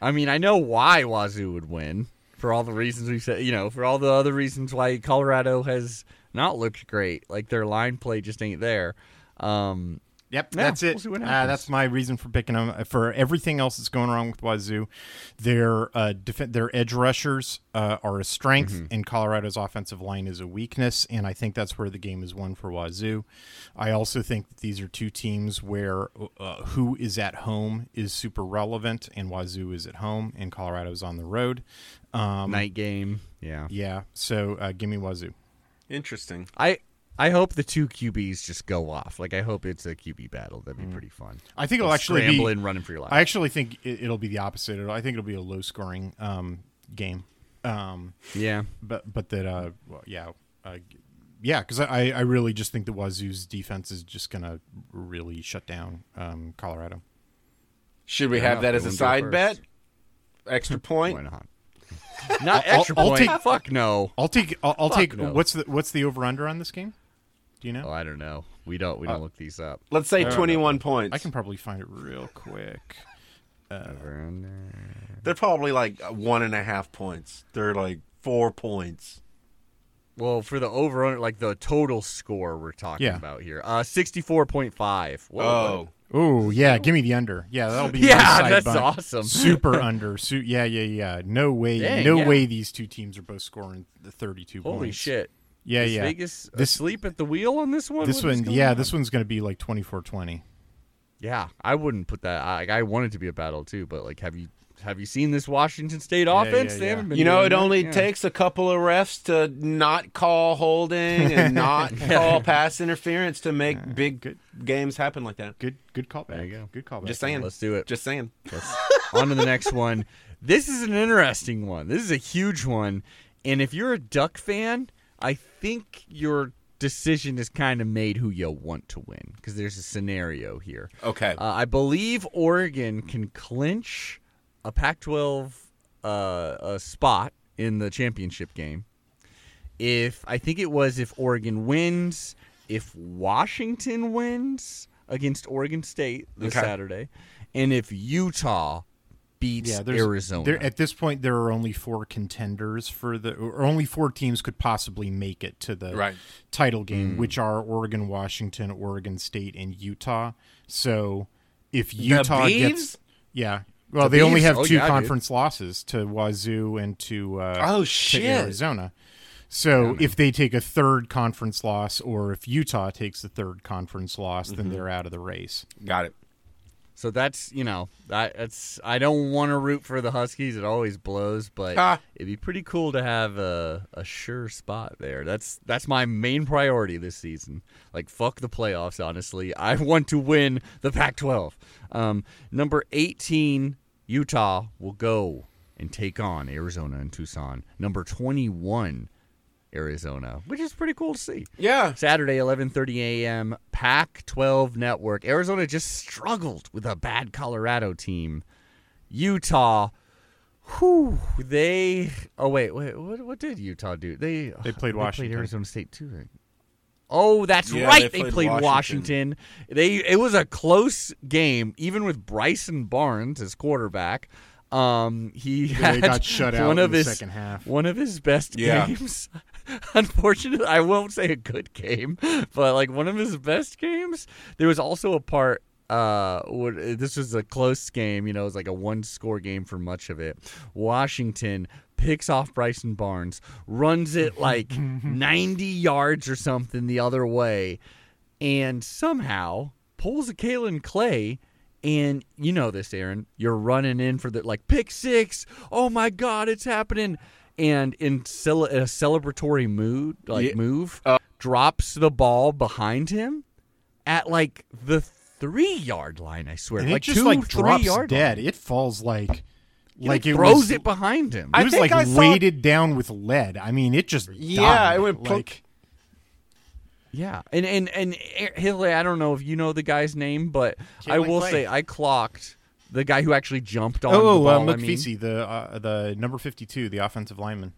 Speaker 1: I mean, I know why Wazoo would win for all the reasons we said. You know, for all the other reasons why Colorado has not looked great. Like their line play just ain't there. Um,
Speaker 5: Yep,
Speaker 1: Yeah,
Speaker 5: that's it.
Speaker 1: we'll
Speaker 5: uh, that's my reason for picking them. For everything else that's going wrong with Wazoo, their uh, def- their edge rushers uh, are a strength,
Speaker 1: Mm-hmm.
Speaker 5: and Colorado's offensive line is a weakness. And I think that's where the game is won for Wazoo. I also think that these are two teams where uh, who is at home is super relevant, and Wazoo is at home, and Colorado's on the road. Um,
Speaker 1: night game. Yeah.
Speaker 5: Yeah, so uh, give me Wazoo.
Speaker 2: Interesting.
Speaker 1: I I hope the two QBs just go off. Like I hope it's a QB battle. That'd be
Speaker 5: Mm.
Speaker 1: pretty fun.
Speaker 5: I think it'll actually be
Speaker 1: scrambling, running for your life.
Speaker 5: I actually think it, it'll be the opposite. It'll, I think it'll be a low scoring um, game. Um,
Speaker 1: yeah.
Speaker 5: but but that uh well, yeah uh, yeah because I I really just think the Wazoo's defense is just gonna really shut down um, Colorado.
Speaker 2: Should we
Speaker 1: Fair
Speaker 2: have
Speaker 1: enough.
Speaker 2: that as a
Speaker 1: wants to go
Speaker 2: side bet? Extra point?
Speaker 1: Why not? Not
Speaker 5: I'll-
Speaker 1: extra
Speaker 5: I'll
Speaker 1: point.
Speaker 5: take-
Speaker 1: Fuck no.
Speaker 5: I'll take I'll, I'll take
Speaker 1: no.
Speaker 5: what's the what's the over under on this game? Do you know?
Speaker 1: Oh, I don't know. We don't. We don't look these up.
Speaker 2: Let's say
Speaker 5: Uh,
Speaker 2: 21 points.
Speaker 5: I can probably find it real quick.
Speaker 2: They're probably like one and a half points. They're like four points.
Speaker 1: Well, for the over under, like the total score we're talking
Speaker 5: Yeah.
Speaker 1: about here, uh, sixty-four point five.
Speaker 2: Oh.
Speaker 5: Oh yeah, give me the under. Yeah, that'll be my
Speaker 1: Yeah,
Speaker 5: side
Speaker 1: that's
Speaker 5: bunt.
Speaker 1: awesome.
Speaker 5: Super under. Su- yeah, yeah, yeah. No way.
Speaker 1: Dang,
Speaker 5: no
Speaker 1: yeah.
Speaker 5: way. These two teams are both scoring the thirty-two
Speaker 1: Holy
Speaker 5: points.
Speaker 1: shit!
Speaker 5: Yeah,
Speaker 1: Is
Speaker 5: yeah.
Speaker 1: Vegas
Speaker 5: This-
Speaker 1: asleep at the wheel on this one.
Speaker 5: This
Speaker 1: What is
Speaker 5: one, yeah,
Speaker 1: on?
Speaker 5: this one's going to be like 24-20.
Speaker 1: Yeah, I wouldn't put that. I, I want it to be a battle too, but like, have you have you seen this Washington State offense?
Speaker 5: yeah,
Speaker 1: They
Speaker 5: yeah.
Speaker 1: haven't been
Speaker 2: You know,
Speaker 1: doing
Speaker 2: it
Speaker 1: that.
Speaker 2: only
Speaker 1: Yeah.
Speaker 2: takes a couple of refs to not call holding and not call pass interference to make big games happen like that.
Speaker 5: Good, good callback.
Speaker 1: There you go.
Speaker 5: Good callback.
Speaker 2: Just saying.
Speaker 1: Let's do it.
Speaker 2: Just saying.
Speaker 1: Let's- on to the next one. This is an interesting one. This is a huge one. And if you're a Duck fan, I think your decision is kind of made who you want to win because there's a scenario here.
Speaker 2: Okay.
Speaker 1: Uh, I believe Oregon can clinch a Pac-12 uh, a spot in the championship game. If I think it was if Oregon wins, if Washington wins against Oregon State this
Speaker 2: Okay.
Speaker 1: Saturday, and if Utah beats
Speaker 5: yeah, there's,
Speaker 1: Arizona.
Speaker 5: There, at this point, there are only four contenders for the, or only four teams could possibly make it to the
Speaker 2: Right.
Speaker 5: title game, which are Oregon, Washington, Oregon State, and Utah. So if Utah
Speaker 2: Beavs?
Speaker 5: gets, yeah, well,
Speaker 1: The
Speaker 5: they only have
Speaker 1: Oh,
Speaker 5: two
Speaker 1: yeah, dude.
Speaker 5: conference losses to Wazoo and to uh,
Speaker 2: Oh,
Speaker 5: to
Speaker 2: shit.
Speaker 5: Arizona. So if they take a third conference loss, or if Utah takes the third conference loss,
Speaker 1: Mm-hmm.
Speaker 5: then they're out of the race.
Speaker 2: Got it.
Speaker 1: So that's you know that, that's I don't want to root for the Huskies. It always blows, but
Speaker 2: Ah.
Speaker 1: it'd be pretty cool to have a, a sure spot there. That's that's my main priority this season. Like fuck the playoffs. Honestly, I want to win the Pac-12. Um, number 18, Utah will go and take on Arizona and Tucson. Number 21, Arizona, which is pretty cool to see.
Speaker 2: Yeah.
Speaker 1: Saturday, 11:30 a.m. Pac-12 Network. Arizona just struggled with a bad Colorado team. Utah, whew, they. Oh wait, wait. What, what did Utah do? They
Speaker 5: They played Washington.
Speaker 1: Arizona State too. right? Oh, that's
Speaker 2: Yeah,
Speaker 1: right.
Speaker 2: they
Speaker 1: They
Speaker 2: played
Speaker 1: played,
Speaker 2: Washington.
Speaker 1: Washington. They it was a close game, even with Bryson Barnes as quarterback. Um, he
Speaker 5: They
Speaker 1: had
Speaker 5: got shut out
Speaker 1: one
Speaker 5: in
Speaker 1: of
Speaker 5: the
Speaker 1: his
Speaker 5: second half.
Speaker 1: one of his best
Speaker 2: Yeah.
Speaker 1: games. Unfortunately, I won't say a good game, but like one of his best games. There was also a part. Uh, what, this was a close game. You know, it was like a one-score game for much of it. Washington picks off Bryson Barnes, runs it like 90 yards or something the other way, and somehow pulls a Kalen Clay. And you know this, Aaron. You're running in for the like pick six. Oh my God, it's happening! And in cele- a celebratory mood, like
Speaker 2: Yeah.
Speaker 1: move,
Speaker 2: Uh.
Speaker 1: drops the ball behind him at like the three yard line. I swear,
Speaker 5: And
Speaker 1: like
Speaker 5: it just
Speaker 1: two,
Speaker 5: like
Speaker 1: three
Speaker 5: drops
Speaker 1: yard
Speaker 5: dead.
Speaker 1: line.
Speaker 5: It falls like
Speaker 1: He,
Speaker 5: like it
Speaker 1: throws
Speaker 5: was,
Speaker 1: it behind him.
Speaker 5: It
Speaker 2: I
Speaker 5: was like
Speaker 2: I saw-
Speaker 5: weighted down with lead. I mean, it just
Speaker 2: Yeah,
Speaker 5: died.
Speaker 2: it went
Speaker 5: like
Speaker 2: plunk.
Speaker 1: Yeah, and and and Hillary, I don't know if you know the guy's name, but I
Speaker 5: Kalen
Speaker 1: will
Speaker 5: Clay.
Speaker 1: say I clocked the guy who actually jumped on
Speaker 5: oh,
Speaker 1: the
Speaker 5: uh,
Speaker 1: ball. I mean.
Speaker 5: The uh, the number fifty two, the offensive lineman.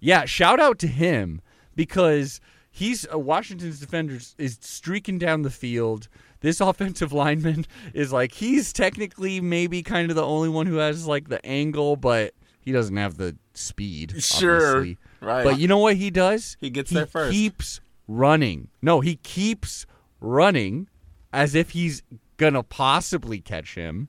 Speaker 1: Yeah, shout out to him because he's uh, Washington's defenders is streaking down the field. This offensive lineman is like he's technically maybe kind of the only one who has like the angle, but he doesn't have the speed.
Speaker 2: Sure,
Speaker 1: obviously.
Speaker 2: right.
Speaker 1: But you know what he does?
Speaker 2: He gets there first.
Speaker 1: Keeps running. No, he keeps running as if he's gonna possibly catch him.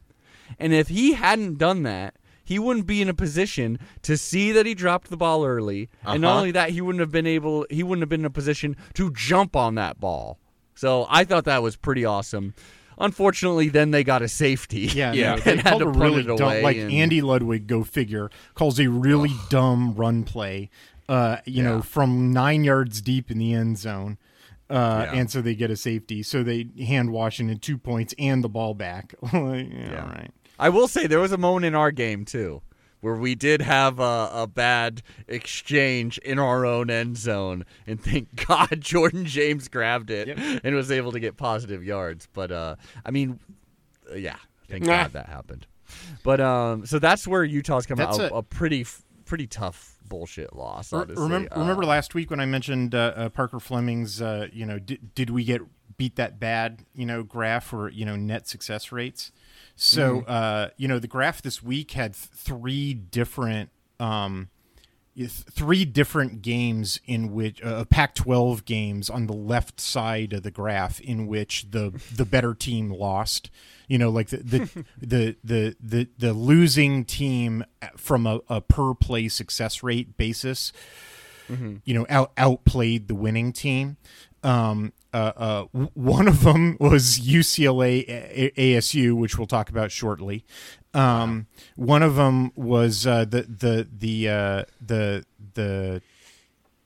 Speaker 1: And if he hadn't done that, he wouldn't be in a position to see that he dropped the ball early. And not
Speaker 2: Uh-huh.
Speaker 1: only that, he wouldn't have been able he wouldn't have been in a position to jump on that ball. So I thought that was pretty awesome. Unfortunately, then they got a safety.
Speaker 5: Yeah,
Speaker 2: Yeah.
Speaker 5: no, they
Speaker 1: And had
Speaker 5: called
Speaker 1: to
Speaker 5: a really
Speaker 1: it
Speaker 5: dumb, like
Speaker 1: and-
Speaker 5: Andy Ludwig, go figure, calls a really dumb run play. Uh, you know, from nine yards deep in the end zone. Uh,
Speaker 1: Yeah.
Speaker 5: and so they get a safety. So they hand Washington two points and the ball back. Like, yeah, all right.
Speaker 1: I will say there was a moment in our game too where we did have a, a bad exchange in our own end zone, and thank God Jordan James grabbed it and was able to get positive yards. But uh, I mean, uh, yeah, thank
Speaker 2: Nah.
Speaker 1: God that happened. But um, so that's where Utah's coming
Speaker 5: That's
Speaker 1: out
Speaker 5: a-
Speaker 1: a, pretty f- pretty tough bullshit loss. Honestly.
Speaker 5: remember,
Speaker 1: Uh,
Speaker 5: remember last week when I mentioned uh, uh, Parker Fleming's, uh, you know, did, did we get beat that bad, you know, graph for, you know, net success rates? So,
Speaker 1: Mm-hmm.
Speaker 5: uh, you know, the graph this week had th- three different, um, three different games in which uh, Pac-12 games on the left side of the graph in which the the better team lost. You know, like the the the the the, the losing team from a, a per play success rate basis. You know, out outplayed the winning team. Um, uh, uh, one of them was UCLA A- ASU, which we'll talk about shortly. Um, One of them was uh, the the the uh, the the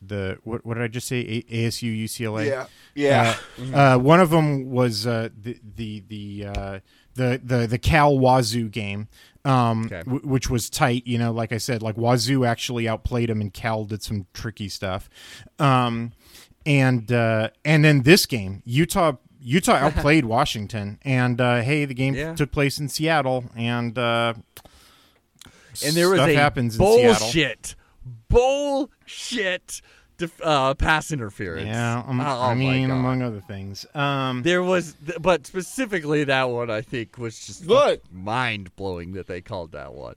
Speaker 5: the what, what did I just say? A- ASU UCLA.
Speaker 2: yeah.
Speaker 5: Uh, one of them was uh, the the the, uh, the the the Cal Wazoo game, um,
Speaker 1: Okay.
Speaker 5: w- which was tight. You know, like I said, like Wazoo actually outplayed them, and Cal did some tricky stuff. Um, and uh, and then this game, Utah Utah outplayed Washington, and uh, hey, the game
Speaker 1: Yeah.
Speaker 5: took place in Seattle, and uh,
Speaker 1: and there was
Speaker 5: stuff
Speaker 1: a
Speaker 5: happens in Seattle.
Speaker 1: bullshit, bullshit def- uh, pass interference.
Speaker 5: Yeah, um,
Speaker 1: Oh,
Speaker 5: I mean, among other things. Um,
Speaker 1: There was, th- but specifically that one, I think was just
Speaker 2: Look.
Speaker 1: mind blowing that they called that one.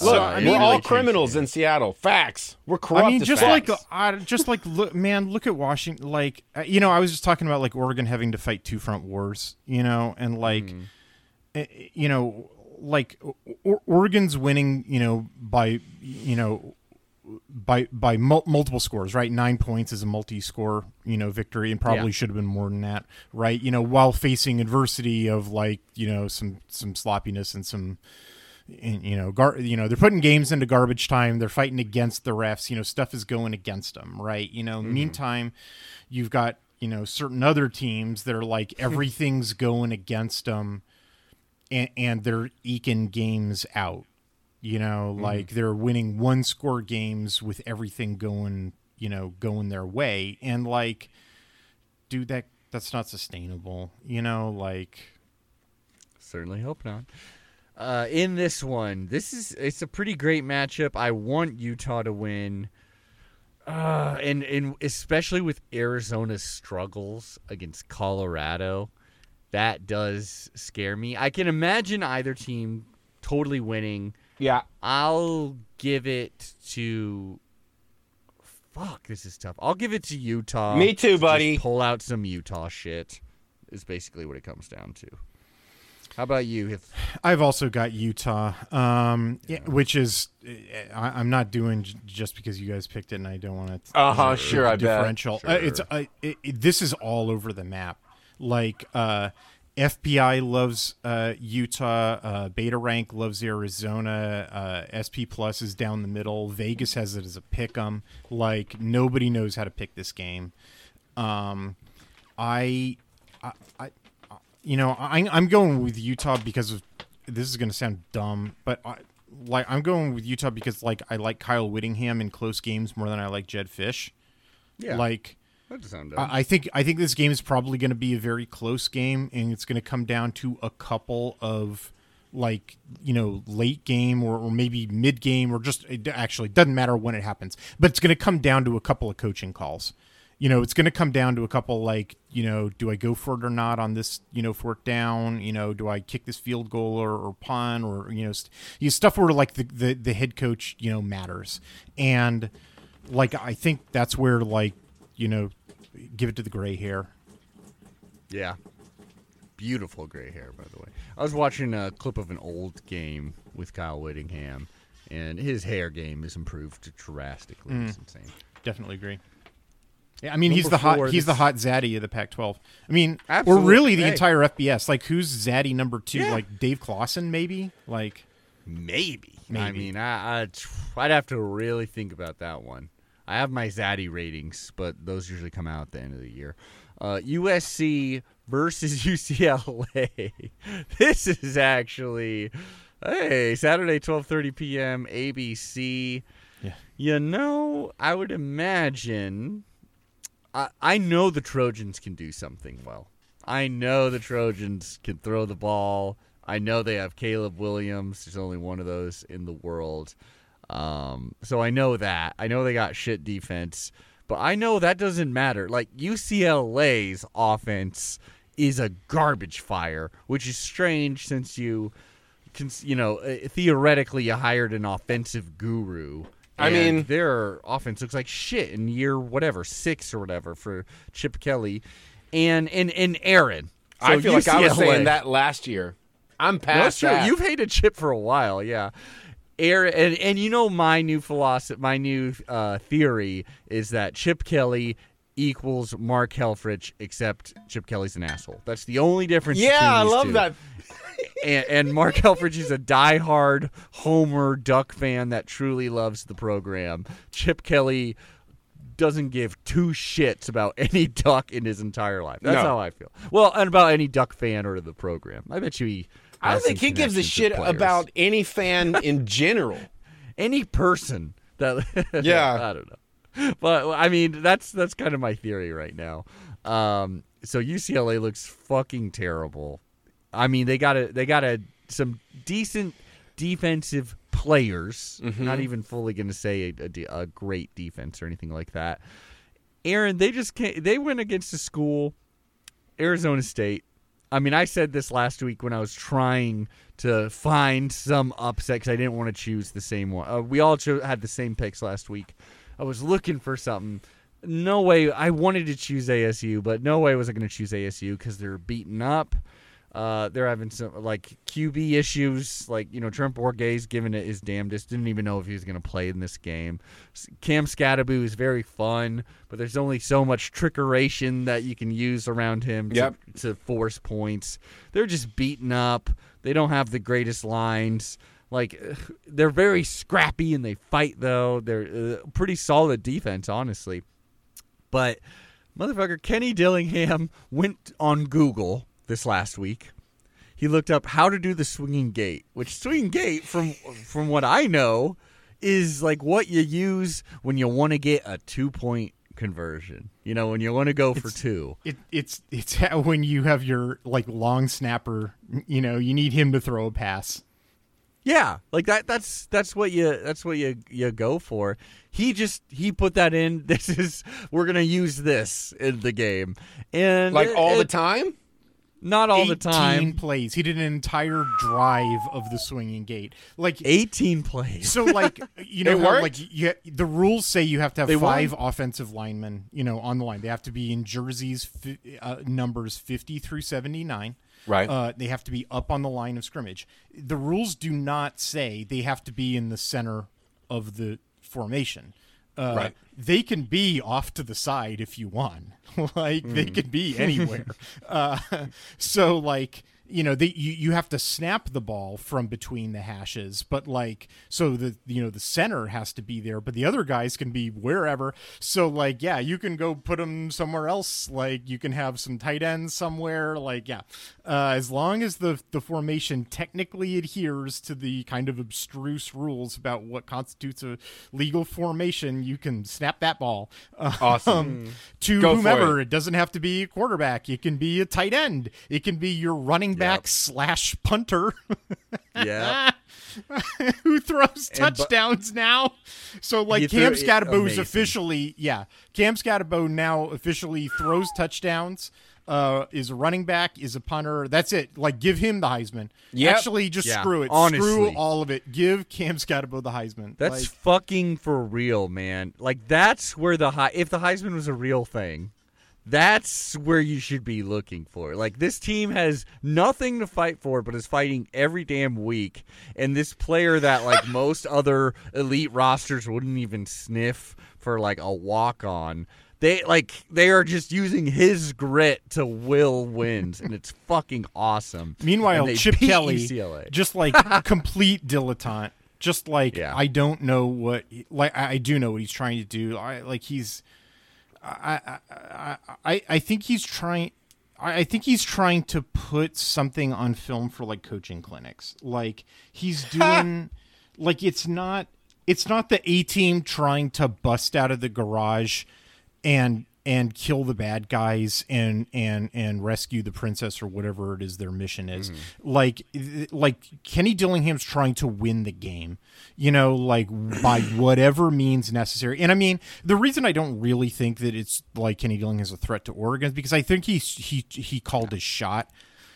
Speaker 2: Look,
Speaker 1: So,
Speaker 5: I
Speaker 1: it
Speaker 2: we're
Speaker 5: mean,
Speaker 2: all criminals in Seattle. Facts. We're corrupt.
Speaker 5: I mean, just
Speaker 2: facts.
Speaker 5: like I just like look, man, look at Washington. Like uh, you know, I was just talking about like Oregon having to fight two front wars. You know, and like,
Speaker 2: Mm-hmm.
Speaker 5: eh, you know, like o- Oregon's winning. You know, by you know. By by mul- multiple scores, right? Nine points is a multi-score, you know, victory, and probably
Speaker 1: Yeah.
Speaker 5: should have been more than that, right? You know, while facing adversity of like, you know, some some sloppiness and some and, you know, gar- you know, they're putting games into garbage time. They're fighting against the refs. You know, stuff is going against them, right? You know, mm-hmm. meantime, you've got you know certain other teams that are like everything's going against them, and, and they're eking games out. You know, like they're winning one score games with everything going, you know, going their way, and like, dude, that that's not sustainable. You know, like.
Speaker 1: Certainly hope not. Uh, in this one, this is it's a pretty great matchup. I want Utah to win, uh, and and especially with Arizona's struggles against Colorado, that does scare me. I can imagine either team totally winning.
Speaker 2: Yeah,
Speaker 1: I'll give it to. Fuck, this is tough. I'll give it to Utah.
Speaker 2: Me too,
Speaker 1: Just
Speaker 2: buddy.
Speaker 1: pull out some Utah shit. Is basically what it comes down to. How about you? If
Speaker 5: I've also got Utah, um, yeah, which is I, I'm not doing j- just because you guys picked it, and I don't want to.
Speaker 2: Uh-huh, sure, I bet.
Speaker 5: differential. Uh, it's uh, it, it, this is all over the map. Like uh, FPI loves uh, Utah, uh, Beta Rank loves Arizona, uh, SP Plus is down the middle. Vegas has it as a pick 'em. Like nobody knows how to pick this game. Um, I, I, I you know, I, I'm going with Utah because of this is going to sound dumb, but I, like I'm going with Utah because like I like Kyle Whittingham in close games more than I like Jedd Fisch.
Speaker 1: yeah,
Speaker 5: Like
Speaker 1: that sound dumb.
Speaker 5: I think I think this game is probably going to be a very close game, and it's going to come down to a couple of like you know late game or, or maybe mid game or just it actually doesn't matter when it happens, but it's going to come down to a couple of coaching calls. You know, it's going to come down to a couple like you know, do I go for it or not on this you know fourth down? You know, do I kick this field goal or, or punt or you know, st- you know, stuff where like the, the the head coach you know matters and like I think that's where like you know give it to the gray hair.
Speaker 1: yeah, beautiful gray hair, by the way. I was watching a clip of an old game with Kyle Whittingham, and his hair game is improved drastically. It's mm. insane.
Speaker 5: Definitely agree. Yeah, I mean
Speaker 1: Number
Speaker 5: he's the hot he's the hot zaddy of the Pac-12. I mean,
Speaker 1: Absolutely.
Speaker 5: or really the
Speaker 1: Hey.
Speaker 5: entire FBS. Like who's zaddy number two?
Speaker 1: Yeah.
Speaker 5: Like Dave Clawson, maybe. Like
Speaker 1: Maybe. I mean, I, I I'd have to really think about that one. I have my Zaddy ratings, but those usually come out at the end of the year. Uh, USC versus UCLA. this is actually hey Saturday, twelve thirty p.m. ABC.
Speaker 5: Yeah.
Speaker 1: You know, I would imagine. I I know the Trojans can do something well. I know the Trojans can throw the ball. I know they have Caleb Williams. There's only one of those in the world. Um, so I know that. I know they got shit defense, but I know that doesn't matter. Like UCLA's offense is a garbage fire, which is strange since you, cons- you know, uh, theoretically you hired an offensive guru.
Speaker 2: I mean-
Speaker 1: their offense looks like shit in year whatever six or whatever for Chip Kelly, and and and Aaron. So
Speaker 2: I feel like I was saying that last year. I'm
Speaker 1: no,
Speaker 2: past
Speaker 1: true.
Speaker 2: that.
Speaker 1: You've hated Chip for a while, yeah. Aaron, and, and you know my new philosophy, my new uh, theory is that Chip Kelly equals Mark Helfrich, except Chip Kelly's an asshole. That's the only difference.
Speaker 2: Yeah, I love
Speaker 1: two.
Speaker 2: that.
Speaker 1: And, and Mark Helfrich is a diehard Homer Duck fan that truly loves the program. Chip Kelly doesn't give two shits about any duck in his entire life. That's
Speaker 2: No.
Speaker 1: how I feel. Well, and about any duck fan or the program. I bet you he.
Speaker 2: I don't think he gives a shit about any fan in general.
Speaker 1: any person that
Speaker 2: Yeah.
Speaker 1: I don't know. But I mean that's that's kind of my theory right now. Um so UCLA looks fucking terrible. I mean they got a they got a some decent defensive players. Not even fully going to say a, a a great defense or anything like that. Aaron, they just can't, they went against a school Arizona State. I mean, I said this last week when I was trying to find some upset because I didn't want to choose the same one. Uh, we all cho- had the same picks last week. I was looking for something. No way. I wanted to choose ASU, but no way was I going to choose ASU because they're beaten up. Uh, they're having some like QB issues. Like you know, Trent Bourguet's giving it his damnedest. Didn't even know if he was going to play in this game. Cam Skattebo is very fun, but there's only so much trickeration that you can use around him to,
Speaker 2: Yep.
Speaker 1: to force points. They're just beaten up. They don't have the greatest lines. Like they're very scrappy and they fight though. They're uh, pretty solid defense, honestly. But motherfucker, Kenny Dillingham went on Google this last week. He looked up how to do the swinging gate, which swinging gate, from from what I know, is like what you use when you want to get a two point conversion. You know, when you want to go for two.
Speaker 5: It, it's it's how when you have your like long snapper, you know, you need him to throw a pass.
Speaker 1: Yeah, like that. That's that's what you that's what you you go for. He just he put that in. This is we're gonna use this in the game, and
Speaker 2: Like
Speaker 1: it-
Speaker 2: all the
Speaker 1: it-
Speaker 2: time?
Speaker 1: Not all the
Speaker 5: 18
Speaker 1: time.
Speaker 5: plays. He did an entire drive of the swinging gate. Like
Speaker 1: Eighteen plays.
Speaker 5: so like you know
Speaker 2: It
Speaker 5: how,
Speaker 2: worked?
Speaker 5: like you, the rules say you have to have
Speaker 1: They won.
Speaker 5: five offensive linemen you know on the line they have to be in jerseys fi- uh, numbers 50 through 79
Speaker 2: Right.
Speaker 5: uh, they have to be up on the line of scrimmage the rules do not say they have to be in the center of the formation uh,
Speaker 2: Right.
Speaker 5: they can be off to the side if you want like they
Speaker 2: Hmm.
Speaker 5: can be anywhere uh, so like you know they you, you have to snap the ball from between the hashes but like so the you know the center has to be there but the other guys can be wherever so like yeah you can go put them somewhere else like you can have some tight ends somewhere like yeah uh, as long as the the formation technically adheres to the kind of abstruse rules about what constitutes a legal formation you can snap that ball
Speaker 2: Awesome.
Speaker 5: to
Speaker 2: Go
Speaker 5: whomever
Speaker 2: it.
Speaker 5: it doesn't have to be a quarterback. It can be a tight end. It can be your running back slash punter
Speaker 1: yeah,
Speaker 5: who throws
Speaker 1: And bu-
Speaker 5: touchdowns now. So like Cam is officially yeah. Cam Skattebo now officially throws touchdowns. Uh, is a running back, is a punter. That's it. Like, give him the Heisman.
Speaker 2: Yep.
Speaker 5: Actually, just
Speaker 1: Yeah,
Speaker 5: screw it.
Speaker 1: honestly.
Speaker 5: Screw all of it. Give Cam Skattebo the Heisman.
Speaker 1: that's
Speaker 5: Like,
Speaker 1: fucking for real, man. Like that's where the high. If the Heisman was a real thing, that's where you should be looking for. Like this team has nothing to fight for, but is fighting every damn week. And this player that like most other elite rosters wouldn't even sniff for like a walk on. They like they are just using his grit to will wins, and it's fucking awesome.
Speaker 5: Meanwhile, Chip Kelly,
Speaker 1: UCLA.
Speaker 5: just like complete dilettante, just like
Speaker 1: Yeah.
Speaker 5: I don't know what, like I I do know what he's trying to do. I like he's, I I I, I think he's trying. I I think he's trying to put something on film for like coaching clinics. Like he's doing, like it's not, it's not the A team trying to bust out of the garage and and kill the bad guys and and and rescue the princess or whatever it is their mission is. Like like kenny dillingham's trying to win the game you know like by whatever means necessary. And i mean the reason i don't really think that it's like kenny dillingham's a threat to oregon is because i think he he he called his shot.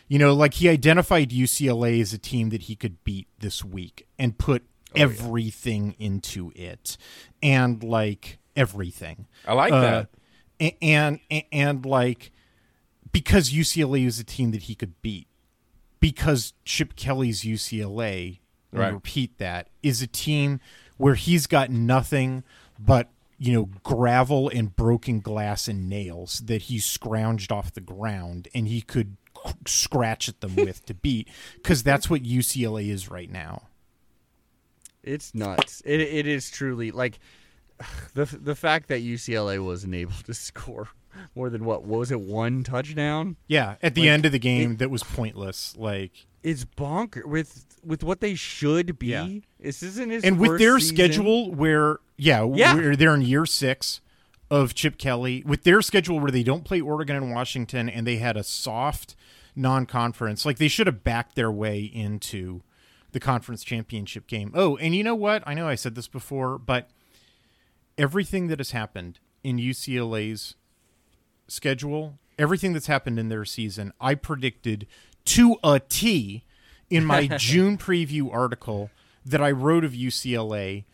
Speaker 5: You know like he identified ucla as a team that he could beat this week and put everything into it and like everything.
Speaker 2: I like
Speaker 5: uh,
Speaker 2: that.
Speaker 5: And, and and like because UCLA is a team that he could beat because Chip Kelly's UCLA
Speaker 2: Right.
Speaker 5: repeat that is a team where he's got nothing but you know, gravel and broken glass and nails that he scrounged off the ground and he could scratch at them with to beat because that's what UCLA is right now.
Speaker 1: It's nuts. It it is truly like the the fact that UCLA wasn't able to score more than what, what was it one touchdown?
Speaker 5: Yeah, at the
Speaker 1: Like,
Speaker 5: end of the game, that was pointless. Like,
Speaker 1: It's bonker with with what they should be.
Speaker 5: Yeah.
Speaker 1: This isn't his
Speaker 5: and with their
Speaker 1: season.
Speaker 5: schedule, where yeah,
Speaker 1: Yeah.
Speaker 5: where they're in year six of Chip Kelly, with their schedule where they don't play Oregon and Washington, and they had a soft non-conference, like they should have backed their way into the conference championship game. Oh, and you know what? I know I said this before, but everything that has happened in UCLA's schedule, everything that's happened in their season, I predicted to a T in my June preview article that I wrote of UCLA,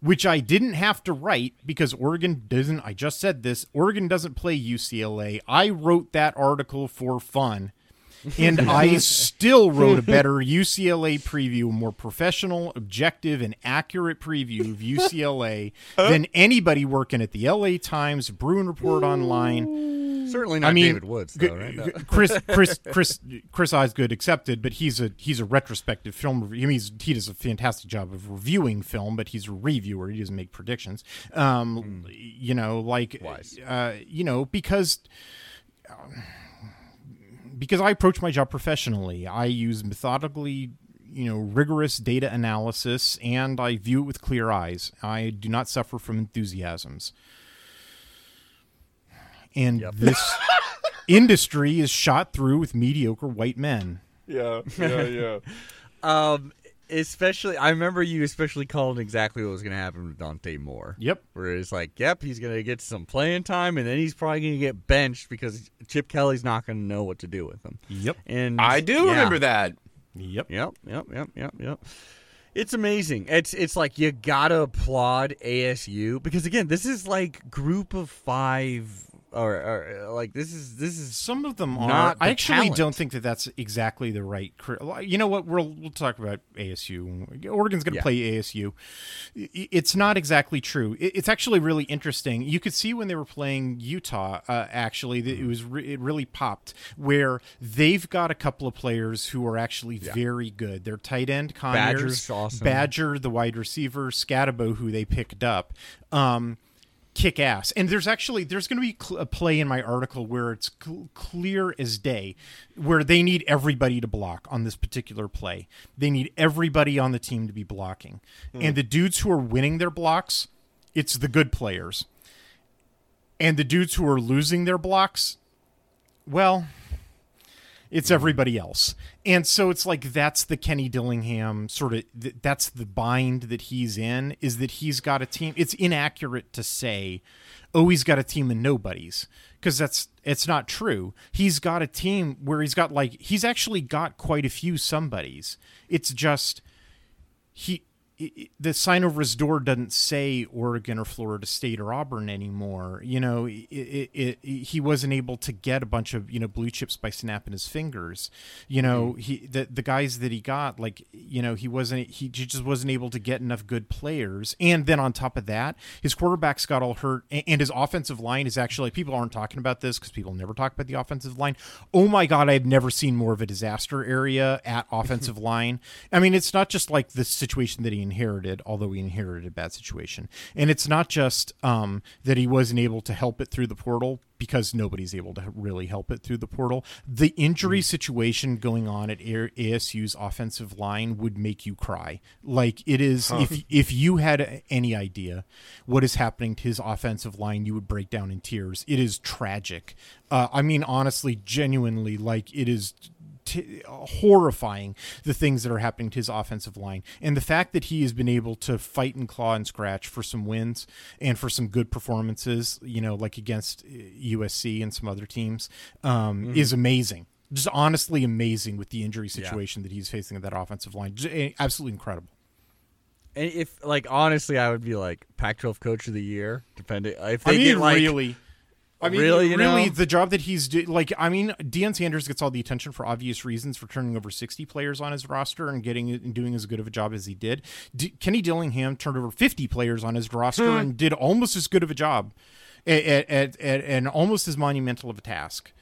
Speaker 5: which I didn't have to write because Oregon doesn't. I just said this Oregon doesn't play UCLA. I wrote that article for fun. And I still wrote a better UCLA preview, a more professional, objective, and accurate preview of UCLA than anybody working at the LA Times, Bruin Report Online.
Speaker 1: certainly not
Speaker 5: I mean,
Speaker 1: David Woods though, right? No.
Speaker 5: Chris, Chris, Chris, Chris Osgood accepted, but he's a he's a retrospective film. Review. I mean, he does a fantastic job of reviewing film, but he's a reviewer. He doesn't make predictions. Um, you know, like uh, you know, because because I approach my job professionally. I use methodically, you know, rigorous data analysis, and I view it with clear eyes. I do not suffer from enthusiasms. And
Speaker 1: Yep.
Speaker 5: this industry is shot through with mediocre white men.
Speaker 2: Yeah, yeah, yeah.
Speaker 1: Um, especially, I remember you especially calling exactly what was going to happen with Dante Moore.
Speaker 5: Yep.
Speaker 1: Where it's like, yep, he's going to get some playing time, and then he's probably going to get benched because Chip Kelly's not going to know what to do with him.
Speaker 5: Yep.
Speaker 1: And
Speaker 2: I do
Speaker 1: yeah.
Speaker 2: remember that.
Speaker 5: Yep.
Speaker 1: Yep, yep, yep, yep, yep. It's amazing. It's it's like you gotta applaud ASU because again, this is like group of five or, or like this is this is
Speaker 5: Some of them are.
Speaker 1: Not
Speaker 5: I actually
Speaker 1: talent.
Speaker 5: don't think that that's exactly the right. You know what? We'll we'll talk about ASU. Oregon's going to
Speaker 1: Yeah.
Speaker 5: play ASU. It's not exactly true. It's actually really interesting. You could see when they were playing Utah. Uh, actually, that it was re- it really popped where they've got a couple of players who are actually very good. Their tight end Conyers,
Speaker 1: Badger's awesome.
Speaker 5: Badger, the wide receiver, Skattebo, who they picked up. Um, kick ass. And there's actually there's going to be cl- a play in my article where it's cl- clear as day where they need everybody to block on this particular play. They need everybody on the team to be blocking. Hmm. And the dudes who are winning their blocks, it's the good players. And the dudes who are losing their blocks, well, it's hmm. everybody else. And so it's like that's the Kenny Dillingham sort of th- that's the bind that he's in is that he's got a team. It's inaccurate to say, "Oh, he's got a team of nobodies," because that's it's not true. He's got a team where he's got like he's actually got quite a few somebodies. It's just he the sign over his door doesn't say Oregon or Florida State or Auburn anymore. You know, it, it, it, he wasn't able to get a bunch of you know blue chips by snapping his fingers. You know, mm-hmm. he the the guys that he got, like you know, he wasn't he just wasn't able to get enough good players. And then on top of that, his quarterbacks got all hurt, and his offensive line is actually people aren't talking about this because people never talk about the offensive line. Oh my God, I've never seen more of a disaster area at offensive line. I mean, it's not just like the situation that he inherited, although he inherited a bad situation, and it's not just um, that he wasn't able to help it through the portal because nobody's able to really help it through the portal. The injury situation going on at ASU's offensive line would make you cry. Like it is, if if you had any idea what is happening to his offensive line, you would break down in tears. It is tragic. Uh, I mean, honestly, genuinely, like it is t- horrifying the things that are happening to his offensive line. And the fact that he has been able to fight and claw and scratch for some wins and for some good performances you know like against uh, USC and some other teams um, is amazing. Just honestly amazing with the injury situation that he's facing at that offensive line. J- absolutely incredible.
Speaker 1: And if like honestly, I would be like Pac-12 Coach of the Year, depending if they
Speaker 5: I mean
Speaker 1: get like
Speaker 5: really I mean,
Speaker 1: Really, you
Speaker 5: really,
Speaker 1: know?
Speaker 5: the job that he's do- like, I mean, Deion Sanders gets all the attention for obvious reasons for turning over sixty players on his roster and getting and doing as good of a job as he did. D- Kenny Dillingham turned over fifty players on his roster hmm. and did almost as good of a job, at, at, at, at and almost as monumental of a task.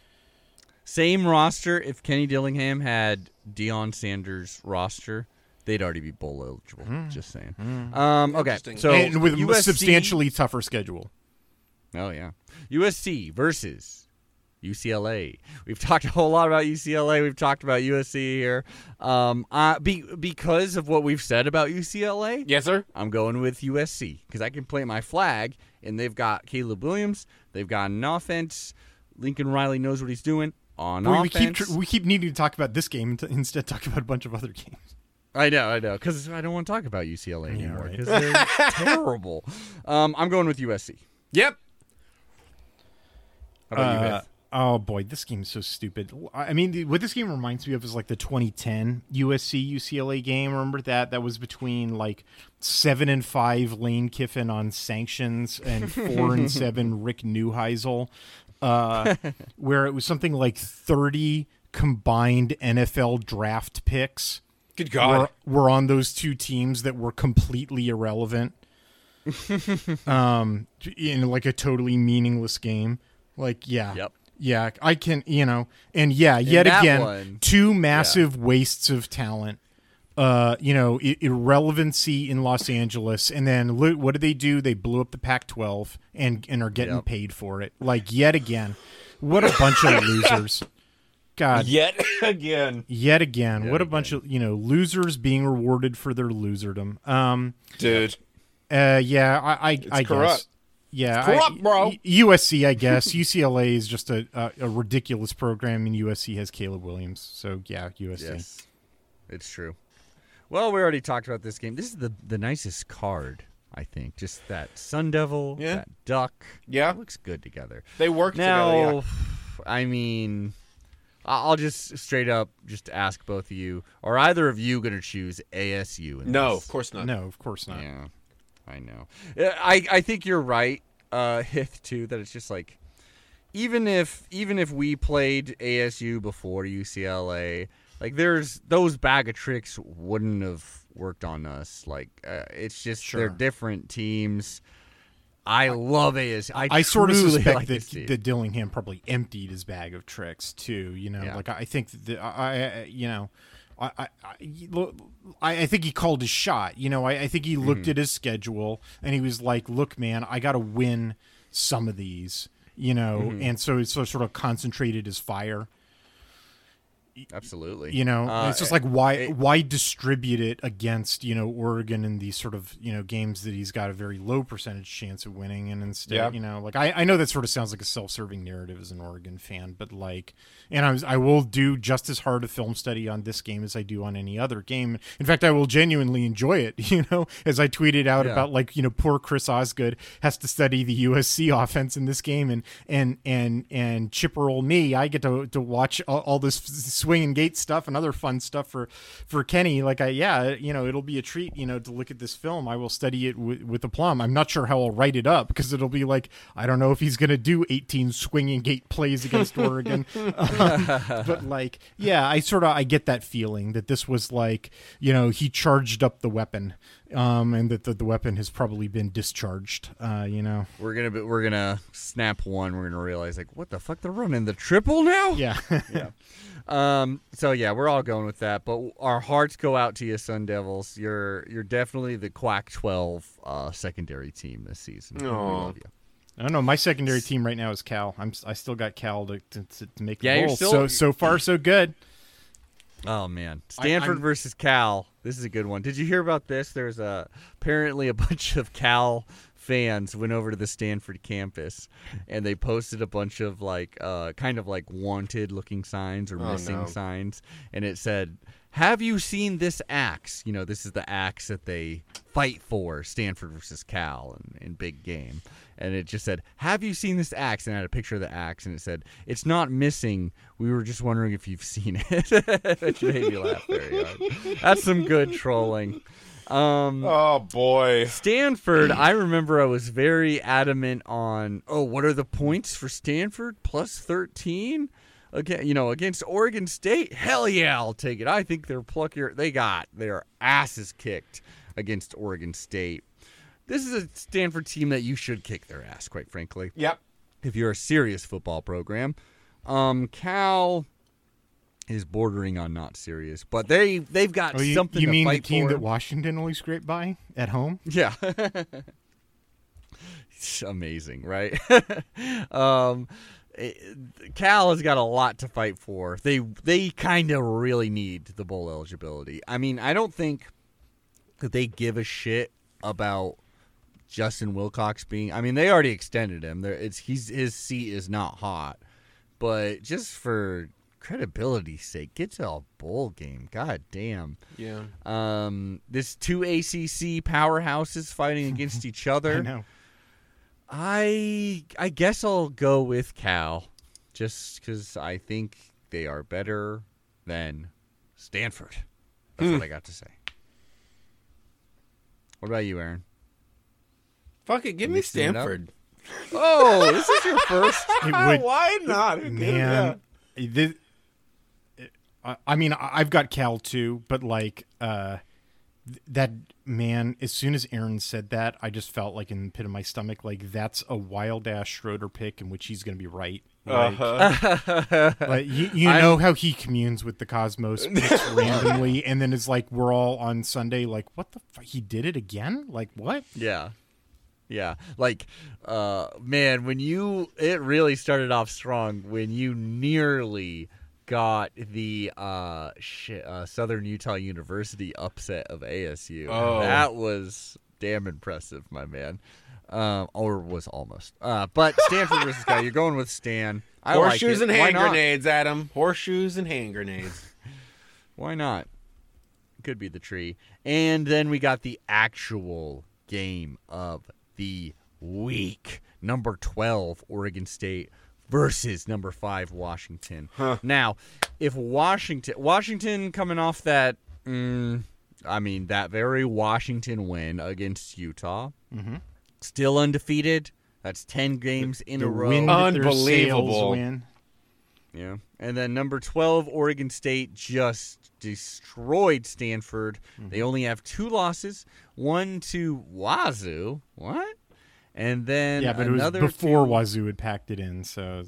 Speaker 1: Same roster. If Kenny Dillingham had Deion Sanders' roster, they'd already be bowl eligible. Hmm. Just saying. Hmm. Um, okay, so
Speaker 5: and with a
Speaker 1: USC
Speaker 5: substantially tougher schedule.
Speaker 1: Oh yeah, USC versus UCLA. We've talked a whole lot about UCLA. We've talked about USC here. Um, uh, be, because of what we've said about UCLA,
Speaker 2: Yes, sir.
Speaker 1: I'm going with USC because I can plant my flag, and they've got Caleb Williams. They've got an offense. Lincoln Riley knows what he's doing on
Speaker 5: Boy, we keep tr- we keep needing to talk about this game to instead talk about a bunch of other games.
Speaker 1: I know, I know, because I don't want to talk about UCLA anymore
Speaker 5: right.
Speaker 1: because they're terrible. Um, I'm going with USC.
Speaker 2: Yep.
Speaker 1: How about you,
Speaker 5: Uh,
Speaker 1: Beth?
Speaker 5: oh boy, this game is so stupid. I mean, the, what this game reminds me of is like the 2010 USC UCLA game. Remember that? That was between like seven and five Lane Kiffin on sanctions and four and seven Rick Neuheisel, uh, where it was something like 30 combined NFL draft picks.
Speaker 2: Good God.
Speaker 5: Were, were on those two teams that were completely irrelevant. um, in like a totally meaningless game. Like, yeah.
Speaker 1: Yep.
Speaker 5: Yeah, I can, you know, and yeah, yet again,
Speaker 1: one-
Speaker 5: two massive wastes of talent. Uh, you know, I- irrelevancy in Los Angeles, and then lo- what do they do? They blew up the Pac-12 and and are getting
Speaker 1: Yep.
Speaker 5: paid for it. Like yet again, what a bunch of losers! God,
Speaker 2: Yet again.
Speaker 5: yet again,
Speaker 1: Yet
Speaker 5: what a bunch of you know losers being rewarded for their loserdom. Um,
Speaker 2: Dude.
Speaker 5: uh, yeah, I, I, I guess.
Speaker 2: Corrupt.
Speaker 5: Yeah,
Speaker 2: It's corrupt,
Speaker 5: I-
Speaker 2: bro.
Speaker 5: USC, I guess. UCLA is just a, a a ridiculous program, and USC has Caleb Williams. So yeah, USC.
Speaker 1: Yes, it's true. Well, we already talked about this game. This is the the nicest card, I think. Just that Sun Devil,
Speaker 2: Yeah.
Speaker 1: that duck.
Speaker 2: Yeah.
Speaker 1: looks good together.
Speaker 2: They work
Speaker 1: Now,
Speaker 2: together. Yeah.
Speaker 1: I mean, I- I'll just straight up just ask both of you: Are either of you going to choose ASU? In
Speaker 2: No,
Speaker 1: this?
Speaker 2: of course not.
Speaker 5: No, of course not.
Speaker 1: Yeah, I know. I I think you're right, uh, Hith too. That it's just like even if even if we played ASU before UCLA, like there's those bag of tricks wouldn't have worked on us. Like uh, it's just they're different teams. I love ASU. I,
Speaker 5: I sort of suspect
Speaker 1: like
Speaker 5: that, that Dillingham probably emptied his bag of tricks too. You know,
Speaker 1: Yeah.
Speaker 5: like I think that I, I you know, I, I, I, think he called his shot. You know, I, I think he looked
Speaker 1: Mm-hmm.
Speaker 5: at his schedule and he was like, "Look, man, I got to win some of these." You know,
Speaker 1: Mm-hmm.
Speaker 5: and so it's so sort of concentrated his fire.
Speaker 1: Absolutely.
Speaker 5: You know,
Speaker 1: Uh,
Speaker 5: it's just like why
Speaker 1: it-
Speaker 5: why distribute it against you know Oregon in these sort of you know games that he's got a very low percentage chance of winning, and instead
Speaker 2: Yeah.
Speaker 5: you know like I, I know that sort of sounds like a self serving narrative as an Oregon fan, but like, and I was I will do just as hard a film study on this game as I do on any other game. In fact, I will genuinely enjoy it. You know, as I tweeted out
Speaker 1: Yeah.
Speaker 5: about like you know poor Chris Osgood has to study the USC offense in this game, and and and and chipper old me, I get to to watch all, all this swing and gate stuff and other fun stuff for for Kenny. Like I yeah, you know, it'll be a treat, you know, to look at this film. I will study it with, with aplomb. I'm not sure how I'll write it up because it'll be like I don't know if he's going to do 18 swing and gate plays against Oregon, Um, but like yeah, I sort of I get that feeling that this was like you know he charged up the weapon. Um, and that the, the weapon has probably been discharged. Uh, you know,
Speaker 1: we're gonna be, we're gonna snap one. We're gonna realize like what the fuck they're running the triple now.
Speaker 5: yeah. Yeah.
Speaker 1: Um. So yeah, we're all going with that. But our hearts go out to you, Sun Devils. You're you're definitely the Quack Twelve uh, secondary team this season. We
Speaker 2: Aw.
Speaker 1: love you.
Speaker 5: I don't know. My secondary team right now is Cal. I'm I still got Cal to to, to to make the
Speaker 1: Yeah, you're
Speaker 5: bowl.
Speaker 1: still-
Speaker 5: so so far so good.
Speaker 1: Oh man, Stanford
Speaker 5: I'm-
Speaker 1: versus Cal. This is a good one. Did you hear about this? There's a apparently a bunch of Cal fans went over to the Stanford campus and they posted a bunch of like uh kind of like wanted looking signs or
Speaker 2: Oh,
Speaker 1: missing
Speaker 2: no.
Speaker 1: signs and it said have you seen this axe? You know this is the axe that they fight for stanford versus cal in, in big game. And it just said have you seen this axe? And I had a picture of the axe and it said it's not missing. We were just wondering if you've seen it. Which made me laugh very hard. That's some good trolling. Um,
Speaker 2: Oh boy.
Speaker 1: Stanford, I remember I was very adamant on, oh, what are the points for Stanford? Plus 13? Again, you know, against Oregon State? Hell yeah, I'll take it. I think they're pluckier. They got their asses kicked against Oregon State. This is a Stanford team that you should kick their ass, quite frankly,
Speaker 2: Yep.
Speaker 1: if you're a serious football program. Um, Cal is bordering on not serious, but they they've got
Speaker 5: Oh, you,
Speaker 1: something
Speaker 5: you
Speaker 1: to
Speaker 5: mean the team
Speaker 1: for.
Speaker 5: that Washington only scraped by at home?
Speaker 1: Yeah. it's amazing, right? um it- Cal has got a lot to fight for. They they kind of really need the bowl eligibility. I mean, I don't think that they give a shit about Justin Wilcox being. I mean, they already extended him. There, it's he's his seat is not hot, but just for credibility's sake, get to a bowl game. God damn.
Speaker 2: Yeah.
Speaker 1: Um, this two ACC powerhouses fighting against each other.
Speaker 5: I know.
Speaker 1: I I guess I'll go with Cal, just because I think they are better than Stanford. That's what I got to say. What about you, Aaron?
Speaker 2: Fuck it. Give me
Speaker 1: Mixing it up?
Speaker 2: Stanford.
Speaker 1: Oh, this is your first.
Speaker 5: Would,
Speaker 2: Why not?
Speaker 5: man. This, I- I mean, I- I've got Cal too, but like uh, th- that man. As soon as Aaron said that, I just felt like in the pit of my stomach, like that's a wild ass Schroeder pick in which he's going to be right. Like,
Speaker 2: Uh-huh.
Speaker 5: like, you, you
Speaker 1: I'm-
Speaker 5: know how he communes with the Cosmos randomly, and then it's like we're all on Sunday, like what the fuck? He did it again? Like what?
Speaker 1: Yeah. Yeah. Like uh man, when you it really started off strong when you nearly got the uh, shit, uh Southern Utah University upset of ASU.
Speaker 2: Oh.
Speaker 1: That was damn impressive, my man. Um or was almost. Uh but Stanford versus Guy, you're going with Stan. I
Speaker 2: Horseshoes
Speaker 1: it.
Speaker 2: and hand grenades, Adam. Horseshoes and hand grenades.
Speaker 1: Why not? Could be the tree. And then we got the actual game of the week. Number 12, Oregon State versus number 5, Washington. Now, if Washington Washington coming off that mm, I mean that very Washington win against Utah. Still undefeated. That's 10 games in
Speaker 5: the
Speaker 1: a row.
Speaker 5: wind
Speaker 2: Unbelievable.
Speaker 5: win.
Speaker 1: Yeah. And then number 12, Oregon State just destroyed Stanford.
Speaker 5: Mm-hmm.
Speaker 1: They only have two losses one to Wazoo. What? And then
Speaker 5: Yeah, but it was before
Speaker 1: two-
Speaker 5: Wazoo had packed it in, so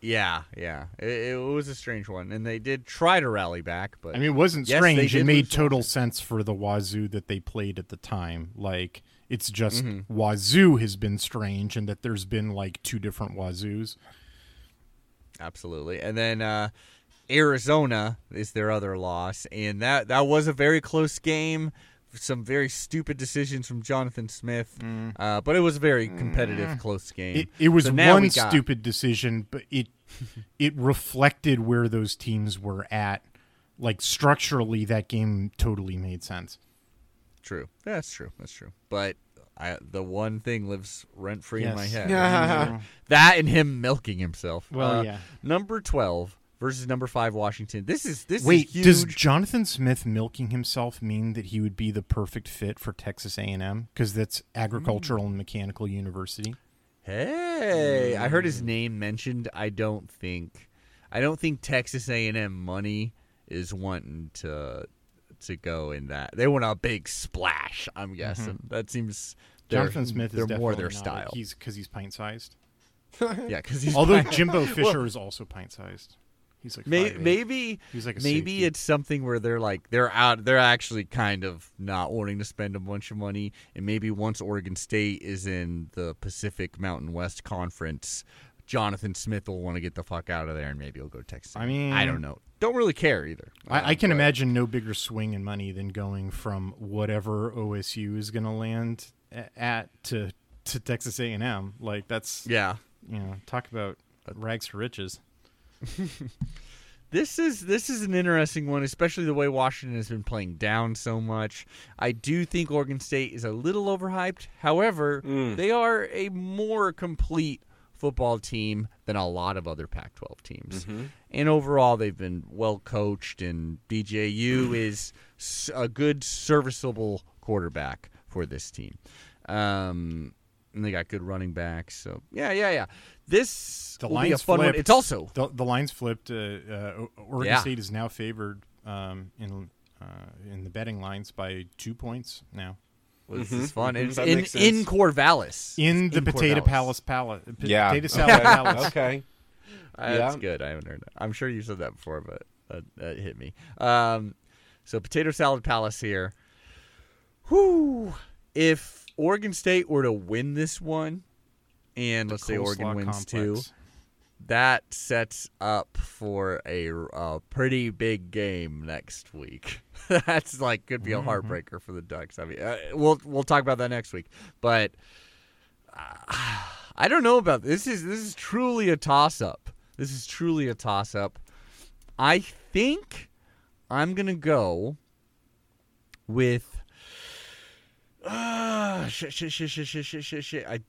Speaker 1: Yeah, yeah. It, it was a strange one. And they did try to rally back, but
Speaker 5: I mean, it wasn't
Speaker 1: Yes,
Speaker 5: strange. It made total sense for the Wazoo that they played at the time. Like, it's just
Speaker 1: Mm-hmm.
Speaker 5: Wazoo has been strange, and that there's been like two different Wazoos.
Speaker 1: absolutely. And then uh, Arizona is their other loss, and that that was a very close game. Some very stupid decisions from Jonathan Smith, uh, but it was a very competitive, close game.
Speaker 5: Mm. It, it was
Speaker 1: So
Speaker 5: one
Speaker 1: got-
Speaker 5: stupid decision, but it it reflected where those teams were at. Like structurally, that game totally made sense.
Speaker 1: True. That's true. That's true. But I, the one thing lives rent free in my head.
Speaker 2: Yeah.
Speaker 1: that and him milking himself.
Speaker 5: Well,
Speaker 1: Uh,
Speaker 5: yeah.
Speaker 1: Number twelve versus number five Washington. This is this
Speaker 5: Wait,
Speaker 1: is huge.
Speaker 5: does Jonathan Smith milking himself mean that he would be the perfect fit for Texas A&M because that's agricultural and mechanical university?
Speaker 1: hey, I heard
Speaker 5: Mm.
Speaker 1: his name mentioned. I don't think I don't think Texas A and M money is wanting to to go in that. They want a big splash. I'm guessing that seems.
Speaker 5: Jonathan Smith
Speaker 1: They're
Speaker 5: is
Speaker 1: more their style.
Speaker 5: He's because he's pint sized.
Speaker 1: yeah, because he's
Speaker 5: Although Jimbo Fisher is also pint sized. He's like
Speaker 1: May-
Speaker 5: 5'8".
Speaker 1: maybe
Speaker 5: He's like a
Speaker 1: maybe
Speaker 5: safety.
Speaker 1: it's something where they're like they're out they're actually kind of not wanting to spend a bunch of money and maybe once Oregon State is in the Pacific Mountain West Conference Jonathan Smith will want to get the fuck out of there and maybe he'll go to Texas.
Speaker 5: I mean-
Speaker 1: I don't know. Don't really care either.
Speaker 5: I, I
Speaker 1: Uh,
Speaker 5: can
Speaker 1: but-
Speaker 5: imagine no bigger swing in money than going from whatever OSU is going to land at to to Texas A and M. Like that's
Speaker 1: Yeah.
Speaker 5: you know talk about rags to riches.
Speaker 1: This is this is an interesting one, especially the way Washington has been playing down so much. I do think Oregon State is a little overhyped. However, mm. they are a more complete football team than a lot of other Pac-12 teams. Mm-hmm. And overall, they've been well coached, and DJU mm. is a good, serviceable quarterback for this team. Um, and they got good running backs. So yeah, yeah, yeah. This
Speaker 5: The
Speaker 1: will be a
Speaker 5: lines
Speaker 1: fun one.
Speaker 5: flipped.
Speaker 1: It's also
Speaker 5: the, the lines flipped. Uh, uh, Oregon
Speaker 1: Yeah.
Speaker 5: State is now favored um, in uh, in the betting lines by two points now
Speaker 1: this is fun.
Speaker 2: mhm,
Speaker 1: It's
Speaker 2: that
Speaker 1: in in Corvallis.
Speaker 5: in
Speaker 1: It's
Speaker 5: the Potato
Speaker 1: Corvallis.
Speaker 5: Palace Palace. p-
Speaker 2: Yeah.
Speaker 5: Potato
Speaker 2: Okay.
Speaker 5: Salad Palace.
Speaker 2: okay.
Speaker 1: Uh, That's good. I haven't heard that. I'm sure you said that before, but that, that hit me. Um, so potato salad palace here. Whoo! If Oregon State were to win this one, and let's say Oregon wins too, that sets up for a, a pretty big game next week. That's like could be a heartbreaker for the Ducks. I mean, uh, we'll we'll talk about that next week. But uh, I don't know about this. Is this is truly a toss up? This is truly a toss up. I think I'm gonna go with. Uh, shit, shit, shit, shit, shit, shit, shit, shit. I,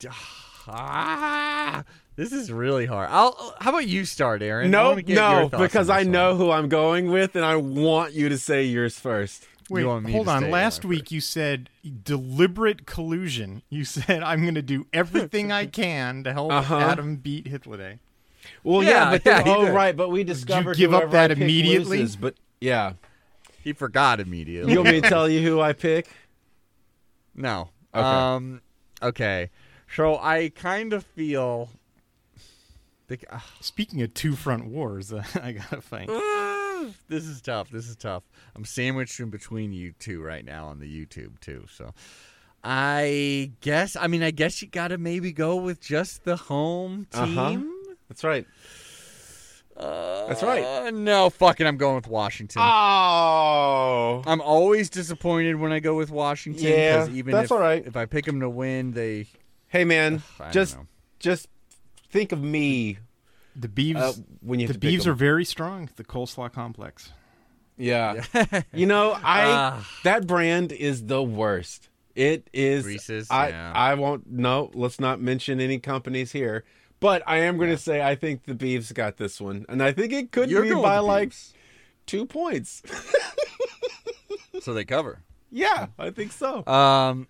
Speaker 1: ah, this is really hard. I'll. How about you start, Aaron? I
Speaker 2: No,
Speaker 1: wanna get your
Speaker 2: no, because I
Speaker 1: this
Speaker 2: know
Speaker 1: one.
Speaker 2: who I'm going with, and I want you to say yours first.
Speaker 5: Wait,
Speaker 1: You
Speaker 5: hold on. Last
Speaker 1: on
Speaker 5: week you said deliberate collusion. You said I'm going to do everything I can to help
Speaker 2: Uh-huh.
Speaker 5: Adam beat Hitler.
Speaker 2: Well,
Speaker 1: Yeah,
Speaker 2: yeah, but then,
Speaker 1: yeah, he
Speaker 2: oh
Speaker 1: did.
Speaker 2: right, but we discovered
Speaker 5: give up that immediately?
Speaker 2: loses, but yeah,
Speaker 1: He forgot immediately.
Speaker 2: you want me to tell you who I pick?
Speaker 1: No.
Speaker 2: Okay.
Speaker 1: Um. Okay. So I kind of feel. The, ah,
Speaker 5: Speaking of two front wars, uh, I got to fight.
Speaker 1: this is tough. This is tough. I'm sandwiched in between you two right now on the YouTube too. So I guess. I mean, I guess you got to maybe go with just the home team.
Speaker 2: Uh-huh. That's right.
Speaker 1: Uh,
Speaker 2: That's right.
Speaker 1: No, fucking, I'm going with Washington.
Speaker 2: Oh,
Speaker 1: I'm always disappointed when I go with Washington.
Speaker 2: Yeah,
Speaker 1: 'cause even
Speaker 2: that's
Speaker 1: if,
Speaker 2: all right.
Speaker 1: If I pick them to win, they
Speaker 2: hey man,
Speaker 1: I don't
Speaker 2: just just think of me
Speaker 5: The Beavs,
Speaker 2: uh, when you
Speaker 5: the
Speaker 2: to pick
Speaker 5: Beavs
Speaker 2: 'em.
Speaker 5: are very strong. The coleslaw complex.
Speaker 2: Yeah. you know, I
Speaker 1: Ah.
Speaker 2: that brand is the worst. It is
Speaker 1: Reese's,
Speaker 2: I
Speaker 1: yeah.
Speaker 2: I won't no, let's not mention any companies here. But I am going to say I think the Beavs got this one. And I think it could
Speaker 1: You're
Speaker 2: be by like
Speaker 1: Beavs.
Speaker 2: 2 points.
Speaker 1: so they cover.
Speaker 2: yeah, I think so.
Speaker 1: Um,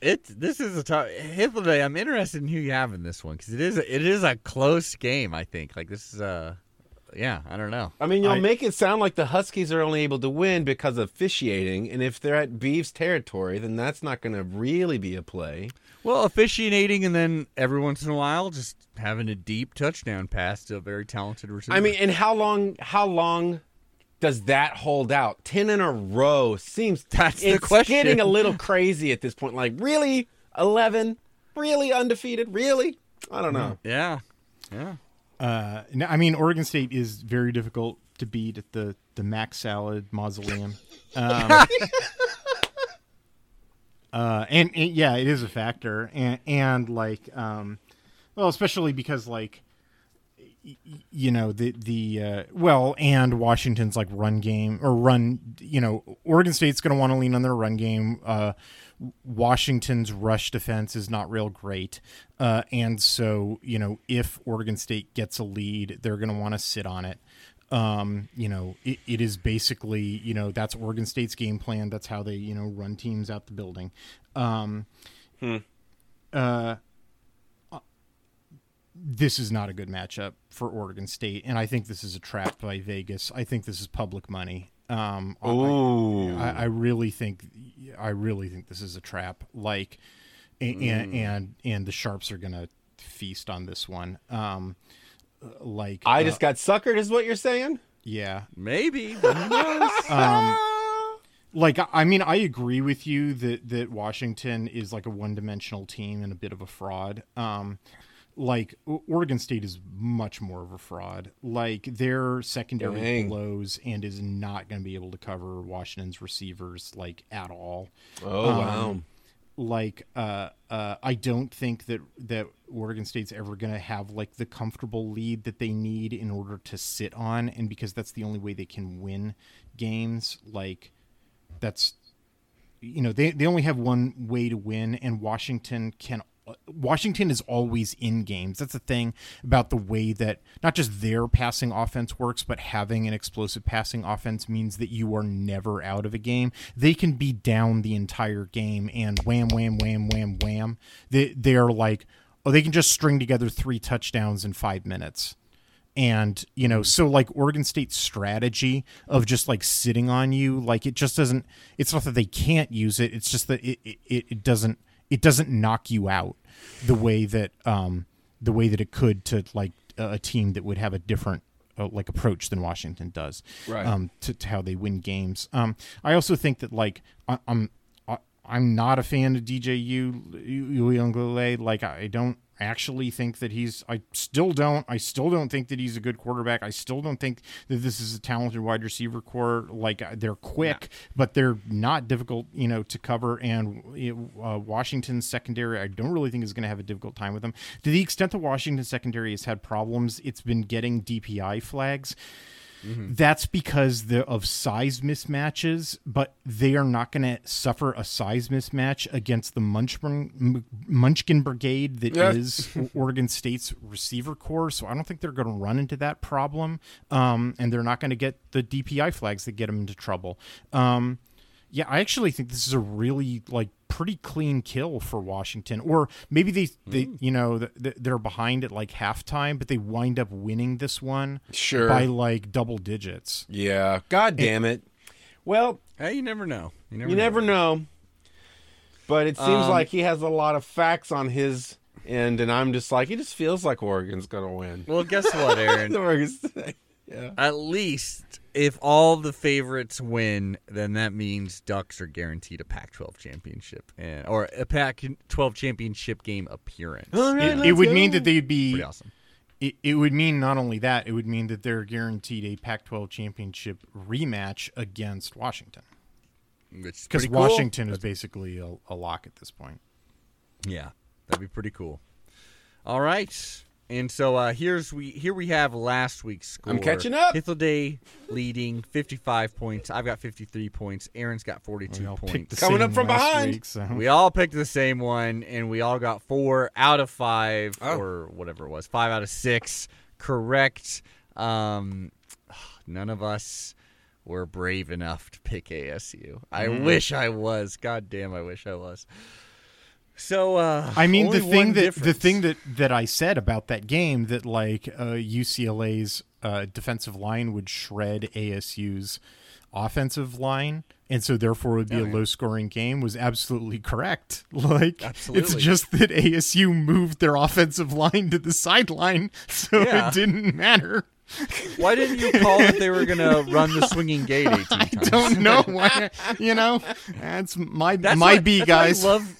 Speaker 1: it this is a tough. Hippolyte, I'm interested in who you have in this one because it is a, it is a close game. I think like this is a yeah. I don't know.
Speaker 2: I mean, you'll
Speaker 5: I-
Speaker 2: make it sound like the Huskies are only able to win because of officiating, and if they're at Beavs territory, then that's not going to really be a play.
Speaker 1: Well, officiating and then every once in a while just having a deep touchdown pass to a very talented receiver.
Speaker 2: I mean, and how long? How long does that hold out? Ten in a row seems
Speaker 1: That's the
Speaker 2: it's
Speaker 1: question.
Speaker 2: getting a little crazy at this point. Like, really, eleven? Really undefeated? Really? I don't know.
Speaker 1: yeah, yeah.
Speaker 5: Uh, no, I mean, Oregon State is very difficult to beat at the the Mac Salad Mausoleum. Um, uh, and, and yeah, it is a factor, and and like, um, well, especially because like, y- you know, the the uh, well, and Washington's like run game or run, you know, Oregon State's going to want to lean on their run game. Uh, Washington's rush defense is not real great. Uh, and so, you know, if Oregon State gets a lead, they're going to want to sit on it. Um, you know, it, it is basically, you know, that's Oregon State's game plan. That's how they, you know, run teams out the building. Um, uh, this is not a good matchup for Oregon State, and I think this is a trap by Vegas. I think this is public money. Um, I-
Speaker 2: Ooh.
Speaker 5: I, I really think, I really think this is a trap. Like, and and and, and the sharps are gonna feast on this one. Um, like
Speaker 2: I
Speaker 5: uh,
Speaker 2: just got suckered, is what you're saying?
Speaker 5: yeah.
Speaker 1: Maybe. but who knows?
Speaker 5: Um, like I mean, I agree with you that that Washington is like a one-dimensional team and a bit of a fraud. Um, like Oregon State is much more of a fraud. Like their secondary
Speaker 2: Dang.
Speaker 5: blows and is not going to be able to cover Washington's receivers like at all.
Speaker 2: Oh
Speaker 5: Um,
Speaker 2: wow.
Speaker 5: Like uh, uh, I don't think that that Oregon State's ever going to have like the comfortable lead that they need in order to sit on, and because that's the only way they can win games. Like that's you know they they only have one way to win, and Washington can Washington is always in games. That's the thing about the way that not just their passing offense works, but having an explosive passing offense means that you are never out of a game. They can be down the entire game and wham, wham, wham, wham, wham. They they are like, oh, they can just string together three touchdowns in five minutes. And, you know, hmm. so like Oregon State's strategy of just like sitting on you, like it just doesn't, it's not that they can't use it. It's just that it, it, it doesn't, it doesn't knock you out the way that, um, the way that it could to like a team that would have a different uh, like approach than Washington does
Speaker 2: Right.
Speaker 5: um, to, to how they win games. Um, I also think that like I, I'm I, I'm not a fan of DJU Uiagalelei. Like I don't actually think that he's. I still don't. I still don't think that he's a good quarterback. I still don't think that this is a talented wide receiver core. Like uh, they're quick, but they're not difficult, you know, to cover. And uh, Washington's secondary, I don't really think is going to have a difficult time with them. To the extent that Washington secondary has had problems, it's been getting DPI flags. That's because the, of size mismatches, but they are not going to suffer a size mismatch against the Munchkin, Munchkin Brigade that is
Speaker 2: Yeah.
Speaker 5: Oregon State's receiver core. So I don't think they're going to run into that problem, um, and they're not going to get the DPI flags that get them into trouble. Um, yeah, I actually think this is a really like pretty clean kill for Washington. Or maybe they they you know th- th- they're behind at like halftime, but they wind up winning this one
Speaker 2: Sure.
Speaker 5: by like double digits.
Speaker 2: Yeah. God damn it. Well,
Speaker 1: Hey, you never know. You never.
Speaker 2: you never know. But it seems
Speaker 1: Um,
Speaker 2: like he has a lot of facts on his end, and I'm just like, he just feels like Oregon's gonna win.
Speaker 1: Well, guess what, Aaron?
Speaker 2: Oregon State. Yeah.
Speaker 1: At least if all the favorites win, then that means Ducks are guaranteed a Pac-12 championship and or a Pac-12 championship game appearance.
Speaker 5: It, it would mean that they'd be.
Speaker 1: Pretty awesome.
Speaker 5: It, it would mean not only that, it would mean that they're guaranteed a Pac-12 championship rematch against Washington because
Speaker 1: pretty cool.
Speaker 5: Washington is basically a, a lock at this point.
Speaker 1: Yeah, that'd be pretty cool. All right. And so uh, here's we here we have last week's score.
Speaker 2: I'm catching up.
Speaker 1: Day leading 55 points. I've got 53 points. Aaron's got 42
Speaker 5: We all picked
Speaker 1: points.
Speaker 2: Coming up from behind.
Speaker 5: week, so-
Speaker 1: We all picked the same one, and we all got four out of five,
Speaker 2: Oh.
Speaker 1: or whatever it was, five out of six correct. Um, none of us were brave enough to pick ASU. I
Speaker 5: Mm.
Speaker 1: wish I was. God damn, I wish I was. So, uh,
Speaker 5: I mean, the thing that the thing that that I said about that game that like uh, UCLA's uh, defensive line would shred ASU's offensive line, and so therefore it would be
Speaker 1: Oh,
Speaker 5: a
Speaker 1: yeah.
Speaker 5: low scoring game was absolutely correct. Like it's just that ASU moved their offensive line to the sideline, so
Speaker 1: Yeah.
Speaker 5: it didn't matter.
Speaker 1: Why didn't you call that they were going to run the swinging gate 18
Speaker 5: I don't know why. You know, that's my
Speaker 1: That's
Speaker 5: my
Speaker 1: what-
Speaker 5: B guys.
Speaker 1: I love.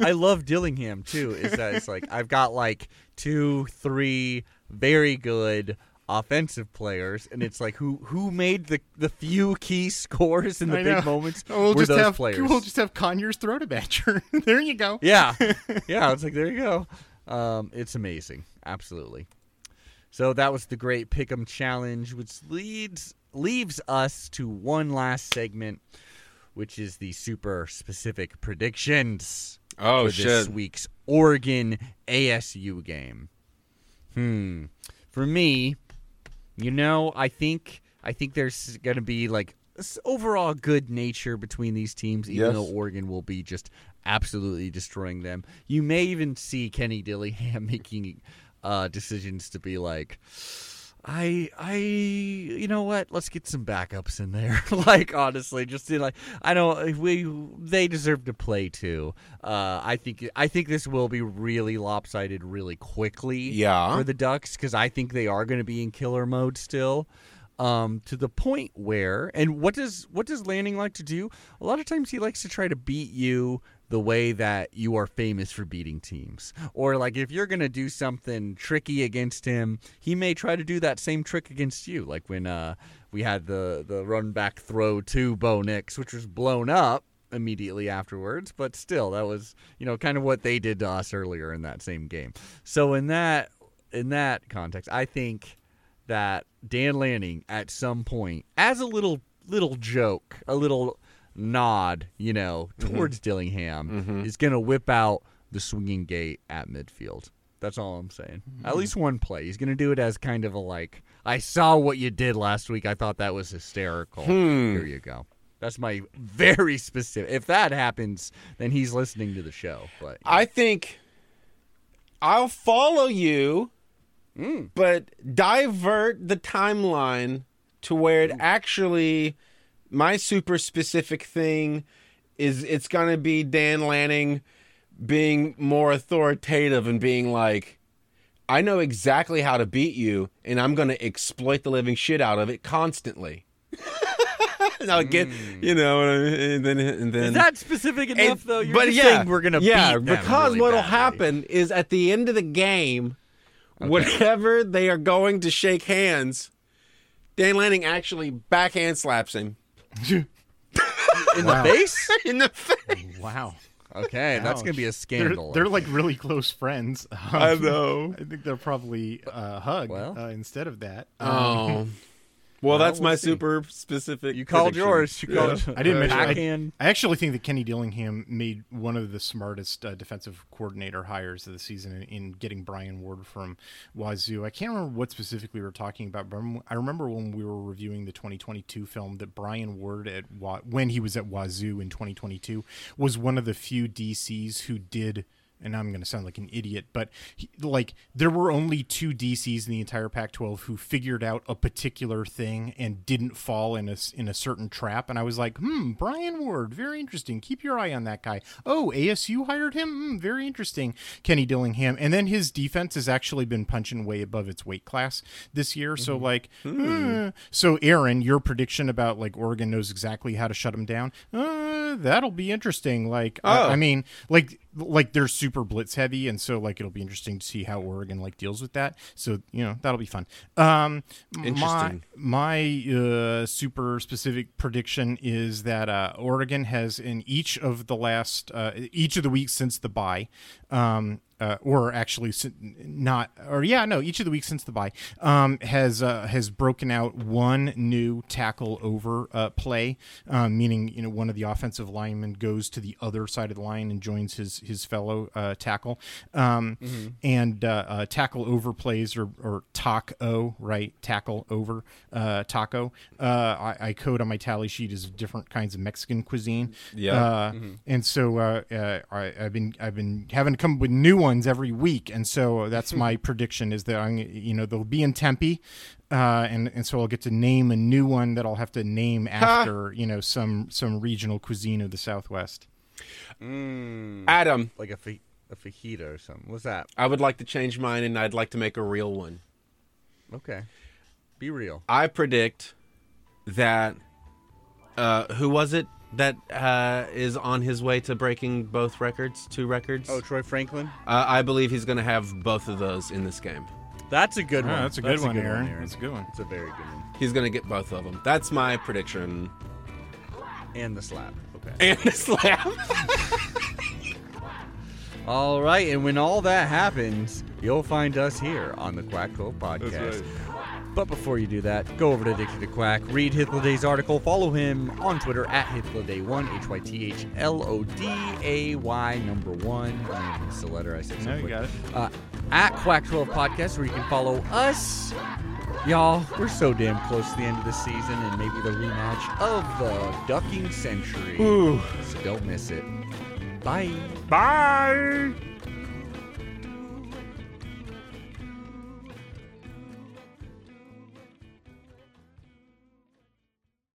Speaker 1: I love Dillingham too. Is that it's like I've got like two, three very good offensive players, and it's like who who made the the few key scores in the
Speaker 5: I
Speaker 1: big
Speaker 5: know.
Speaker 1: moments
Speaker 5: we'll
Speaker 1: were
Speaker 5: just
Speaker 1: those
Speaker 5: have
Speaker 1: players.
Speaker 5: we'll just have Conyers throw to Badger. there you go.
Speaker 1: yeah, yeah. It's like there you go. Um, it's amazing, absolutely. So that was the great Pick'em challenge, which leads leaves us to one last segment, which is the super specific predictions
Speaker 2: Oh
Speaker 1: for this week's Oregon ASU game. Hmm. For me, you know, I think I think there's going to be like overall good nature between these teams, even
Speaker 2: Yes.
Speaker 1: though Oregon will be just absolutely destroying them. You may even see Kenny Dillingham making uh, decisions to be like. I I you know what? Let's get some backups in there. like honestly, just to, like I know we they deserve to play too. Uh, I think I think this will be really lopsided really quickly.
Speaker 2: Yeah.
Speaker 1: for the Ducks because I think they are going to be in killer mode still. Um, to the point where, and what does what does Lanning like to do? A lot of times he likes to try to beat you the way that you are famous for beating teams. Or like if you're gonna do something tricky against him, he may try to do that same trick against you. Like when uh, we had the the run back throw to Bo Nix, which was blown up immediately afterwards, but still that was you know kind of what they did to us earlier in that same game. So in that in that context, I think that Dan Lanning at some point, as a little little joke, a little nod, you know, mm-hmm. towards Dillingham, mm-hmm. is going to whip out the swinging gate at midfield. That's all I'm saying. At mm-hmm. least one play. He's going to do it as kind of a like, I saw what you did last week. I thought that was hysterical. Hmm. Here you go. That's my very specific. If that happens, then he's listening to the show. But
Speaker 2: I think I'll follow you, hmm. but divert the timeline to where it hmm. actually my super specific thing is it's going to be Dan Lanning being more authoritative and being like I know exactly how to beat you and I'm going to exploit the living shit out of it constantly. and I'll get, hmm. you know, and then and then
Speaker 1: is that specific enough
Speaker 2: and-
Speaker 1: though? You're
Speaker 2: but
Speaker 1: just
Speaker 2: yeah,
Speaker 1: saying we're gonna
Speaker 2: yeah,
Speaker 1: beat them
Speaker 2: because
Speaker 1: really
Speaker 2: what'll
Speaker 1: badly.
Speaker 2: happen is at the end of the game, whenever they are going to shake hands, Dan Lanning actually backhand slaps him
Speaker 1: in the face.
Speaker 2: in the face.
Speaker 5: Wow.
Speaker 1: Okay, that's gonna be a
Speaker 5: They're,
Speaker 1: scandal.
Speaker 5: they're like really close friends. Um,
Speaker 2: I know.
Speaker 5: I think they'll probably uh, hug
Speaker 1: Well.
Speaker 5: uh, instead of that. Um,
Speaker 2: Oh, well, that's
Speaker 1: we'll
Speaker 2: my
Speaker 1: see.
Speaker 2: super specific.
Speaker 1: you called
Speaker 2: prediction.
Speaker 1: yours. You called.
Speaker 5: I didn't mention. I,
Speaker 1: backhand.
Speaker 5: I actually think that Kenny Dillingham made one of the smartest uh, defensive coordinator hires of the season in, in getting Brian Ward from Wazoo. I can't remember what specifically we were talking about, but I remember when we were reviewing the 2022 film that Brian Ward at Wa- when he was at Wazoo in 2022 was one of the few DCs who did and I'm going to sound like an idiot, but he, like there were only two DCs in the entire Pac-12 who figured out a particular thing and didn't fall in a in a certain trap. And I was like, hmm, Brian Ward, very interesting. Keep your eye on that guy. Oh, ASU hired him. Hmm, very interesting. Kenny Dillingham, and then his defense has actually been punching way above its weight class this year. So like, hmm. so Aaron, your prediction about like Oregon knows exactly how to shut him down. Uh, that'll be interesting. Like, I-
Speaker 2: Oh.
Speaker 5: I mean, like like they're super blitz heavy and so like it'll be interesting to see how Oregon like deals with that so you know that'll be fun um
Speaker 2: Interesting.
Speaker 5: my, my uh super specific prediction is that uh Oregon has in each of the last uh each of the weeks since the bye um uh, or actually not or yeah no each of the weeks since the bye um, has uh, has broken out one new tackle over uh, play um, meaning you know one of the offensive linemen goes to the other side of the line and joins his his fellow uh, tackle. Um, and uh, uh, tackle over plays or or taco right? Tackle over uh, taco. Uh, I, I code on my tally sheet as different kinds of Mexican cuisine.
Speaker 2: Yeah.
Speaker 5: uh, and so uh, uh, I, I've been I've been having to come up with new ones every week, and so that's my prediction is that I'm you know they'll be in Tempe, uh, and and so I'll get to name a new one that I'll have to name after you know some some regional cuisine of the Southwest.
Speaker 2: Adam,
Speaker 1: like a, fa- a fajita or something. What's that?
Speaker 2: I would like to change mine, and I'd like to make a real one.
Speaker 1: Okay, be real.
Speaker 2: I predict that uh, who was it that uh, is on his way to breaking both records, two records?
Speaker 1: Oh, Troy Franklin.
Speaker 2: uh, I believe he's going to have both of those in this game.
Speaker 1: That's a good
Speaker 5: Oh,
Speaker 1: one.
Speaker 5: that's a good one, Aaron. That's a good one.
Speaker 1: It's a very good one.
Speaker 2: He's going to get both of them. That's my prediction.
Speaker 1: And the slap. Okay.
Speaker 2: And the slap.
Speaker 1: All right, and when all that happens, you'll find us here on the Quack Cove podcast. But before you do that, go over to Addicted to Quack, read Hythloday's article, follow him on Twitter at Hythloday1, H Y T H L O D A Y number one. I it's the letter I said.
Speaker 5: No, you got it.
Speaker 1: Uh, at Quack12 Podcast, where you can follow us. Y'all, we're so damn close to the end of the season and maybe the rematch of the Ducking Century. So don't miss it. Bye.
Speaker 2: Bye.